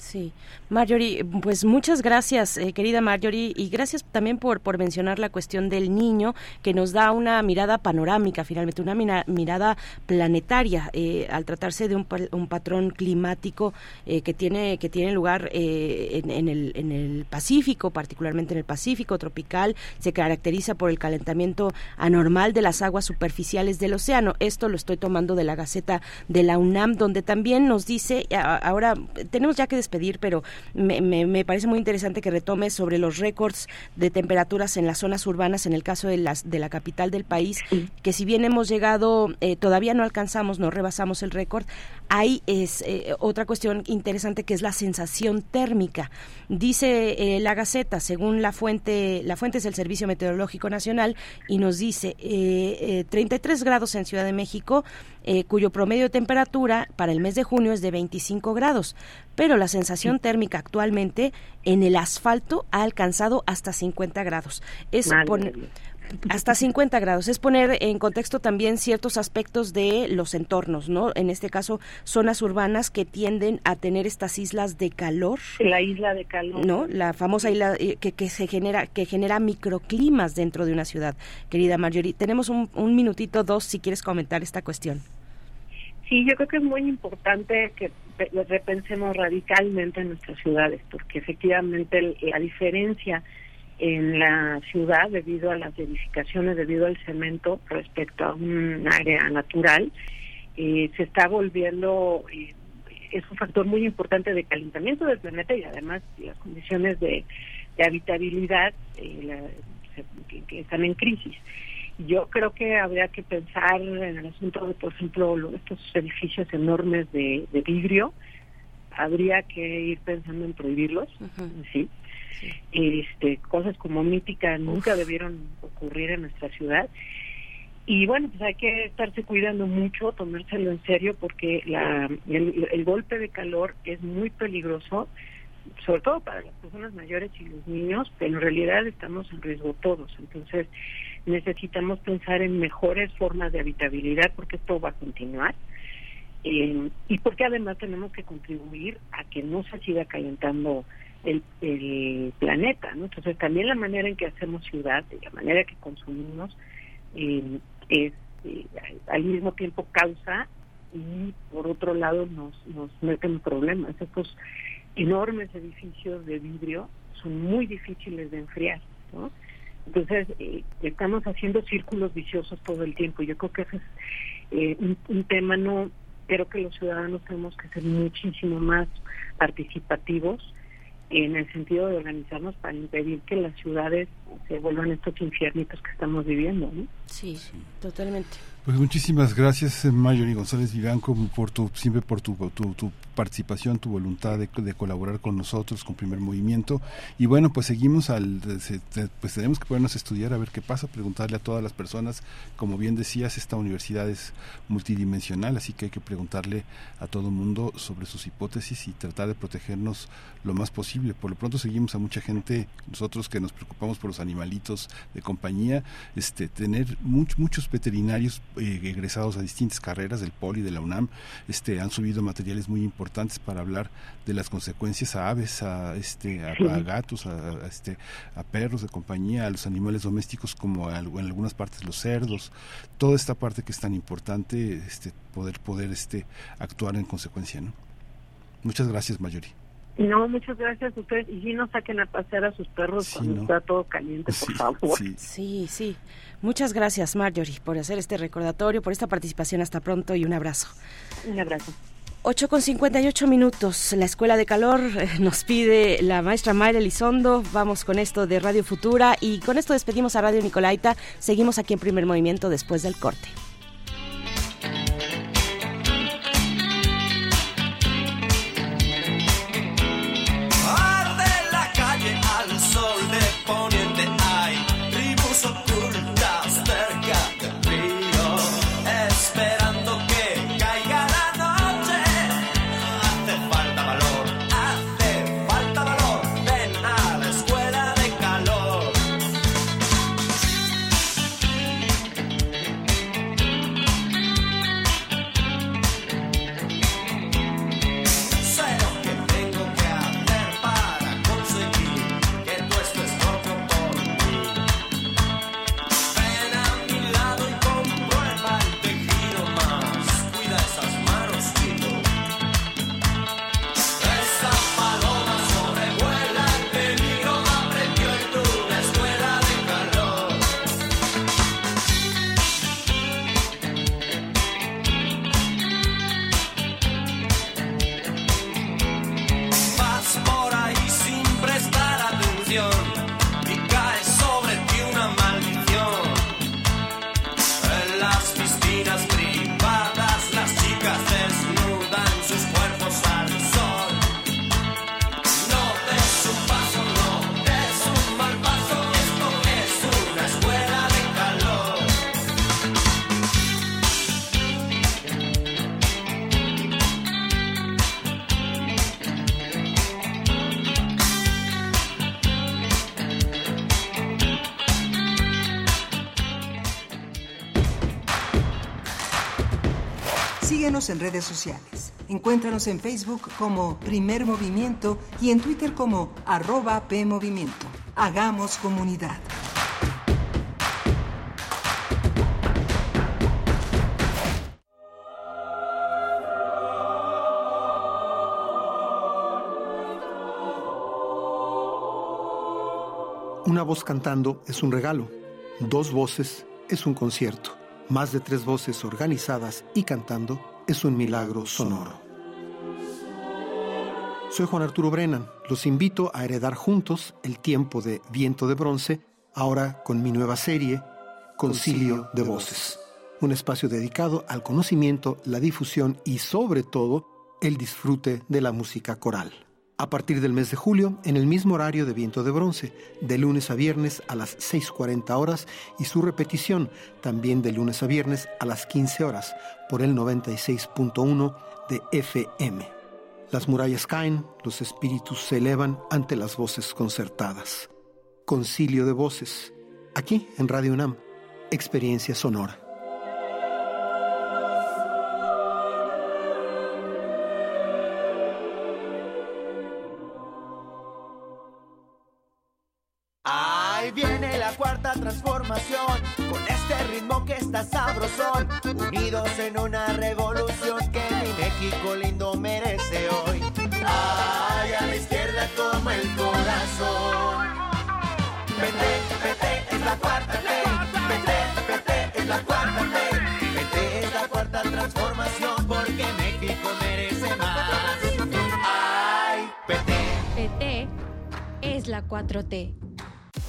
Sí, Marjorie, pues muchas gracias, eh, querida Marjorie, y gracias también por, por mencionar la cuestión del niño, que nos da una mirada panorámica, finalmente, una mirada planetaria, eh, al tratarse de un, un patrón climático eh, que, tiene, que tiene lugar en, en, el, en el Pacífico, particularmente en el Pacífico tropical, se caracteriza por el calentamiento anormal de las aguas superficiales del océano. Esto lo estoy tomando de la Gaceta de la UNAM, donde también nos dice, ahora tenemos ya que pedir, pero me, me, parece muy interesante que retome sobre los récords de temperaturas en las zonas urbanas, en el caso de, las, de la capital del país, que si bien hemos llegado, eh, todavía no alcanzamos, no rebasamos el récord, hay es eh, otra cuestión interesante que es la sensación térmica. Dice eh, la Gaceta, según la fuente, la fuente es el Servicio Meteorológico Nacional, y nos dice 33 grados en Ciudad de México, cuyo promedio de temperatura para el mes de junio es de 25 grados, pero la sensación térmica actualmente en el asfalto ha alcanzado hasta 50 grados. Es hasta 50 grados. Es poner en contexto también ciertos aspectos de los entornos, ¿no? En este caso, zonas urbanas que tienden a tener estas islas de calor. La isla de calor. ¿No? La famosa isla eh, que, que se genera, que genera microclimas dentro de una ciudad. Querida Marjorie, tenemos un, un minutito, dos, si quieres comentar esta cuestión. Sí, yo creo que es muy importante que repensemos radicalmente nuestras ciudades, porque efectivamente la diferencia en la ciudad debido a las edificaciones, debido al cemento respecto a un área natural, eh, se está volviendo, eh, es un factor muy importante de calentamiento del planeta y además las condiciones de, habitabilidad eh, que, están en crisis. Yo creo que habría que pensar en el asunto de, por ejemplo, estos edificios enormes de, vidrio, habría que ir pensando en prohibirlos, ¿sí? Este, cosas como mítica nunca debieron ocurrir en nuestra ciudad. Y bueno, pues hay que estarse cuidando mucho, tomárselo en serio, porque la, el golpe de calor es muy peligroso, sobre todo para las personas mayores y los niños, pero en realidad estamos en riesgo todos. Entonces, necesitamos pensar en mejores formas de habitabilidad porque esto va a continuar eh, y porque además tenemos que contribuir a que no se siga calentando el, el planeta, ¿no? Entonces también la manera en que hacemos ciudad, la manera que consumimos eh, es eh, al mismo tiempo causa y por otro lado nos, nos meten problemas. Estos enormes edificios de vidrio son muy difíciles de enfriar, ¿no? Entonces, eh, estamos haciendo círculos viciosos todo el tiempo. Yo creo que ese es eh, un, tema, no creo que los ciudadanos tenemos que ser muchísimo más participativos en el sentido de organizarnos para impedir que las ciudades se vuelvan estos infiernitos que estamos viviendo. ¿no? Sí, totalmente. Pues muchísimas gracias, Mayori González Vivanco, por tu, siempre por tu, tu, tu participación, tu voluntad de, de, colaborar con nosotros, con Primer Movimiento. Y bueno, pues seguimos al, pues tenemos que ponernos a estudiar a ver qué pasa, preguntarle a todas las personas, como bien decías, esta universidad es multidimensional, así que hay que preguntarle a todo el mundo sobre sus hipótesis y tratar de protegernos lo más posible. Por lo pronto seguimos a mucha gente, nosotros que nos preocupamos por los animalitos de compañía, este, tener muchos muchos veterinarios eh, egresados a distintas carreras del Poli, de la UNAM, este, han subido materiales muy importantes para hablar de las consecuencias a aves, a, este, a, a gatos, a, este, a perros de compañía, a los animales domésticos como en algunas partes los cerdos, toda esta parte que es tan importante, este, poder poder este, actuar en consecuencia. ¿no? Muchas gracias, Mayori. No, muchas gracias a ustedes. Y sí no saquen a pasear a sus perros Sí, cuando no. está todo caliente, por favor. Sí, sí. Muchas gracias, Marjorie, por hacer este recordatorio, por esta participación. Hasta pronto y un abrazo. Un abrazo. 8 con 58 minutos. La Escuela de Calor eh, nos pide la maestra Mayra Elizondo. Vamos con esto de Radio Futura y con esto despedimos a Radio Nicolaita. Seguimos aquí en primer movimiento después del corte. Atención En redes sociales. Encuéntranos en Facebook como Primer Movimiento y en Twitter como arroba PMovimiento. Hagamos comunidad. Una voz cantando es un regalo, dos voces es un concierto, más de tres voces organizadas y cantando es un milagro sonoro. Soy Juan Arturo Brennan, los invito a heredar juntos el tiempo de Viento de Bronce, ahora con mi nueva serie, Concilio de Voces, un espacio dedicado al conocimiento, la difusión y sobre todo el disfrute de la música coral a partir del mes de julio en el mismo horario de Viento de Bronce, de lunes a viernes a las 6.40 horas y su repetición también de lunes a viernes a las 15 horas por el 96.1 de FM. Las murallas caen, los espíritus se elevan ante las voces concertadas. Concilio de voces, aquí en Radio UNAM, experiencia sonora. 4T.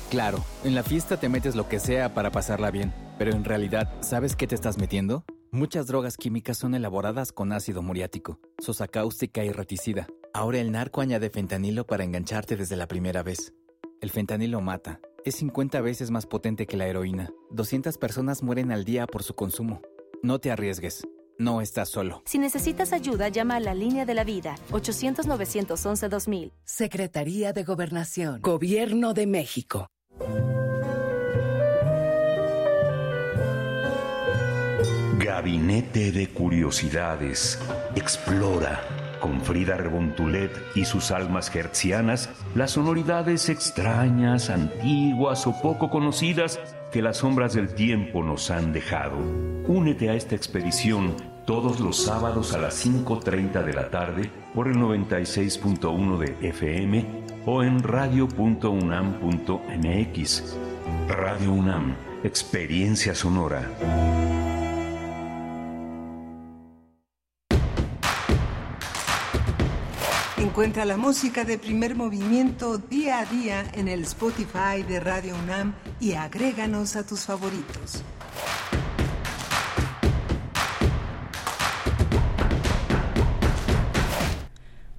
Claro, en la fiesta te metes lo que sea para pasarla bien, pero en realidad, ¿sabes qué te estás metiendo? Muchas drogas químicas son elaboradas con ácido muriático, sosa cáustica y reticida. Ahora el narco añade fentanilo para engancharte desde la primera vez. El fentanilo mata. Es 50 veces más potente que la heroína. 200 personas mueren al día por su consumo. No te arriesgues. No estás solo. Si necesitas ayuda, llama a la línea de la vida, 800-911-2000. Secretaría de Gobernación, Gobierno de México. Gabinete de Curiosidades. Explora con Frida Rebontulet y sus almas hertzianas las sonoridades extrañas, antiguas o poco conocidas que las sombras del tiempo nos han dejado. Únete a esta expedición todos los sábados a las 5.30 de la tarde por el 96.1 de FM o en radio.unam.mx. Radio UNAM, Experiencia Sonora. Encuentra la música de primer movimiento día a día en el Spotify de Radio UNAM y agréganos a tus favoritos.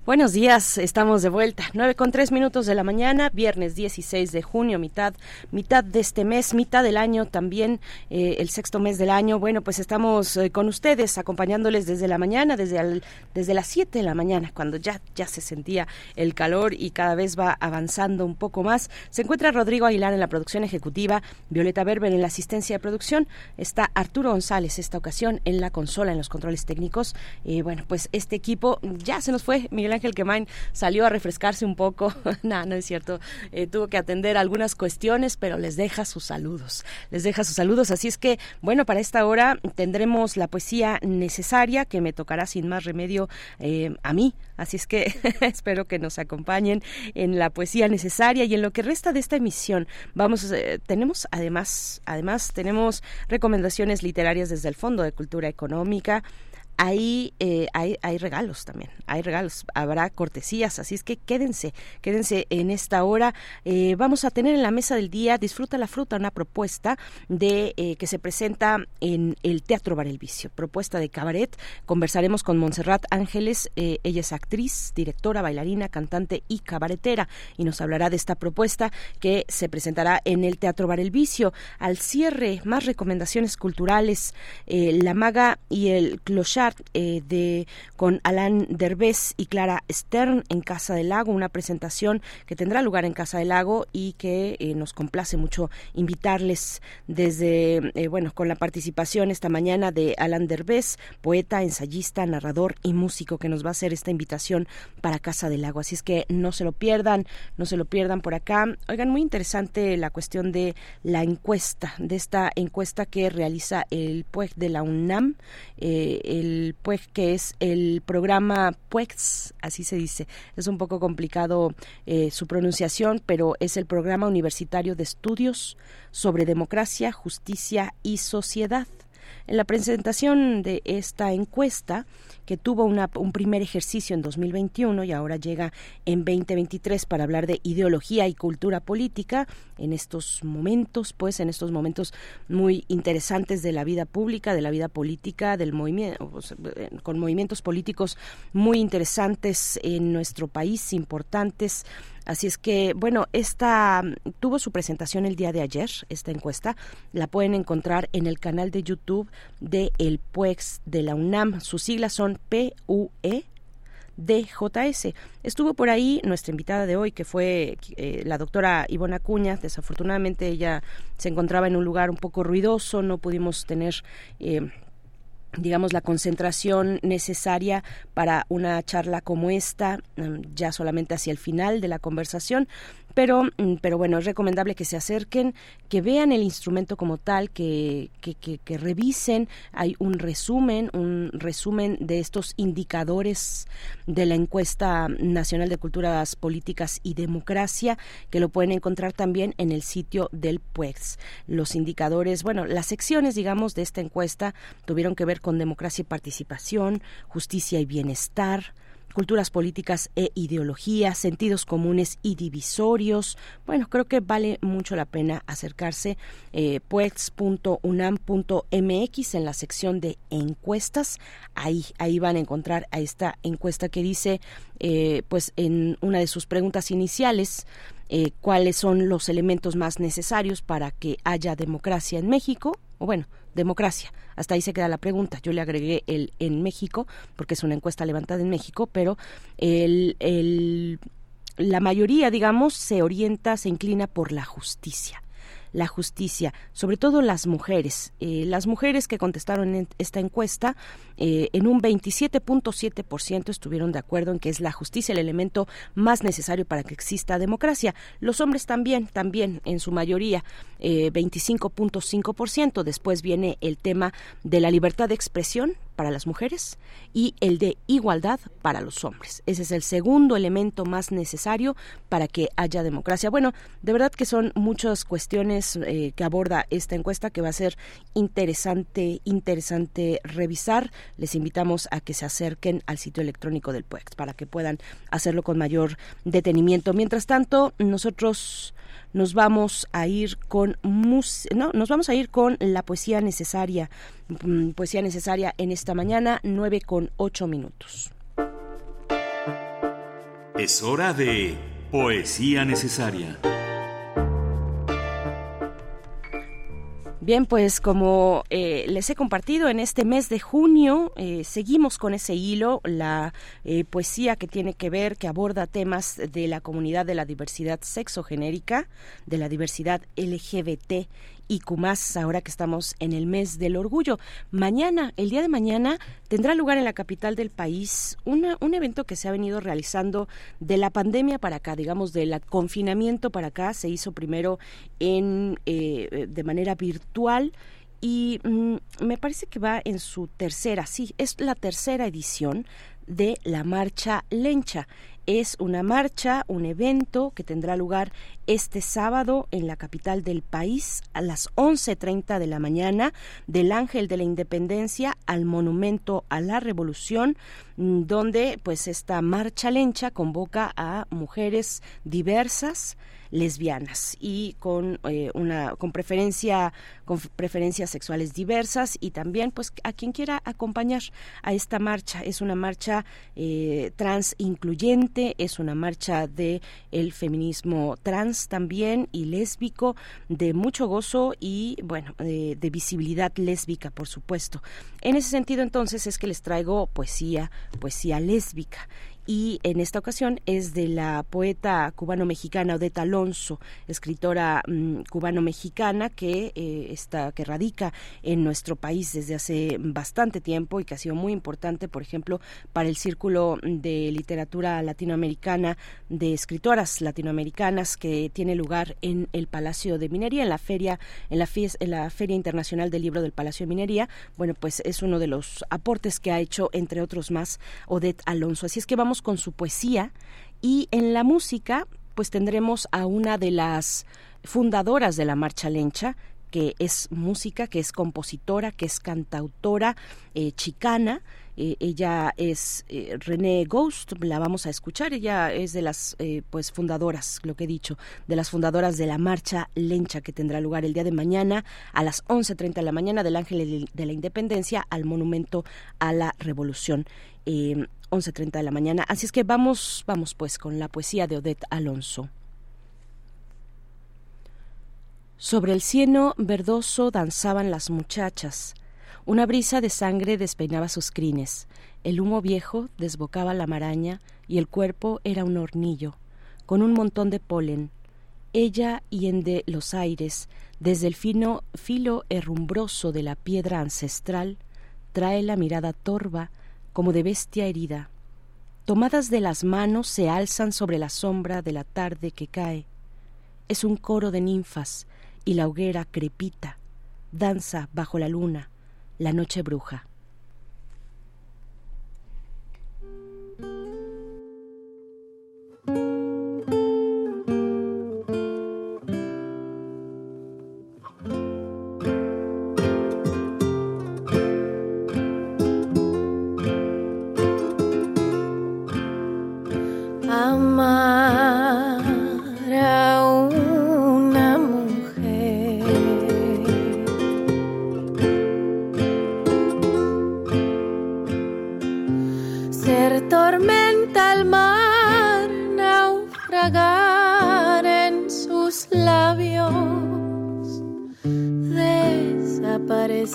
Buenos días, estamos de vuelta. 9 con 3 minutos de la mañana, viernes 16 de junio, mitad, mitad de este mes, mitad del año también, eh, el sexto mes del año. Bueno, pues estamos eh, con ustedes, acompañándoles desde la mañana, desde, desde las 7 de la mañana, cuando ya, ya se sentía el calor y cada vez va avanzando un poco más. Se encuentra Rodrigo Aguilar en la producción ejecutiva, Violeta Berber en la asistencia de producción, está Arturo González esta ocasión en la consola, en los controles técnicos. y bueno, pues este equipo ya se nos fue, Miguel Ángel Quemain salió a refrescarse un poco. [LAUGHS] no, no es cierto. Eh, tuvo que atender algunas cuestiones, pero les deja sus saludos. Les deja sus saludos. Así es que, bueno, para esta hora tendremos la poesía necesaria que me tocará sin más remedio eh, a mí. Así es que [LAUGHS] espero que nos acompañen en la poesía necesaria y en lo que resta de esta emisión. Vamos, eh, tenemos además, además tenemos recomendaciones literarias desde el Fondo de Cultura Económica ahí eh, hay, hay, regalos también, hay regalos, habrá cortesías, así es que quédense, quédense en esta hora. Eh, vamos a tener en la mesa del día Disfruta la Fruta, una propuesta de eh, que se presenta en el Teatro Bar El Vicio, propuesta de cabaret. Conversaremos con Montserrat Ángeles, ella es actriz, directora, bailarina, cantante y cabaretera, y nos hablará de esta propuesta que se presentará en el Teatro Bar El Vicio. Al cierre, más recomendaciones culturales, La Maga y el Clochard eh, de, con Alan Derbez y Clara Stern en Casa del Lago, una presentación que tendrá lugar en Casa del Lago y que eh, nos complace mucho invitarles desde, eh, bueno, con la participación esta mañana de Alan Derbez, poeta, ensayista, narrador y músico que nos va a hacer esta invitación para Casa del Lago. Así es que no se lo pierdan, no se lo pierdan por acá. Oigan, muy interesante la cuestión de la encuesta, de esta encuesta que realiza el PUEG de la UNAM, el pues que es el programa PUEX, así se dice. Es un poco complicado eh, su pronunciación, pero es el Programa Universitario de Estudios sobre Democracia, Justicia y Sociedad. En la presentación de esta encuesta, que tuvo un primer ejercicio en 2021 y ahora llega en 2023 para hablar de ideología y cultura política en estos momentos, pues en estos momentos muy interesantes de la vida pública, de la vida política, del movimiento, con movimientos políticos muy interesantes en nuestro país, importantes Así es que, bueno, esta tuvo su presentación el día de ayer, esta encuesta. La pueden encontrar en el canal de YouTube de El PUEX de la UNAM. Sus siglas son PUE DJS. Estuvo por ahí nuestra invitada de hoy, que fue eh, la doctora Ivona Cuña. Desafortunadamente ella se encontraba en un lugar un poco ruidoso, no pudimos tener eh, digamos la concentración necesaria para una charla como esta mm, ya solamente hacia el final de la conversación pero, mm, pero bueno, es recomendable que se acerquen, que vean el instrumento como tal, que, que, que, revisen. Hay un resumen, un resumen de estos indicadores de la encuesta nacional de culturas políticas y democracia, que lo pueden encontrar también en el sitio del PUEX. Los indicadores, bueno, las secciones, digamos, de esta encuesta tuvieron que ver con democracia y participación, justicia y bienestar, culturas políticas e ideologías, sentidos comunes y divisorios. Bueno, creo que vale mucho la pena acercarse eh, puex.unam.mx en la sección de encuestas. Ahí, ahí van a encontrar a esta encuesta que dice, eh, pues en una de sus preguntas iniciales, eh, cuáles son los elementos más necesarios para que haya democracia en México, o bueno, democracia. Hasta ahí se queda la pregunta. Yo le agregué el en México, porque es una encuesta levantada en México, pero el, el, la mayoría, digamos, se orienta, se inclina por la justicia la justicia, sobre todo las mujeres. Eh, las mujeres que contestaron en esta encuesta, eh, en un 27.7% estuvieron de acuerdo en que es la justicia el elemento más necesario para que exista democracia. Los hombres también, también en su mayoría, eh, 25.5%. Después viene el tema de la libertad de expresión para las mujeres y el de igualdad para los hombres. Ese es el segundo elemento más necesario para que haya democracia. Bueno, de verdad que son muchas cuestiones eh, que aborda esta encuesta que va a ser interesante, interesante revisar. Les invitamos a que se acerquen al sitio electrónico del PUEX para que puedan hacerlo con mayor detenimiento. Mientras tanto, nosotros nos vamos a ir con no, nos vamos a ir con la poesía necesaria, mm, poesía necesaria en esta mañana, 9 con 8 minutos. Es hora de poesía necesaria. Bien, pues como eh, les he compartido en este mes de junio, eh, seguimos con ese hilo, la eh, poesía que tiene que ver, que aborda temas de la comunidad de la diversidad sexogenérica, de la diversidad LGBT y Cumás, ahora que estamos en el mes del orgullo. Mañana, el día de mañana, tendrá lugar en la capital del país una, un evento que se ha venido realizando de la pandemia para acá, digamos, del confinamiento para acá. Se hizo primero en, eh, de manera virtual y mm, me parece que va en su tercera, sí, es la tercera edición de la Marcha Lencha es una marcha, un evento que tendrá lugar este sábado en la capital del país a las 11.30 de la mañana del Ángel de la Independencia al Monumento a la Revolución, mm, donde pues esta marcha lencha convoca a mujeres diversas, lesbianas y con eh, una con preferencia con preferencias sexuales diversas y también pues a quien quiera acompañar a esta marcha. Es una marcha eh, trans incluyente es una marcha de el feminismo trans también y lésbico de mucho gozo y bueno de visibilidad lésbica por supuesto. En ese sentido entonces es que les traigo poesía poesía lésbica y en esta ocasión es de la poeta cubano-mexicana Odeta Alonso, escritora mm, cubano-mexicana que eh, está que radica en nuestro país desde hace bastante tiempo y que ha sido muy importante, por ejemplo, para el círculo de literatura latinoamericana de escritoras latinoamericanas que tiene lugar en el Palacio de Minería, en la feria en la, en la Feria Internacional del Libro del Palacio de Minería. Bueno, pues es uno de los aportes que ha hecho entre otros más Odette Alonso. Así es que vamos con su poesía y en la música pues tendremos a una de las fundadoras de la Marcha Lencha, que es música, que es compositora, que es cantautora eh, chicana. Eh, ella es eh, René Ghost, la vamos a escuchar. Ella es de las pues fundadoras, lo que he dicho, de las fundadoras de la marcha Lencha que tendrá lugar el día de mañana a las 11:30 de la mañana del Ángel de la Independencia al Monumento a la Revolución. 11.30 de la mañana. Así es que vamos, vamos pues con la poesía de Odette Alonso. Sobre el cieno verdoso danzaban las muchachas. Una brisa de sangre despeinaba sus crines. El humo viejo desbocaba la maraña y el cuerpo era un hornillo, con un montón de polen. Ella hiende los aires, desde el fino filo herrumbroso de la piedra ancestral, trae la mirada torva como de bestia herida. Tomadas de las manos se alzan sobre la sombra de la tarde que cae. Es un coro de ninfas y la hoguera crepita, danza bajo la luna, la noche bruja.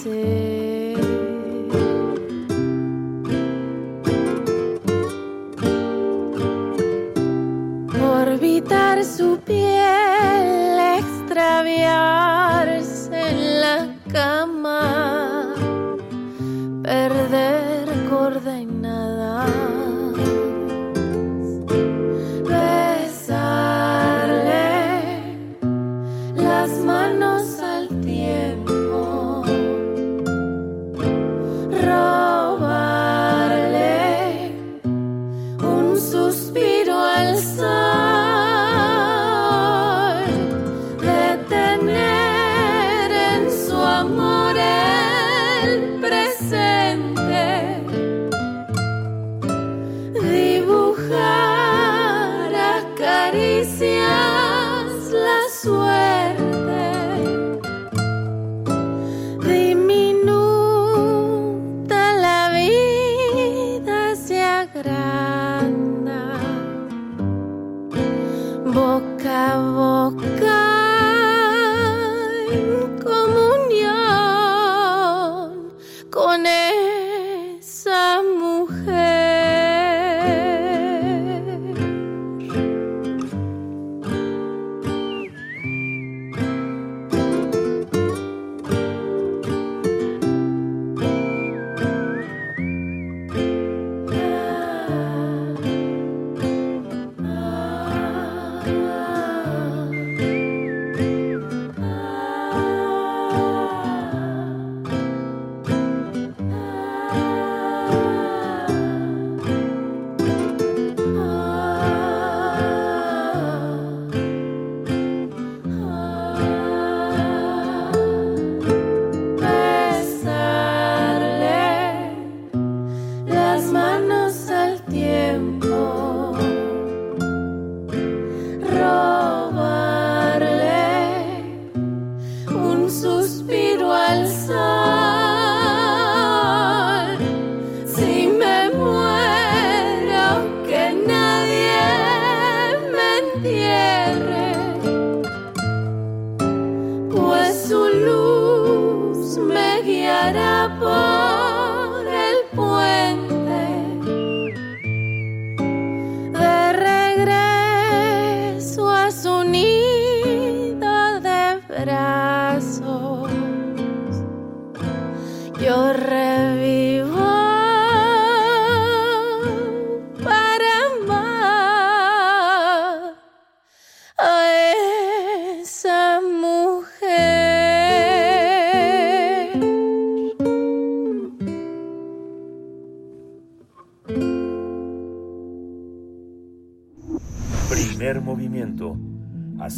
say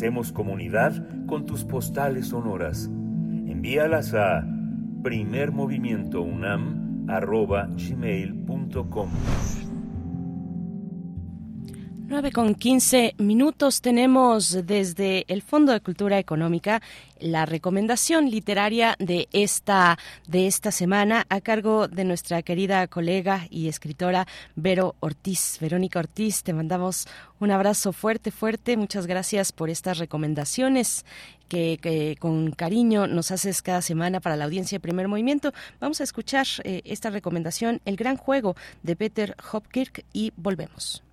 Hacemos comunidad con tus postales sonoras. Envíalas a primermovimientounam.gmail.com 9 con 15 minutos tenemos desde el Fondo de Cultura Económica la recomendación literaria de esta de esta semana a cargo de nuestra querida colega y escritora Vero Ortiz. Verónica Ortiz, te mandamos un abrazo fuerte, fuerte. Muchas gracias por estas recomendaciones que, con cariño nos haces cada semana para la audiencia de Primer Movimiento. Vamos a escuchar eh, esta recomendación, El Gran Juego de Peter Hopkirk y volvemos.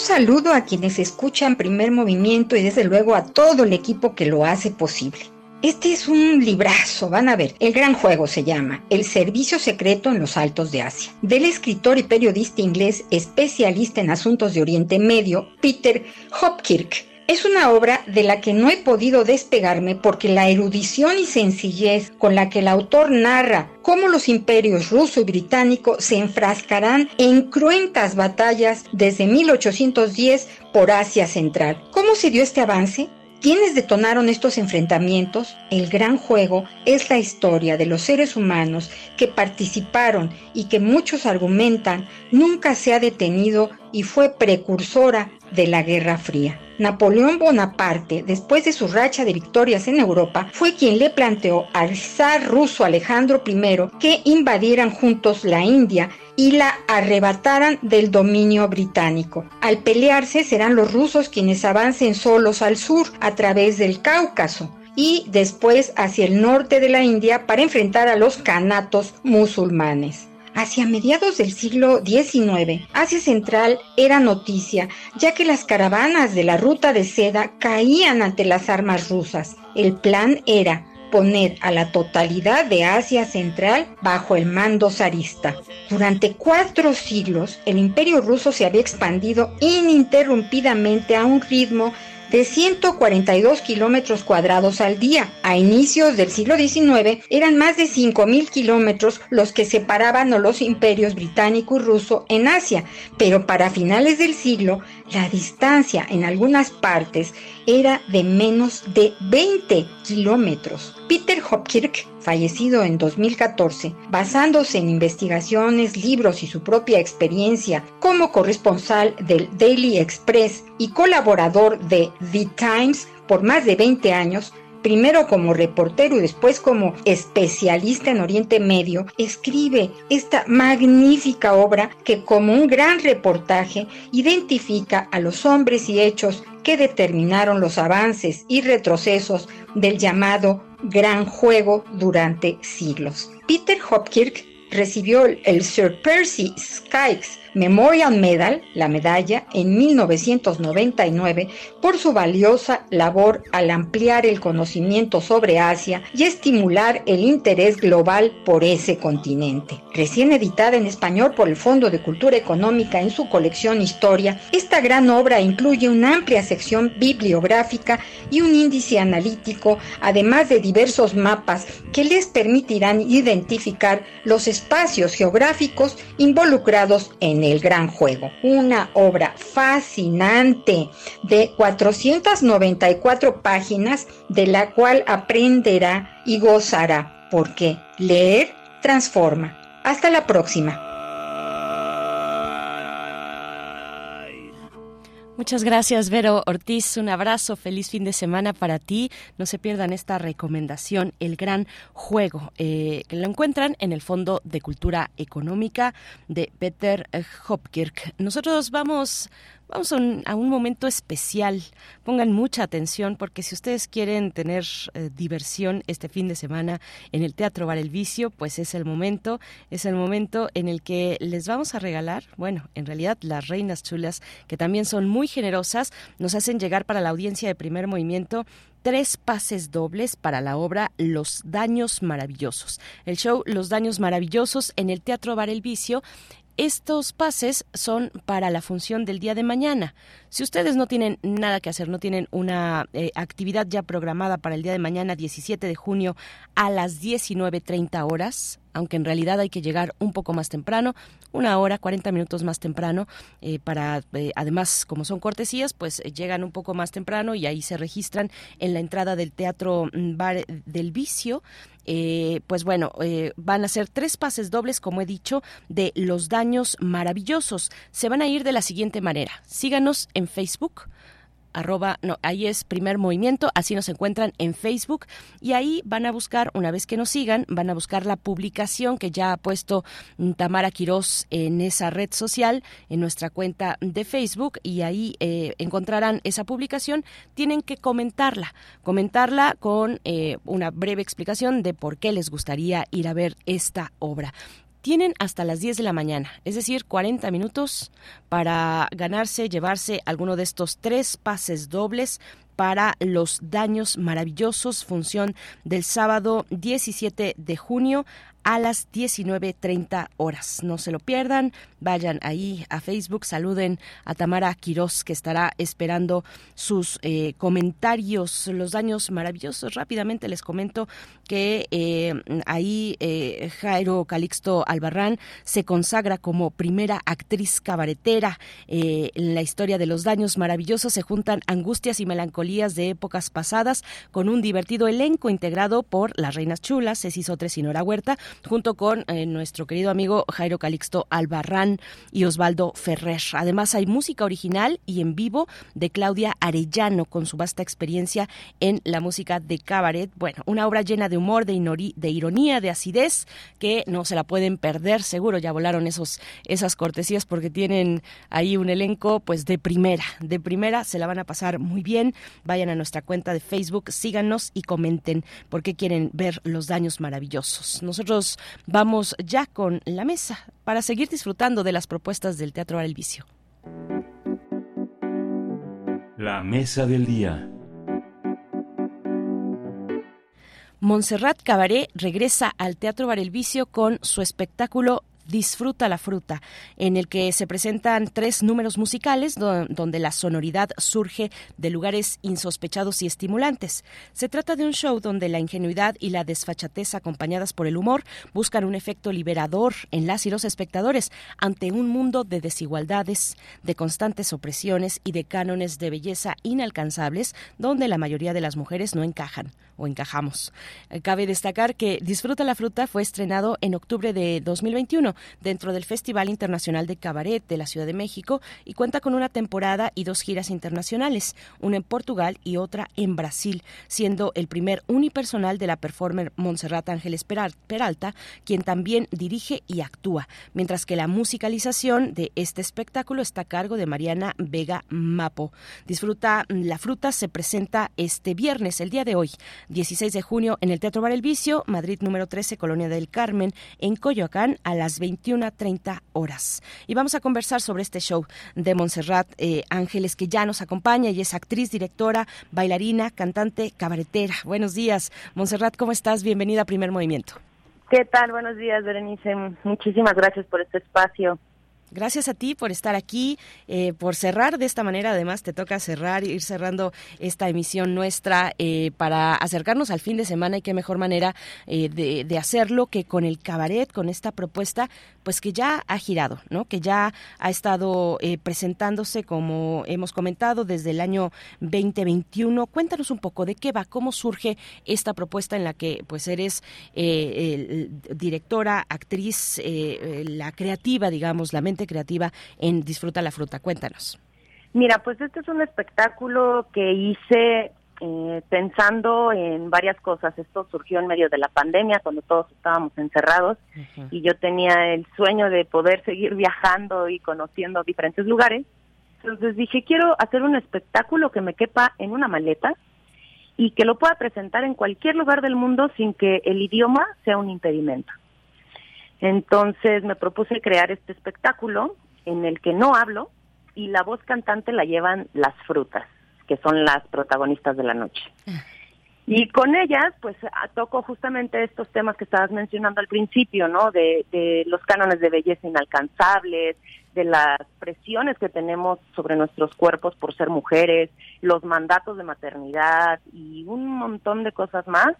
Saludo a quienes escuchan primer movimiento y desde luego a todo el equipo que lo hace posible. Este es un librazo, van a ver, El Gran Juego se llama, El Servicio Secreto en los Altos de Asia, del escritor y periodista inglés especialista en asuntos de Oriente Medio, Peter Hopkirk. Es una obra de la que no he podido despegarme porque la erudición y sencillez con la que el autor narra cómo los imperios ruso y británico se enfrascarán en cruentas batallas desde 1810 por Asia Central. ¿Cómo se dio este avance? ¿Quiénes detonaron estos enfrentamientos? El gran juego es la historia de los seres humanos que participaron y que muchos argumentan nunca se ha detenido y fue precursora de la Guerra Fría. Napoleón Bonaparte, después de su racha de victorias en Europa, fue quien le planteó al zar ruso Alejandro I que invadieran juntos la India y la arrebataran del dominio británico. Al pelearse serán los rusos quienes avancen solos al sur a través del Cáucaso y después hacia el norte de la India para enfrentar a los canatos musulmanes. Hacia mediados del siglo XIX, Asia Central era noticia, ya que las caravanas de la ruta de seda caían ante las armas rusas. El plan era poner a la totalidad de Asia Central bajo el mando zarista. Durante cuatro siglos, el imperio ruso se había expandido ininterrumpidamente a un ritmo de 142 kilómetros cuadrados al día. A inicios del siglo XIX eran más de 5.000 kilómetros los que separaban a los imperios británico y ruso en Asia, pero para finales del siglo la distancia en algunas partes era de menos de 20 kilómetros. Peter Hopkirk, fallecido en 2014, basándose en investigaciones, libros y su propia experiencia como corresponsal del Daily Express y colaborador de The Times por más de 20 años, primero como reportero y después como especialista en Oriente Medio, escribe esta magnífica obra que como un gran reportaje identifica a los hombres y hechos que determinaron los avances y retrocesos del llamado Gran Juego durante siglos. Peter Hopkirk recibió el Sir Percy Skykes Memorial Medal, la medalla, en 1999 por su valiosa labor al ampliar el conocimiento sobre Asia y estimular el interés global por ese continente. Recién editada en español por el Fondo de Cultura Económica en su colección Historia, esta gran obra incluye una amplia sección bibliográfica y un índice analítico, además de diversos mapas que les permitirán identificar los espacios geográficos involucrados en el gran juego. Una obra fascinante de 494 páginas de la cual aprenderá y gozará, porque leer transforma. Hasta la próxima. Muchas gracias, Vero Ortiz. Un abrazo, feliz fin de semana para ti. No se pierdan esta recomendación, El Gran Juego, eh, lo encuentran en el Fondo de Cultura Económica de Peter Hopkirk. Nosotros vamos Vamos a un, momento especial. Pongan mucha atención porque si ustedes quieren tener eh, diversión este fin de semana en el Teatro Bar El Vicio, pues es el momento, es el momento en el que les vamos a regalar, bueno, en realidad las reinas chulas, que también son muy generosas, nos hacen llegar para la audiencia de primer movimiento tres pases dobles para la obra Los Daños Maravillosos. El show Los Daños Maravillosos en el Teatro Bar El Vicio estos pases son para la función del día de mañana. Si ustedes no tienen nada que hacer, no tienen una eh, actividad ya programada para el día de mañana, 17 de junio, a las 19.30 horas, aunque en realidad hay que llegar un poco más temprano, una hora, 40 minutos más temprano, eh, para, eh, además, como son cortesías, pues llegan un poco más temprano y ahí se registran en la entrada del Teatro mm, Bar del Vicio. Eh, pues bueno, eh, van a ser tres pases dobles, como he dicho, de los daños maravillosos. Se van a ir de la siguiente manera. Síganos en Facebook arroba, no, ahí es primer movimiento, así nos encuentran en Facebook y ahí van a buscar, una vez que nos sigan, van a buscar la publicación que ya ha puesto Tamara Quirós en esa red social, en nuestra cuenta de Facebook y ahí eh, encontrarán esa publicación, tienen que comentarla, comentarla con eh, una breve explicación de por qué les gustaría ir a ver esta obra tienen hasta las 10 de la mañana, es decir, 40 minutos para ganarse, llevarse alguno de estos tres pases dobles para los daños maravillosos, función del sábado 17 de junio a las 19.30 horas. No se lo pierdan, vayan ahí a Facebook, saluden a Tamara Quirós que estará esperando sus eh, comentarios, los daños maravillosos. Rápidamente les comento que eh, ahí eh, Jairo Calixto Albarrán se consagra como primera actriz cabaretera. en la historia de los daños maravillosos se juntan angustias y melancolías de épocas pasadas con un divertido elenco integrado por las reinas chulas, Ceci Sotres y Nora Huerta, junto con eh, nuestro querido amigo Jairo Calixto Albarrán y Osvaldo Ferrer. Además hay música original y en vivo de Claudia Arellano con su vasta experiencia en la música de cabaret. Bueno, una obra llena de humor, de, de ironía, de acidez, que no se la pueden perder, seguro ya volaron esos, esas cortesías porque tienen ahí un elenco pues de primera, de primera, se la van a pasar muy bien. Vayan a nuestra cuenta de Facebook, síganos y comenten por qué quieren ver los daños maravillosos. Nosotros vamos ya con la mesa para seguir disfrutando de las propuestas del Teatro Bar El Vicio. La mesa del día. Montserrat Cabaret regresa al Teatro Bar El Vicio con su espectáculo Disfruta la fruta, en el que se presentan tres números musicales donde la sonoridad surge de lugares insospechados y estimulantes. Se trata de un show donde la ingenuidad y la desfachatez acompañadas por el humor buscan un efecto liberador en las y los espectadores ante un mundo de desigualdades, de constantes opresiones y de cánones de belleza inalcanzables donde la mayoría de las mujeres no encajan o encajamos. Eh, cabe destacar que Disfruta la fruta fue estrenado en octubre de 2021 dentro del Festival Internacional de Cabaret de la Ciudad de México y cuenta con una temporada y dos giras internacionales, una en Portugal y otra en Brasil, siendo el primer unipersonal de la performer Montserrat Ángeles Peralta, quien también dirige y actúa, mientras que la musicalización de este espectáculo está a cargo de Mariana Vega Mapo. Disfruta la fruta se presenta este viernes, el día de hoy, 16 de junio, en el Teatro Bar El Vicio, Madrid número 13, Colonia del Carmen, en Coyoacán, a las 20 21.30 horas. Y vamos a conversar sobre este show de Montserrat eh, Ángeles, que ya nos acompaña y es actriz, directora, bailarina, cantante, cabaretera. Buenos días, Montserrat, ¿cómo estás? Bienvenida a Primer Movimiento. ¿Qué tal? Buenos días, Berenice. Muchísimas gracias por este espacio. Gracias a ti por estar aquí, eh, por cerrar de esta manera. Además, te toca cerrar, ir cerrando esta emisión nuestra eh, para acercarnos al fin de semana y qué mejor manera eh, de, de, hacerlo que con el cabaret, con esta propuesta, pues que ya ha girado, ¿no? Que ya ha estado presentándose, como hemos comentado, desde el año 2021. Cuéntanos un poco de qué va, cómo surge esta propuesta en la que, pues, eres directora, actriz, la creativa, digamos, la mente creativa en Disfruta la Fruta. Cuéntanos. Mira, pues este es un espectáculo que hice eh, pensando en varias cosas. Esto surgió en medio de la pandemia, cuando todos estábamos encerrados, y yo tenía el sueño de poder seguir viajando y conociendo diferentes lugares. Entonces dije, quiero hacer un espectáculo que me quepa en una maleta y que lo pueda presentar en cualquier lugar del mundo sin que el idioma sea un impedimento. Entonces me propuse crear este espectáculo en el que no hablo y la voz cantante la llevan las frutas, que son las protagonistas de la noche. Y con ellas, pues toco justamente estos temas que estabas mencionando al principio, ¿no? De, de los cánones de belleza inalcanzables, de las presiones que tenemos sobre nuestros cuerpos por ser mujeres, los mandatos de maternidad y un montón de cosas más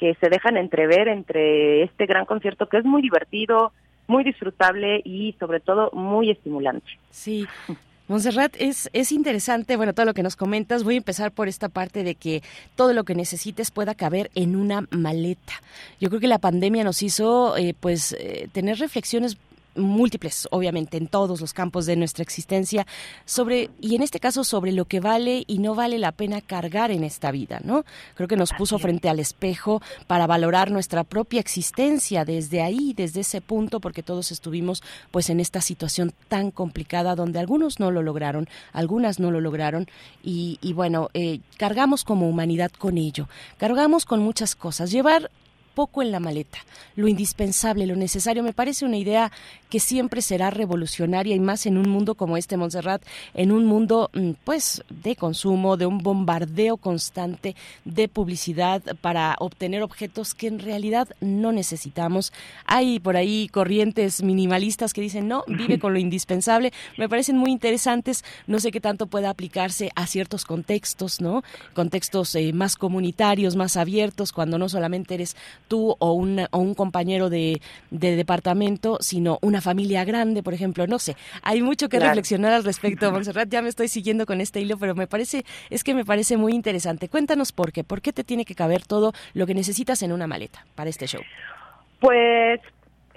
que se dejan entrever entre este gran concierto que es muy divertido, muy disfrutable y sobre todo muy estimulante. Sí. Montserrat, es, es interesante, bueno, todo lo que nos comentas. Voy a empezar por esta parte de que todo lo que necesites pueda caber en una maleta. Yo creo que la pandemia nos hizo, eh, pues, eh, tener reflexiones múltiples, obviamente, en todos los campos de nuestra existencia, sobre, y en este caso sobre lo que vale y no vale la pena cargar en esta vida, ¿no? Creo que nos puso frente al espejo para valorar nuestra propia existencia desde ahí, desde ese punto, porque todos estuvimos pues en esta situación tan complicada donde algunos no lo lograron, algunas no lo lograron, y, y bueno, eh, cargamos como humanidad con ello, cargamos con muchas cosas. Llevar poco en la maleta, lo indispensable, lo necesario. Me parece una idea que siempre será revolucionaria y más en un mundo como este, Montserrat, en un mundo mm, pues de consumo, de un bombardeo constante de publicidad para obtener objetos que en realidad no necesitamos. Hay por ahí corrientes minimalistas que dicen, no, vive [LAUGHS] con lo indispensable. Me parecen muy interesantes. No sé qué tanto pueda aplicarse a ciertos contextos, ¿no? Contextos eh, más comunitarios, más abiertos, cuando no solamente eres tú o, o un compañero de, departamento, sino una familia grande, por ejemplo. No sé, hay mucho que reflexionar al respecto, Monserrat. Ya me estoy siguiendo con este hilo, pero me parece, es que me parece muy interesante. Cuéntanos por qué, por qué te tiene que caber todo lo que necesitas en una maleta para este show. Pues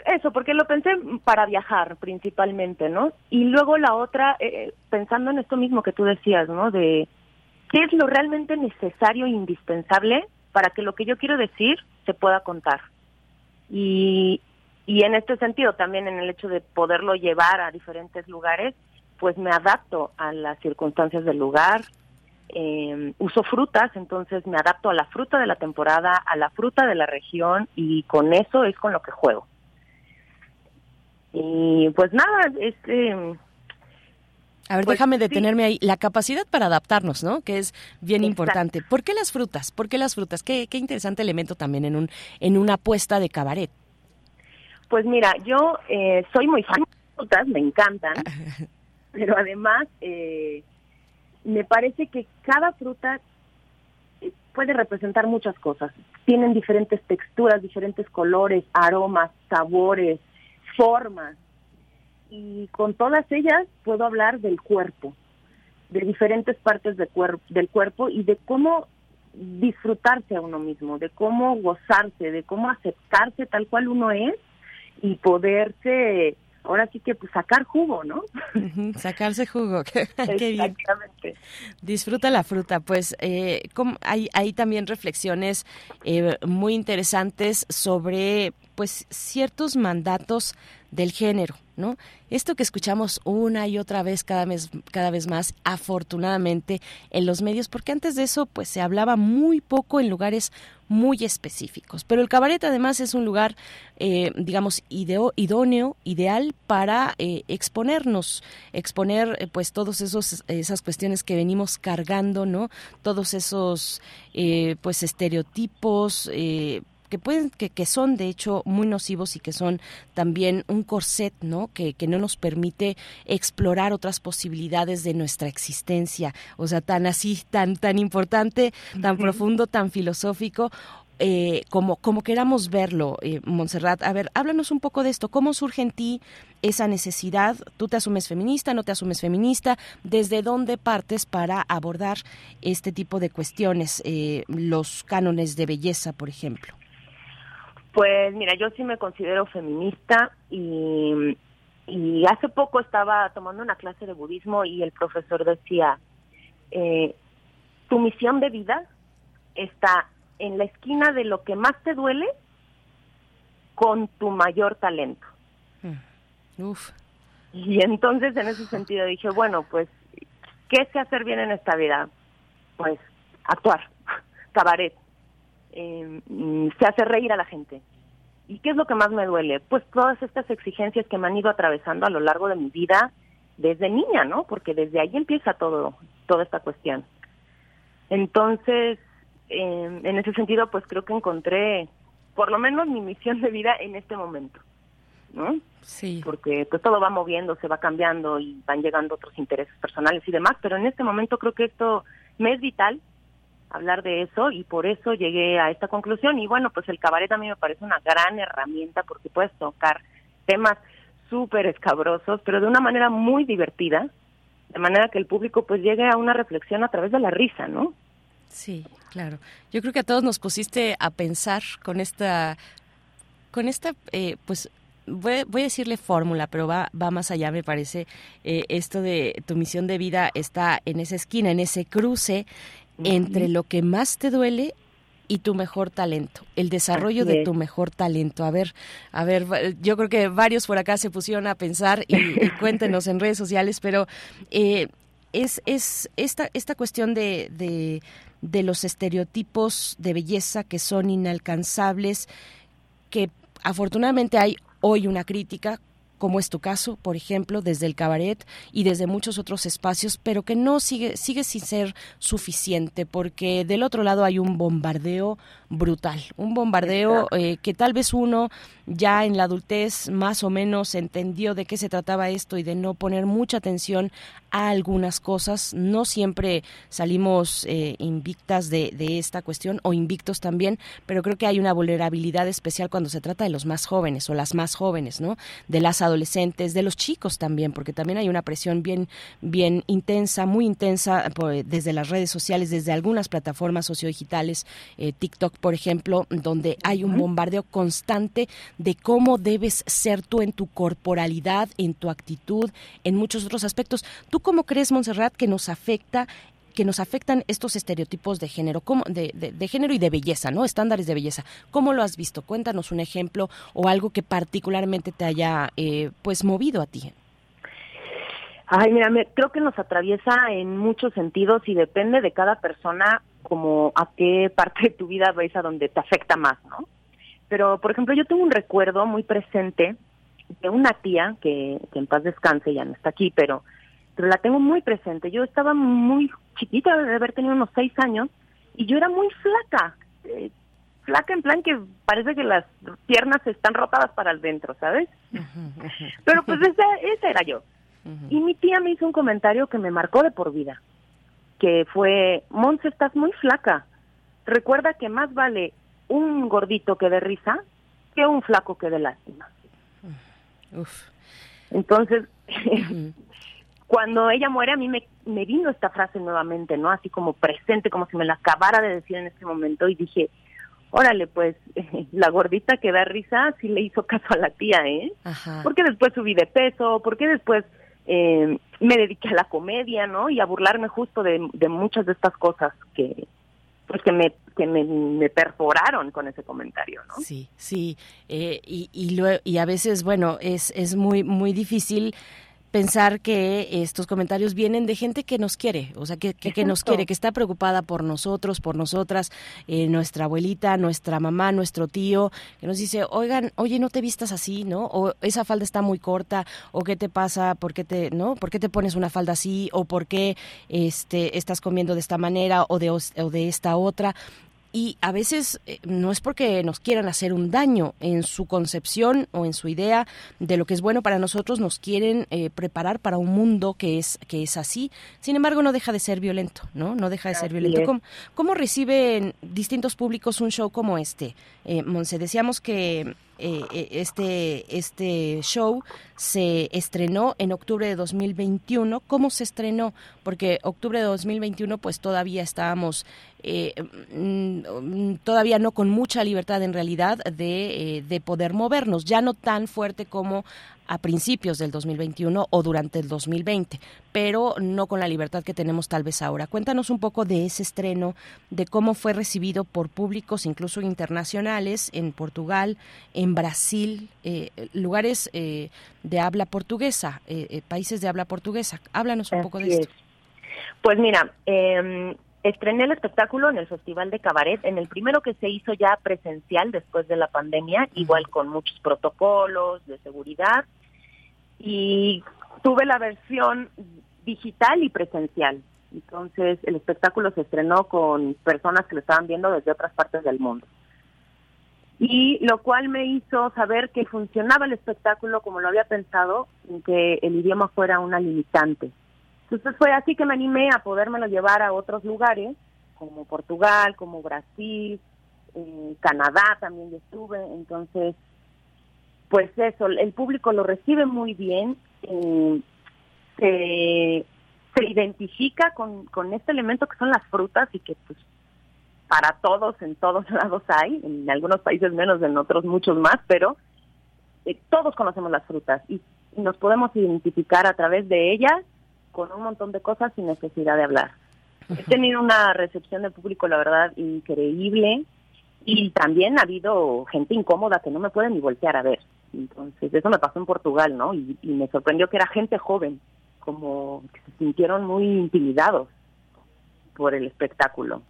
eso, porque lo pensé para viajar principalmente, ¿no? Y luego la otra, eh, pensando en esto mismo que tú decías, ¿no? De qué es lo realmente necesario e indispensable para que lo que yo quiero decir se pueda contar. Y, y en este sentido, también en el hecho de poderlo llevar a diferentes lugares, pues me adapto a las circunstancias del lugar, eh, uso frutas, entonces me adapto a la fruta de la temporada, a la fruta de la región y con eso es con lo que juego. Y pues nada, este... A ver, pues déjame sí. detenerme ahí. La capacidad para adaptarnos, ¿no? Que es bien importante. ¿Por qué las frutas? ¿Por qué las frutas? Qué, qué interesante elemento también en un en una apuesta de cabaret. Pues mira, yo eh, soy muy fan de las frutas, me encantan, [LAUGHS] pero además eh, me parece que cada fruta puede representar muchas cosas. Tienen diferentes texturas, diferentes colores, aromas, sabores, formas. Y con todas ellas puedo hablar del cuerpo, de diferentes partes de cuer- del cuerpo y de cómo disfrutarse a uno mismo, de cómo gozarse, de cómo aceptarse tal cual uno es y poderse, ahora sí que pues, sacar jugo, ¿no? Sacarse jugo. [LAUGHS] qué bien. Exactamente. Disfruta la fruta. Pues eh, como hay, hay también reflexiones eh, muy interesantes sobre pues ciertos mandatos del género, ¿no? Esto que escuchamos una y otra vez cada vez cada vez más afortunadamente en los medios porque antes de eso pues se hablaba muy poco en lugares muy específicos pero el cabaret además es un lugar eh, digamos idóneo ideal para eh, exponernos exponer eh, pues todos esos esas cuestiones que venimos cargando no todos esos pues estereotipos que pueden que, que son de hecho muy nocivos y que son también un corset no que, que no nos permite explorar otras posibilidades de nuestra existencia o sea tan así tan tan importante tan profundo tan filosófico eh, como, como queramos verlo, eh, Montserrat. A ver, háblanos un poco de esto. ¿Cómo surge en ti esa necesidad? ¿Tú te asumes feminista, no te asumes feminista? ¿Desde dónde partes para abordar este tipo de cuestiones? Eh, los cánones de belleza, por ejemplo. Pues mira, yo sí me considero feminista y, y hace poco estaba tomando una clase de budismo y el profesor decía, eh, tu misión de vida está en la esquina de lo que más te duele con tu mayor talento. Uf. Y entonces en ese sentido dije, bueno, pues, ¿qué sé hacer bien en esta vida? Pues actuar, cabaret, eh, se hace reír a la gente. ¿Y qué es lo que más me duele? Pues todas estas exigencias que me han ido atravesando a lo largo de mi vida desde niña, ¿no? Porque desde ahí empieza todo, toda esta cuestión. Entonces, eh, en ese sentido, pues creo que encontré por lo menos mi misión de vida en este momento, ¿no? Sí. Porque pues todo va moviendo, se va cambiando y van llegando otros intereses personales y demás, pero en este momento creo que esto me es vital hablar de eso y por eso llegué a esta conclusión y bueno, pues el cabaret a mí me parece una gran herramienta porque puedes tocar temas súper escabrosos, pero de una manera muy divertida, de manera que el público pues llegue a una reflexión a través de la risa, ¿no? Sí, claro. Yo creo que a todos nos pusiste a pensar con esta, con esta, eh, pues voy, voy a decirle fórmula, pero va, va más allá, me parece. Eh, esto de tu misión de vida está en esa esquina, en ese cruce entre lo que más te duele y tu mejor talento, el desarrollo de tu mejor talento. A ver, a ver, yo creo que varios por acá se pusieron a pensar y, y [LAUGHS] cuéntenos en redes sociales, pero eh, es, es esta, esta cuestión de, de, de los estereotipos de belleza que son inalcanzables, que afortunadamente hay hoy una crítica como es tu caso, por ejemplo, desde el cabaret y desde muchos otros espacios, pero que no sigue, sigue sin ser suficiente, porque del otro lado hay un bombardeo brutal, un bombardeo eh, que tal vez uno ya en la adultez más o menos entendió de qué se trataba esto y de no poner mucha atención a algunas cosas. No siempre salimos eh, invictas de, de esta cuestión o invictos también, pero creo que hay una vulnerabilidad especial cuando se trata de los más jóvenes o las más jóvenes, ¿no? De las adolescentes adolescentes, de los chicos también, porque también hay una presión bien, bien intensa, muy intensa desde las redes sociales, desde algunas plataformas sociodigitales, eh, TikTok, por ejemplo, donde hay un bombardeo constante de cómo debes ser tú en tu corporalidad, en tu actitud, en muchos otros aspectos. ¿Tú cómo crees, Montserrat, que nos afecta que nos afectan estos estereotipos de género, de, de, género y de belleza, ¿no? Estándares de belleza. ¿Cómo lo has visto? Cuéntanos un ejemplo o algo que particularmente te haya, eh, pues, movido a ti. Ay, mira, creo que nos atraviesa en muchos sentidos y depende de cada persona como a qué parte de tu vida ves a donde te afecta más, ¿no? Pero, por ejemplo, yo tengo un recuerdo muy presente de una tía que, que en paz descanse, ya no está aquí, pero pero la tengo muy presente. Yo estaba muy chiquita, de haber tenido unos seis años, y yo era muy flaca, eh, flaca en plan que parece que las piernas están rotadas para adentro, ¿sabes? Pero pues [LAUGHS] esa, esa era yo. Y mi tía me hizo un comentario que me marcó de por vida, que fue, Monse, estás muy flaca. Recuerda que más vale un gordito que de risa que un flaco que de lástima. Entonces, [LAUGHS] cuando ella muere a mí me, me vino esta frase nuevamente, ¿no? Así como presente, como si me la acabara de decir en este momento y dije, órale, pues [LAUGHS] la gordita que da risa sí le hizo caso a la tía, ¿eh? Porque después subí de peso, porque después eh, me dediqué a la comedia, ¿no? Y a burlarme justo de, de muchas de estas cosas que, pues que me que me, perforaron con ese comentario, ¿no? Sí, sí, eh, y y, lo, y a veces, bueno, es es muy muy difícil pensar que estos comentarios vienen de gente que nos quiere, o sea, que, que, nos quiere, que está preocupada por nosotros, por nosotras, eh, nuestra abuelita, nuestra mamá, nuestro tío, que nos dice, oigan, oye, no te vistas así, ¿no? O esa falda está muy corta, o qué te pasa, por qué te, ¿no? ¿Por qué te pones una falda así? O por qué este, estás comiendo de esta manera o de, o de esta otra y a veces eh, no es porque nos quieran hacer un daño en su concepción o en su idea de lo que es bueno para nosotros, nos quieren eh, preparar para un mundo que es que es así. Sin embargo, no deja de ser violento, ¿no? No deja de ser violento. ¿Cómo, ¿Cómo, reciben distintos públicos un show como este? Eh, Monse, decíamos que eh, eh, este, este show se estrenó en octubre de 2021. ¿Cómo se estrenó? Porque octubre de 2021 pues todavía estábamos eh, mm, todavía no con mucha libertad en realidad de, de poder movernos, ya no tan fuerte como a principios del 2021 o durante el 2020, pero no con la libertad que tenemos tal vez ahora. Cuéntanos un poco de ese estreno, de cómo fue recibido por públicos incluso internacionales en Portugal, en Brasil, eh, lugares eh, de habla portuguesa, eh, países de habla portuguesa. Háblanos un poco de esto. Pues mira, eh, estrené el espectáculo en el Festival de Cabaret, en el primero que se hizo ya presencial después de la pandemia, igual con muchos protocolos de seguridad, y tuve la versión digital y presencial. Entonces el espectáculo se estrenó con personas que lo estaban viendo desde otras partes del mundo. Y lo cual me hizo saber que funcionaba el espectáculo como lo había pensado, que el idioma fuera una limitante. Entonces fue así que me animé a podérmelo llevar a otros lugares, como Portugal, como Brasil, eh, Canadá también estuve. Entonces, pues eso, el público lo recibe muy bien, eh, se, se identifica con, con este elemento que son las frutas y que pues para todos en todos [LAUGHS] lados hay, en algunos países menos, en otros muchos más, pero eh, todos conocemos las frutas y nos podemos identificar a través de ellas con un montón de cosas sin necesidad de hablar. He tenido una recepción del público, la verdad, increíble y también ha habido gente incómoda que no me puede ni voltear a ver. Entonces, eso me pasó en Portugal, ¿no? Y, me sorprendió que era gente joven, como que se sintieron muy intimidados por el espectáculo.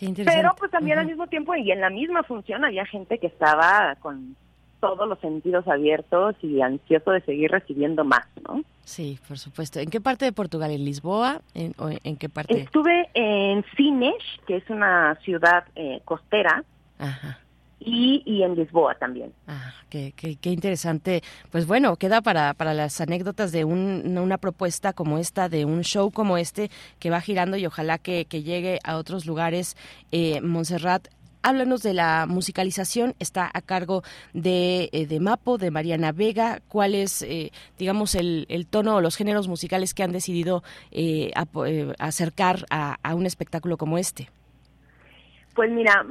Pero pues también al mismo tiempo y en la misma función había gente que estaba con todos los sentidos abiertos y ansioso de seguir recibiendo más, ¿no? Sí, por supuesto. ¿En qué parte de Portugal? ¿En Lisboa? ¿En, o en qué parte? Estuve en Sines, que es una ciudad eh, costera. Ajá. Y, y, en Lisboa también. Ah, qué, qué, qué, interesante. Pues bueno, queda para, para las anécdotas de un, una propuesta como esta, de un show como este, que va girando y ojalá que, que llegue a otros lugares. Eh, Montserrat, háblanos de la musicalización, está a cargo de, eh, de Mapo, de Mariana Vega, cuál es, eh, digamos, el, el, tono o los géneros musicales que han decidido eh, acercar a, a, un espectáculo como este. Pues mira,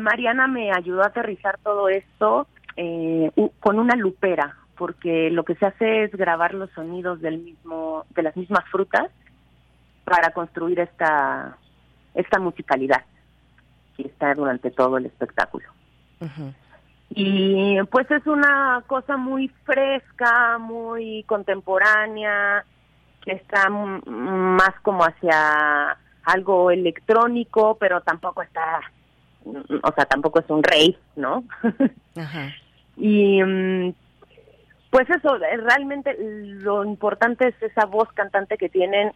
Mariana me ayudó a aterrizar todo esto con una lupera, porque lo que se hace es grabar los sonidos del mismo, de las mismas frutas para construir esta, esta musicalidad está durante todo el espectáculo. Y pues es una cosa muy fresca, muy contemporánea, que está más como hacia algo electrónico, pero tampoco está, o sea, tampoco es un rey, ¿no? [LAUGHS] Y mm, pues eso, realmente lo importante es esa voz cantante que tienen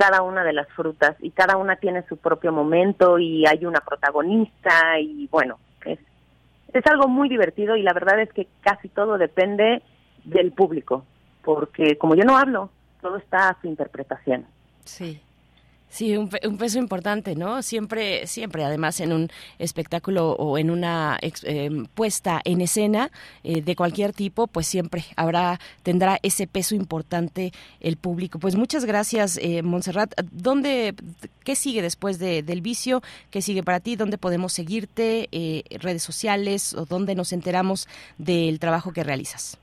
cada una de las frutas y cada una tiene su propio momento y hay una protagonista y bueno, es, es algo muy divertido y la verdad es que casi todo depende del público, porque como yo no hablo, todo está a su interpretación. Sí. Sí, un, peso importante, ¿no? Siempre, siempre, además, en un espectáculo o en una em, puesta en escena eh, de cualquier tipo, pues siempre habrá, tendrá ese peso importante el público. Pues muchas gracias, eh, Montserrat. ¿Dónde, qué sigue después de, del vicio? ¿Qué sigue para ti? ¿Dónde podemos seguirte? Eh, ¿Redes sociales? ¿O dónde nos enteramos del trabajo que realizas?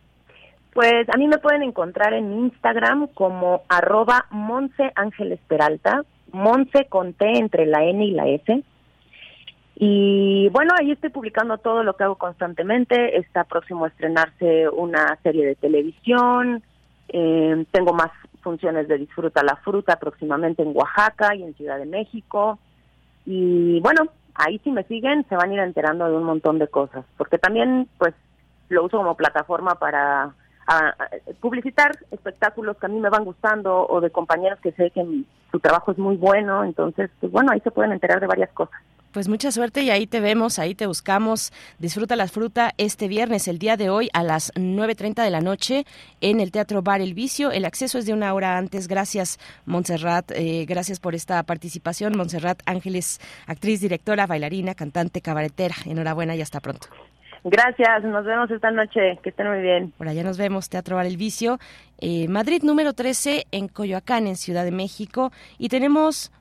Pues a mí me pueden encontrar en Instagram como arroba Monse Ángeles Peralta Monse con T entre la N y la S. Y bueno, ahí estoy publicando todo lo que hago constantemente. Está próximo a estrenarse una serie de televisión. Eh, tengo más funciones de Disfruta la Fruta próximamente en Oaxaca y en Ciudad de México. Y bueno, ahí si me siguen se van a ir enterando de un montón de cosas. Porque también pues lo uso como plataforma para a, publicitar espectáculos que a mí me van gustando o de compañeros que sé que su trabajo es muy bueno, entonces, pues bueno, ahí se pueden enterar de varias cosas. Pues mucha suerte y ahí te vemos, ahí te buscamos. Disfruta la fruta este viernes, el día de hoy a las 9.30 de la noche en el Teatro Bar El Vicio. El acceso es de una hora antes. Gracias, Montserrat. Eh, gracias por esta participación. Montserrat Ángeles, actriz, directora, bailarina, cantante, cabaretera. Enhorabuena y hasta pronto. Gracias, nos vemos esta noche, que estén muy bien. Por allá nos vemos, Teatro Bar El Vicio, eh, Madrid número 13 en Coyoacán, en Ciudad de México, y tenemos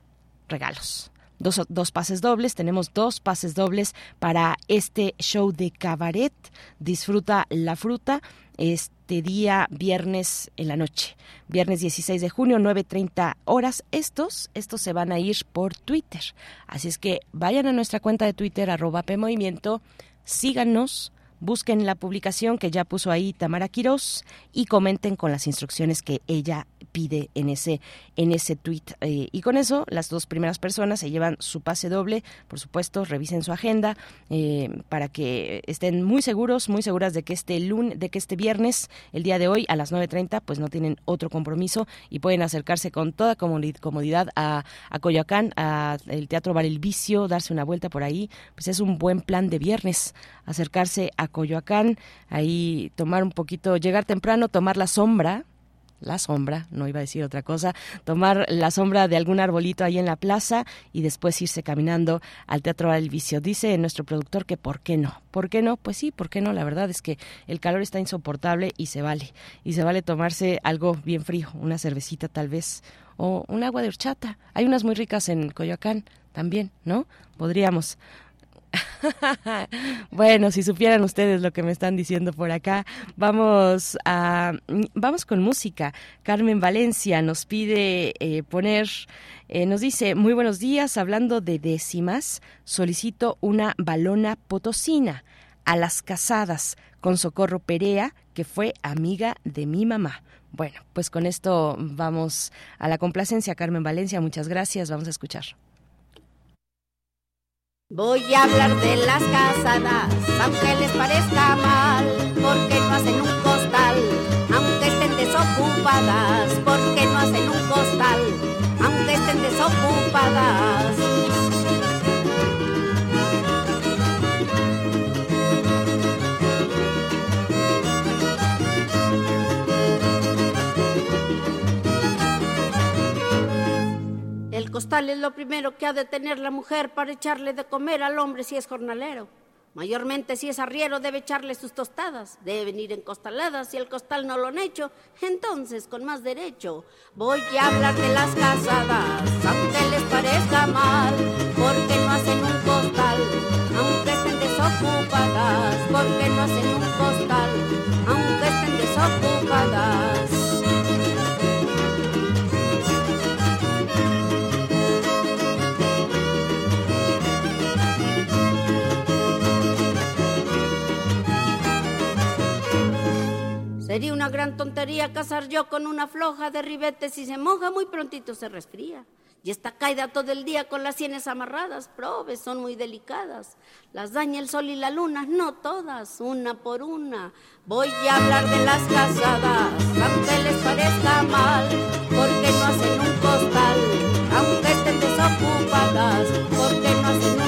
regalos. Dos, dos, pases dobles, tenemos dos pases dobles para este show de cabaret. Disfruta la fruta este día viernes en la noche. Viernes 16 de junio, 9.30 horas. Estos, estos se van a ir por Twitter. Así es que vayan a nuestra cuenta de Twitter, arroba PMovimiento, síganos, busquen la publicación que ya puso ahí Tamara Quirós y comenten con las instrucciones que ella pide en ese en ese tweet eh, y con eso las dos primeras personas se llevan su pase doble por supuesto revisen su agenda eh, para que estén muy seguros muy seguras de que este lunes de que este viernes el día de hoy a las 9.30 pues no tienen otro compromiso y pueden acercarse con toda comodidad a, a Coyoacán a el Teatro Bar El Vicio darse una vuelta por ahí. Pues es un buen plan de viernes acercarse a Coyoacán ahí tomar un poquito llegar temprano tomar la sombra la sombra, no iba a decir otra cosa, tomar la sombra de algún arbolito ahí en la plaza y después irse caminando al Teatro del Vicio. Dice nuestro productor que ¿por qué no? ¿Por qué no? Pues sí, ¿por qué no? La verdad es que el calor está insoportable y se vale. Y se vale tomarse algo bien frío, una cervecita tal vez, o un agua de horchata. Hay unas muy ricas en Coyoacán también, ¿no? Podríamos. [LAUGHS] bueno, si supieran ustedes lo que me están diciendo por acá, vamos a vamos con música. Carmen Valencia nos pide eh, poner, eh, nos dice muy buenos días, hablando de décimas, solicito una balona potosina a las casadas con Socorro Perea, que fue amiga de mi mamá. Bueno, pues con esto vamos a la complacencia, Carmen Valencia, muchas gracias, vamos a escuchar. Voy a hablar de las casadas, aunque les parezca mal, porque no hacen un costal, aunque estén desocupadas, porque no hacen un costal, aunque estén desocupadas. Costal es lo primero que ha de tener la mujer para echarle de comer al hombre si es jornalero. Mayormente si es arriero debe echarle sus tostadas, deben ir encostaladas, si el costal no lo han hecho, entonces con más derecho voy a hablar de las casadas, aunque les parezca mal, porque no hacen un costal, aunque estén desocupadas, porque no hacen un costal, aunque estén desocupadas. Sería una gran tontería casar yo con una floja de ribetes si se moja muy prontito se resfría. Y está caída todo el día con las sienes amarradas, probes, son muy delicadas. Las daña el sol y la luna, no todas, una por una. Voy a hablar de las casadas, aunque les parezca mal, porque no hacen un costal, aunque estén desocupadas, porque no hacen un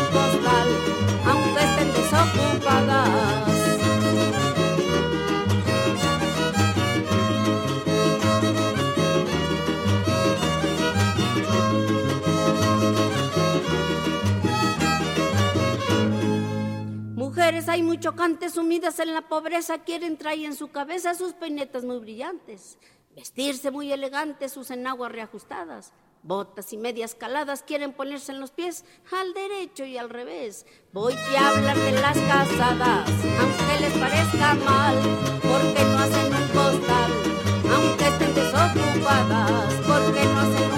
Hay muy chocantes, sumidas en la pobreza, quieren traer en su cabeza sus peinetas muy brillantes, vestirse muy elegantes, sus enaguas reajustadas, botas y medias caladas, quieren ponerse en los pies al derecho y al revés. Voy a hablar de las casadas, aunque les parezca mal, porque no hacen un costal, aunque estén desocupadas, porque no hacen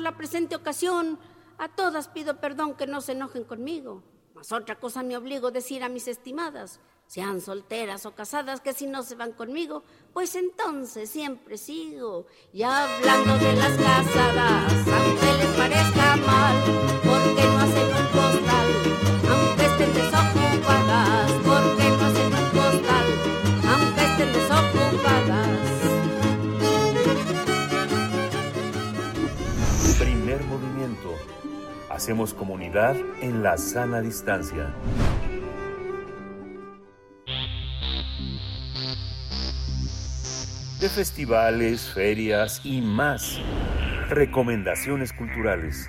por la presente ocasión, a todas pido perdón que no se enojen conmigo. Mas otra cosa me obligo a decir a mis estimadas, sean solteras o casadas, que si no se van conmigo, pues entonces siempre sigo. Y hablando de las casadas, aunque les parezca mal, porque no hacen un Hacemos comunidad en la sana distancia. De festivales, ferias y más. Recomendaciones culturales.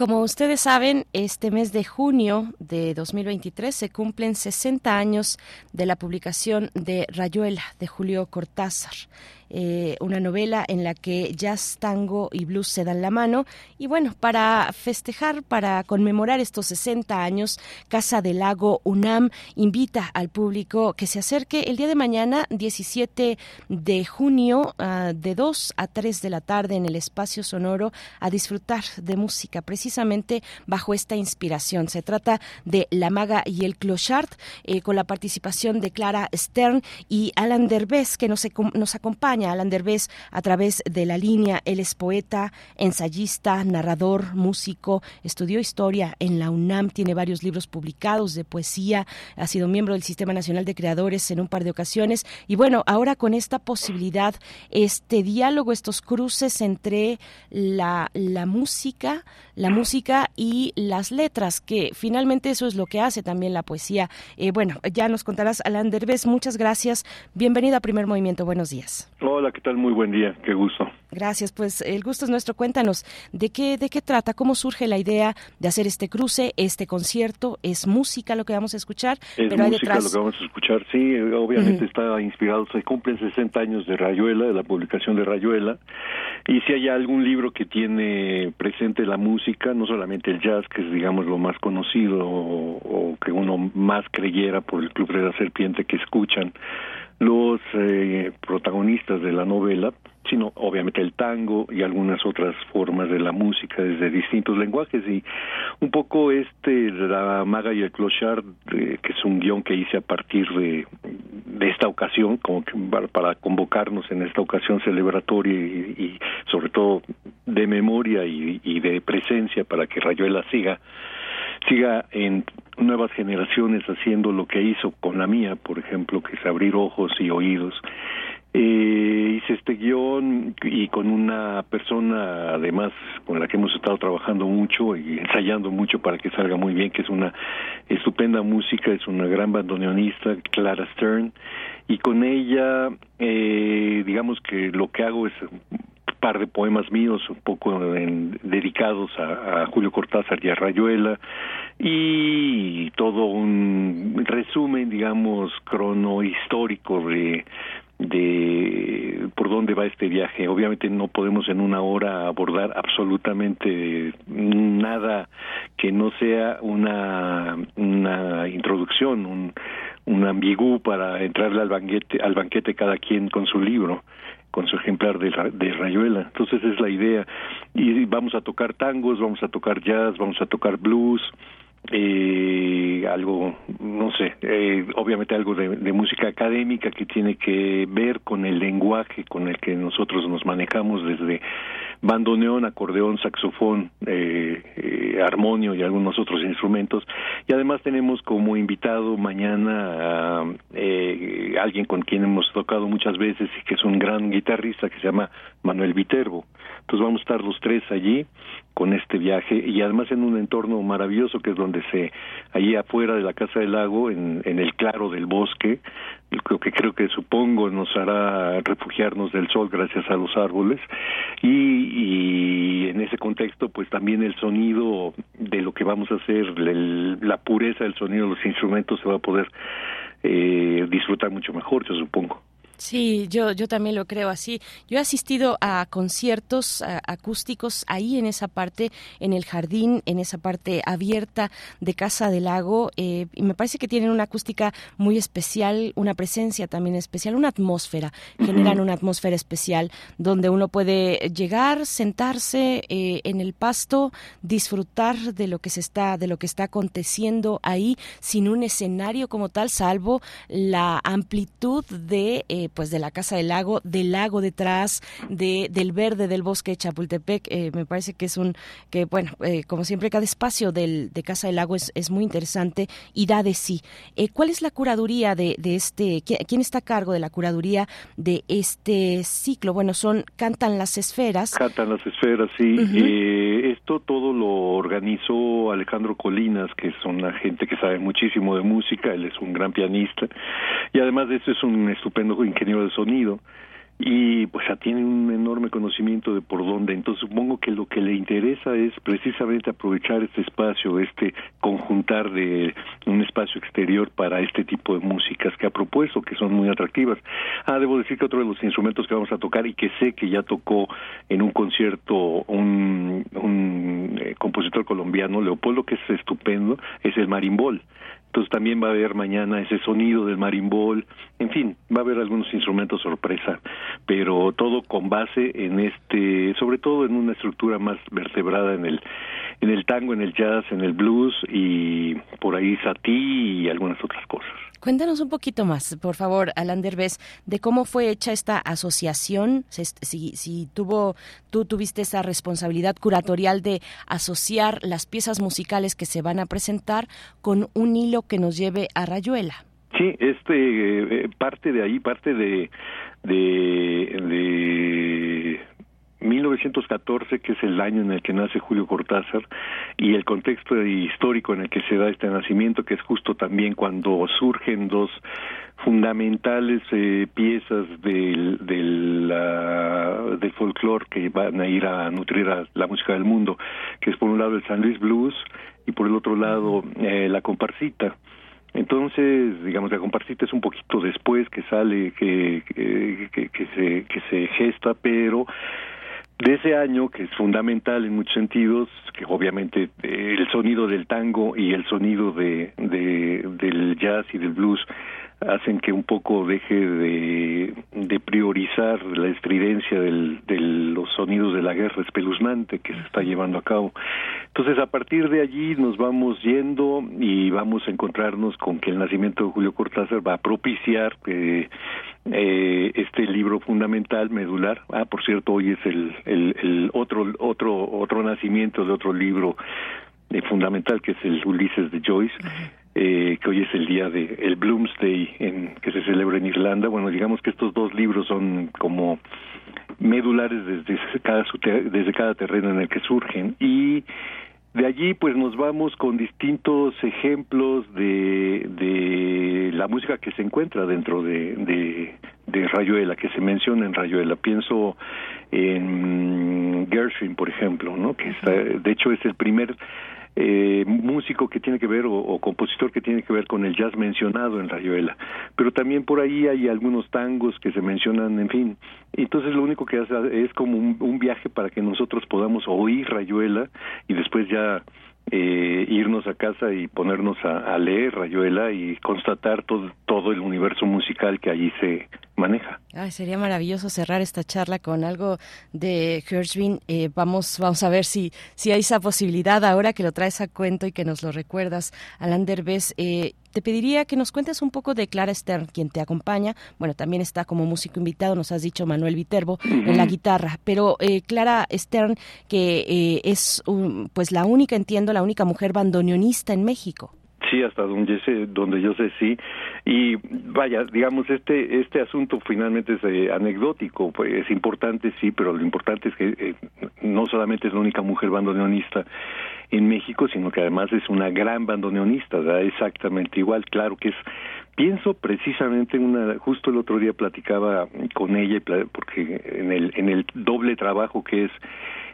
Como ustedes saben, este mes de junio de 2023 se cumplen 60 años de la publicación de Rayuela de Julio Cortázar. Eh, una novela en la que jazz, tango y blues se dan la mano. Y bueno, para festejar, para conmemorar estos 60 años, Casa del Lago UNAM invita al público que se acerque el día de mañana, 17 de junio, ah, de 2 a 3 de la tarde en el espacio sonoro, a disfrutar de música, precisamente bajo esta inspiración. Se trata de La Maga y el Clochard, eh, con la participación de Clara Stern y Alan Derbez, que nos, nos acompaña. Alan Derbez a través de la línea. Él es poeta, ensayista, narrador, músico, estudió historia en la UNAM, tiene varios libros publicados de poesía, ha sido miembro del Sistema Nacional de Creadores en un par de ocasiones. Y bueno, ahora con esta posibilidad, este diálogo, estos cruces entre la, la música, la música y las letras, que finalmente eso es lo que hace también la poesía. Eh, bueno, ya nos contarás, Alan Derbez, muchas gracias. Bienvenido a Primer Movimiento, buenos días. Hola, ¿qué tal? Muy buen día, qué gusto. Gracias, pues el gusto es nuestro. Cuéntanos, ¿de qué, ¿de qué trata? ¿Cómo surge la idea de hacer este cruce, este concierto? ¿Es música lo que vamos a escuchar? Es pero hay música detrás... lo que vamos a escuchar, sí, obviamente está inspirado, se cumplen 60 años de Rayuela, de la publicación de Rayuela, y si hay algún libro que tiene presente la música, no solamente el jazz, que es digamos lo más conocido o, o que uno más creyera por el Club de la Serpiente que escuchan los eh, protagonistas de la novela, sino obviamente el tango y algunas otras formas de la música desde distintos lenguajes. Y un poco este la maga y el clochard eh, que es un guion que hice a partir de, de esta ocasión como que para, convocarnos en esta ocasión celebratoria y, y sobre todo de memoria y, y de presencia para que Rayuela siga siga en nuevas generaciones haciendo lo que hizo con la mía, por ejemplo, que es abrir ojos y oídos. Eh, hice este guion y con una persona además con la que hemos estado trabajando mucho y ensayando mucho para que salga muy bien, que es una estupenda música, es una gran bandoneonista, Clara Stern, y con ella, eh, digamos que lo que hago es par de poemas míos, un poco dedicados a, Julio Cortázar y a Rayuela, y todo un resumen, digamos, crono histórico de, de por dónde va este viaje. Obviamente no podemos en una hora abordar absolutamente nada que no sea una, una introducción, un, un ambigú para entrarle al banquete, al banquete cada quien con su libro con su ejemplar de, de Rayuela. Entonces es la idea. Y vamos a tocar tangos, vamos a tocar jazz, vamos a tocar blues, eh, algo, no sé, eh, obviamente algo de, de, música académica que tiene que ver con el lenguaje con el que nosotros nos manejamos desde bandoneón, acordeón, saxofón, eh, eh, armonio y algunos otros instrumentos. Y además tenemos como invitado mañana a eh, alguien con quien hemos tocado muchas veces y que es un gran guitarrista que se llama Manuel Viterbo. Entonces vamos a estar los tres allí con este viaje y además en un entorno maravilloso que es donde se, allí afuera de la Casa del Lago, en, en el claro del bosque, lo que creo que supongo nos hará refugiarnos del sol gracias a los árboles y, y en ese contexto pues también el sonido de lo que vamos a hacer, la pureza del sonido de los instrumentos se va a poder eh, disfrutar mucho mejor, yo supongo. Sí, yo, yo también lo creo así. Yo he asistido a conciertos acústicos ahí en esa parte, en el jardín, en esa parte abierta de Casa del Lago, eh, y me parece que tienen una acústica muy especial, una presencia también especial, una atmósfera, generan una atmósfera especial donde uno puede llegar, sentarse eh, en el pasto, disfrutar de lo que se está, de lo que está aconteciendo ahí, sin un escenario como tal, salvo la amplitud de eh, pues de la Casa del Lago, del lago detrás, de, del verde del bosque de Chapultepec. Eh, me parece que es un, que bueno, eh, como siempre, cada espacio del, de Casa del Lago es, es muy interesante y da de sí. Eh, ¿Cuál es la curaduría de, de este, quién está a cargo de la curaduría de este ciclo? Bueno, son Cantan las Esferas. Cantan las Esferas, sí. esto todo lo organizó Alejandro Colinas, que es una gente que sabe muchísimo de música, él es un gran pianista y además de eso es un estupendo ingeniero de sonido y pues ya tiene un enorme conocimiento de por dónde. Entonces supongo que lo que le interesa es precisamente aprovechar este espacio, este conjuntar de un espacio exterior para este tipo de músicas que ha propuesto, que son muy atractivas. Ah, debo decir que otro de los instrumentos que vamos a tocar y que sé que ya tocó en un concierto un, un eh, compositor colombiano, Leopoldo, que es estupendo, es el marimbol. Entonces también va a haber mañana ese sonido del marimbol, en fin, va a haber algunos instrumentos sorpresa, pero todo con base en este, sobre todo en una estructura más vertebrada en el en el tango, en el jazz, en el blues y por ahí satí y algunas otras cosas. Cuéntanos un poquito más, por favor, Alan Derbez, de cómo fue hecha esta asociación, si, si tuvo, tú tuviste esa responsabilidad curatorial de asociar las piezas musicales que se van a presentar con un hilo que nos lleve a Rayuela. Sí, este eh, parte de ahí, parte de, de 1914, que es el año en el que nace Julio Cortázar, y el contexto histórico en el que se da este nacimiento, que es justo también cuando surgen dos fundamentales eh, piezas del, del, del folclore que van a ir a nutrir a la música del mundo, que es por un lado el San Luis Blues y por el otro lado eh, la comparsita. Entonces, digamos, la comparsita es un poquito después que sale, que, que, que, se, que se gesta, pero de ese año, que es fundamental en muchos sentidos, que obviamente eh, el sonido del tango y el sonido de, de, del jazz y del blues hacen que un poco deje de, priorizar la estridencia de los sonidos de la guerra espeluznante que se está llevando a cabo. Entonces, a partir de allí nos vamos yendo y vamos a encontrarnos con que el nacimiento de Julio Cortázar va a propiciar que eh, este libro fundamental, medular. Ah, por cierto, hoy es el, el, el otro, otro, otro nacimiento de otro libro eh, fundamental que es el Ulises de Joyce. Eh, que hoy es el día de el Bloomsday en, que se celebra en Irlanda. Bueno, digamos que estos dos libros son como medulares desde cada, desde cada terreno en el que surgen y de allí pues nos vamos con distintos ejemplos de, de la música que se encuentra dentro de, de, de Rayuela, que se menciona en Rayuela. Pienso en Gershwin, por ejemplo, ¿no? que está, de hecho es el primer eh, músico que tiene que ver o, compositor que tiene que ver con el jazz mencionado en Rayuela. Pero también por ahí hay algunos tangos que se mencionan, en fin. Entonces lo único que hace es como un, viaje para que nosotros podamos oír Rayuela y después ya eh, irnos a casa y ponernos a, leer Rayuela y constatar todo, todo el universo musical que allí se maneja. Ay, sería maravilloso cerrar esta charla con algo de Gershwin. Eh, vamos, vamos a ver si, si hay esa posibilidad ahora que lo traes a cuento y que nos lo recuerdas, Alan Derbez. Eh, te pediría que nos cuentes un poco de Clara Stern, quien te acompaña. Bueno, también está como músico invitado, nos has dicho Manuel Viterbo en la guitarra. Pero eh, Clara Stern, que eh, es pues la única, entiendo, la única mujer bandoneonista en México. Sí, hasta donde yo sé, donde yo sé sí. Y vaya, digamos, este este asunto finalmente es eh, anecdótico, pues, es importante sí, pero lo importante es que eh, no solamente es la única mujer bandoneonista en México, sino que además es una gran bandoneonista, da exactamente igual, claro que es pienso precisamente una justo el otro día platicaba con ella porque en el en el doble trabajo que es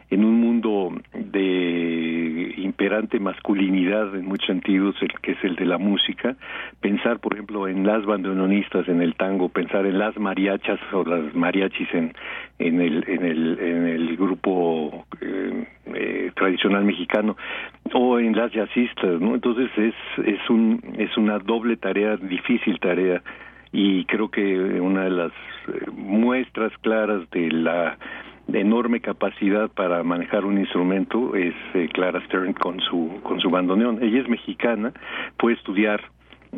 en un mundo de imperante masculinidad en muchos sentidos, el que es el de la música, pensar, por ejemplo, en las bandoneonistas en el tango, pensar en las mariachas o las mariachis en, el, en, el, en el grupo eh, eh, tradicional mexicano o en las jazzistas, ¿no? Entonces es, es, un, es una doble tarea, difícil tarea y creo que una de las eh, muestras claras de la enorme capacidad para manejar un instrumento es eh, Clara Stern con su con su bandoneón. Ella es mexicana, fue estudiar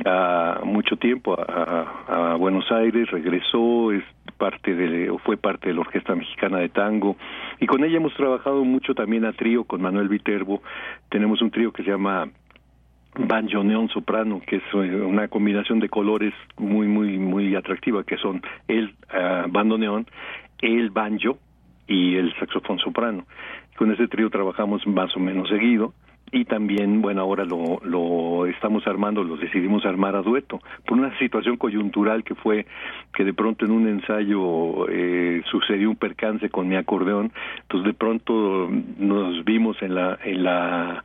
a mucho tiempo a, Buenos Aires, regresó, es parte de, o fue parte de la Orquesta Mexicana de Tango, y con ella hemos trabajado mucho también a trío con Manuel Viterbo. Tenemos un trío que se llama banjoneón soprano, que es eh, una combinación de colores muy, muy, muy atractiva, que son el uh, bandoneón, el banjo, y el saxofón soprano. Con ese trío trabajamos más o menos seguido y también, bueno, ahora lo, lo estamos armando, lo decidimos armar a dueto, por una situación coyuntural que fue que de pronto en un ensayo eh, sucedió un percance con mi acordeón, entonces de pronto nos vimos en la, en la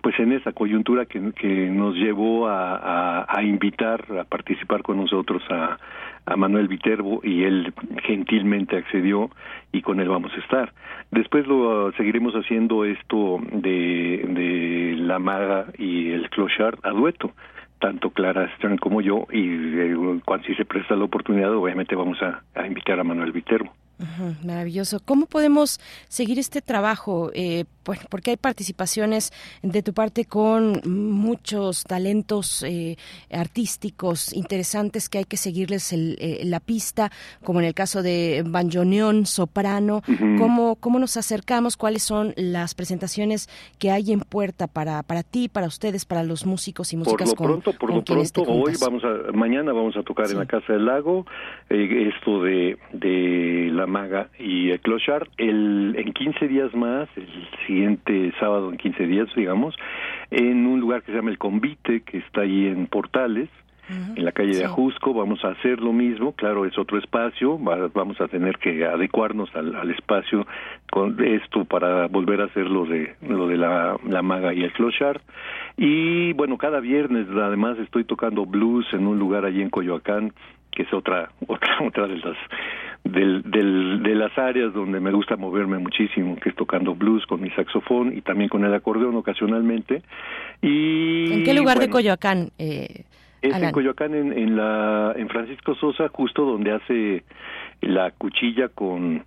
pues en esa coyuntura que, nos llevó a, invitar a participar con nosotros a, a Manuel Viterbo y él gentilmente accedió y con él vamos a estar. Después lo seguiremos haciendo esto de, de la maga y el clochard a dueto tanto Clara Stern como yo y eh, cuando si se presta la oportunidad obviamente vamos a invitar a Manuel Viterbo maravilloso. ¿Cómo podemos seguir este trabajo? Eh, bueno, porque hay participaciones de tu parte con muchos talentos eh, artísticos interesantes que hay que seguirles eh, la pista, como en el caso de Banjoneón, Soprano. ¿Cómo, ¿Cómo nos acercamos? ¿Cuáles son las presentaciones que hay en puerta para, para ti, para ustedes, para los músicos y músicas por lo pronto, por lo pronto, hoy vamos a, mañana vamos a tocar en la Casa del Lago esto de, de la Maga y el Clochard. El, en 15 días más, el siguiente sábado en 15 días, digamos, en un lugar que se llama El Convite, que está ahí en Portales, en la calle de Ajusco, vamos a hacer lo mismo, claro, es otro espacio, vamos a tener que adecuarnos al, espacio con esto para volver a hacer lo de, lo de la, la maga y el clochard. Y bueno, cada viernes además estoy tocando blues en un lugar allí en Coyoacán, que es otra, [LAUGHS] otra, otra de las del, del, de las áreas donde me gusta moverme muchísimo, que es tocando blues con mi saxofón y también con el acordeón ocasionalmente. Y, ¿En qué lugar de Coyoacán? Eh, es en Coyoacán, en, en, la, en Francisco Sosa, justo donde hace la cuchilla con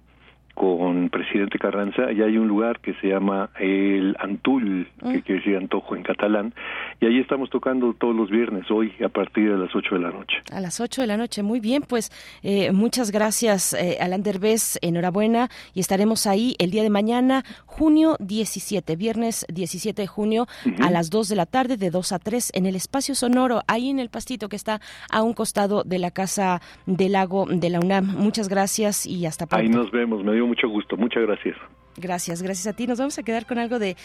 con presidente Carranza y hay un lugar que se llama el Antul, que mm. quiere decir antojo en catalán, y ahí estamos tocando todos los viernes, hoy a partir de las 8 de la noche. A las 8 de la noche, muy bien, pues eh, muchas gracias eh, Alan Derbez, enhorabuena, y estaremos ahí el día de mañana, junio 17, viernes 17 de junio a las 2 de la tarde, de 2 a 3, en el espacio sonoro, ahí en el pastito que está a un costado de la Casa del Lago de la UNAM. Muchas gracias y hasta pronto. Ahí nos vemos, me dio mucho gusto. Muchas gracias. Gracias, gracias a ti. Nos vamos a quedar con algo de,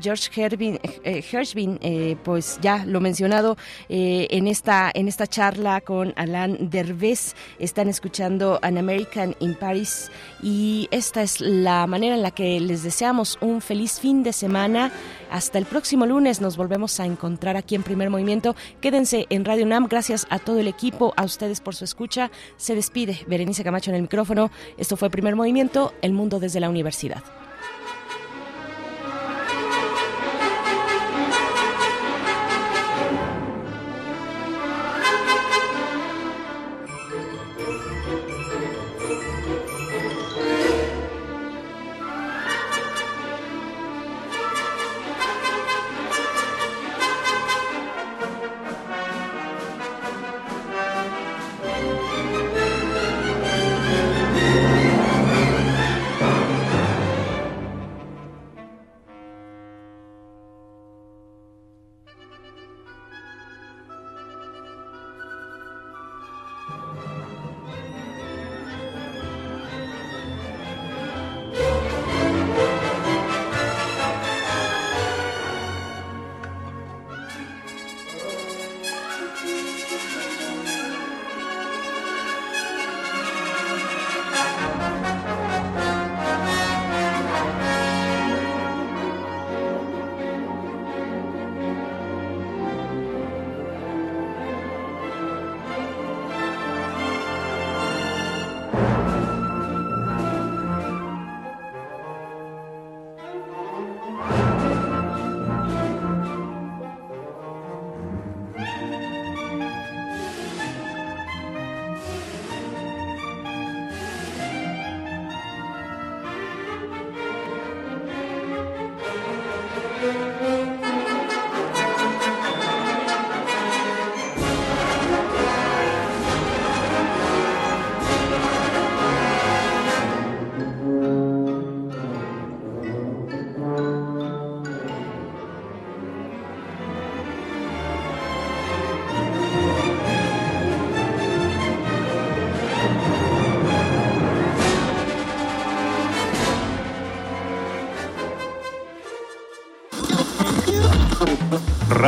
George Herbin, eh, eh, pues ya lo mencionado eh, en esta en esta charla con Alain Derbez. Están escuchando An American in Paris y esta es la manera en la que les deseamos un feliz fin de semana. Hasta el próximo lunes nos volvemos a encontrar aquí en Primer Movimiento. Quédense en Radio UNAM. Gracias a todo el equipo, a ustedes por su escucha. Se despide Berenice Camacho en el micrófono. Esto fue Primer Movimiento, El Mundo desde la Universidad.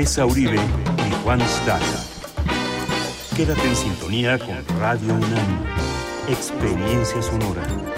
Tessa Uribe y Juan Staca. Quédate en sintonía con Radio UNAM. Experiencia sonora.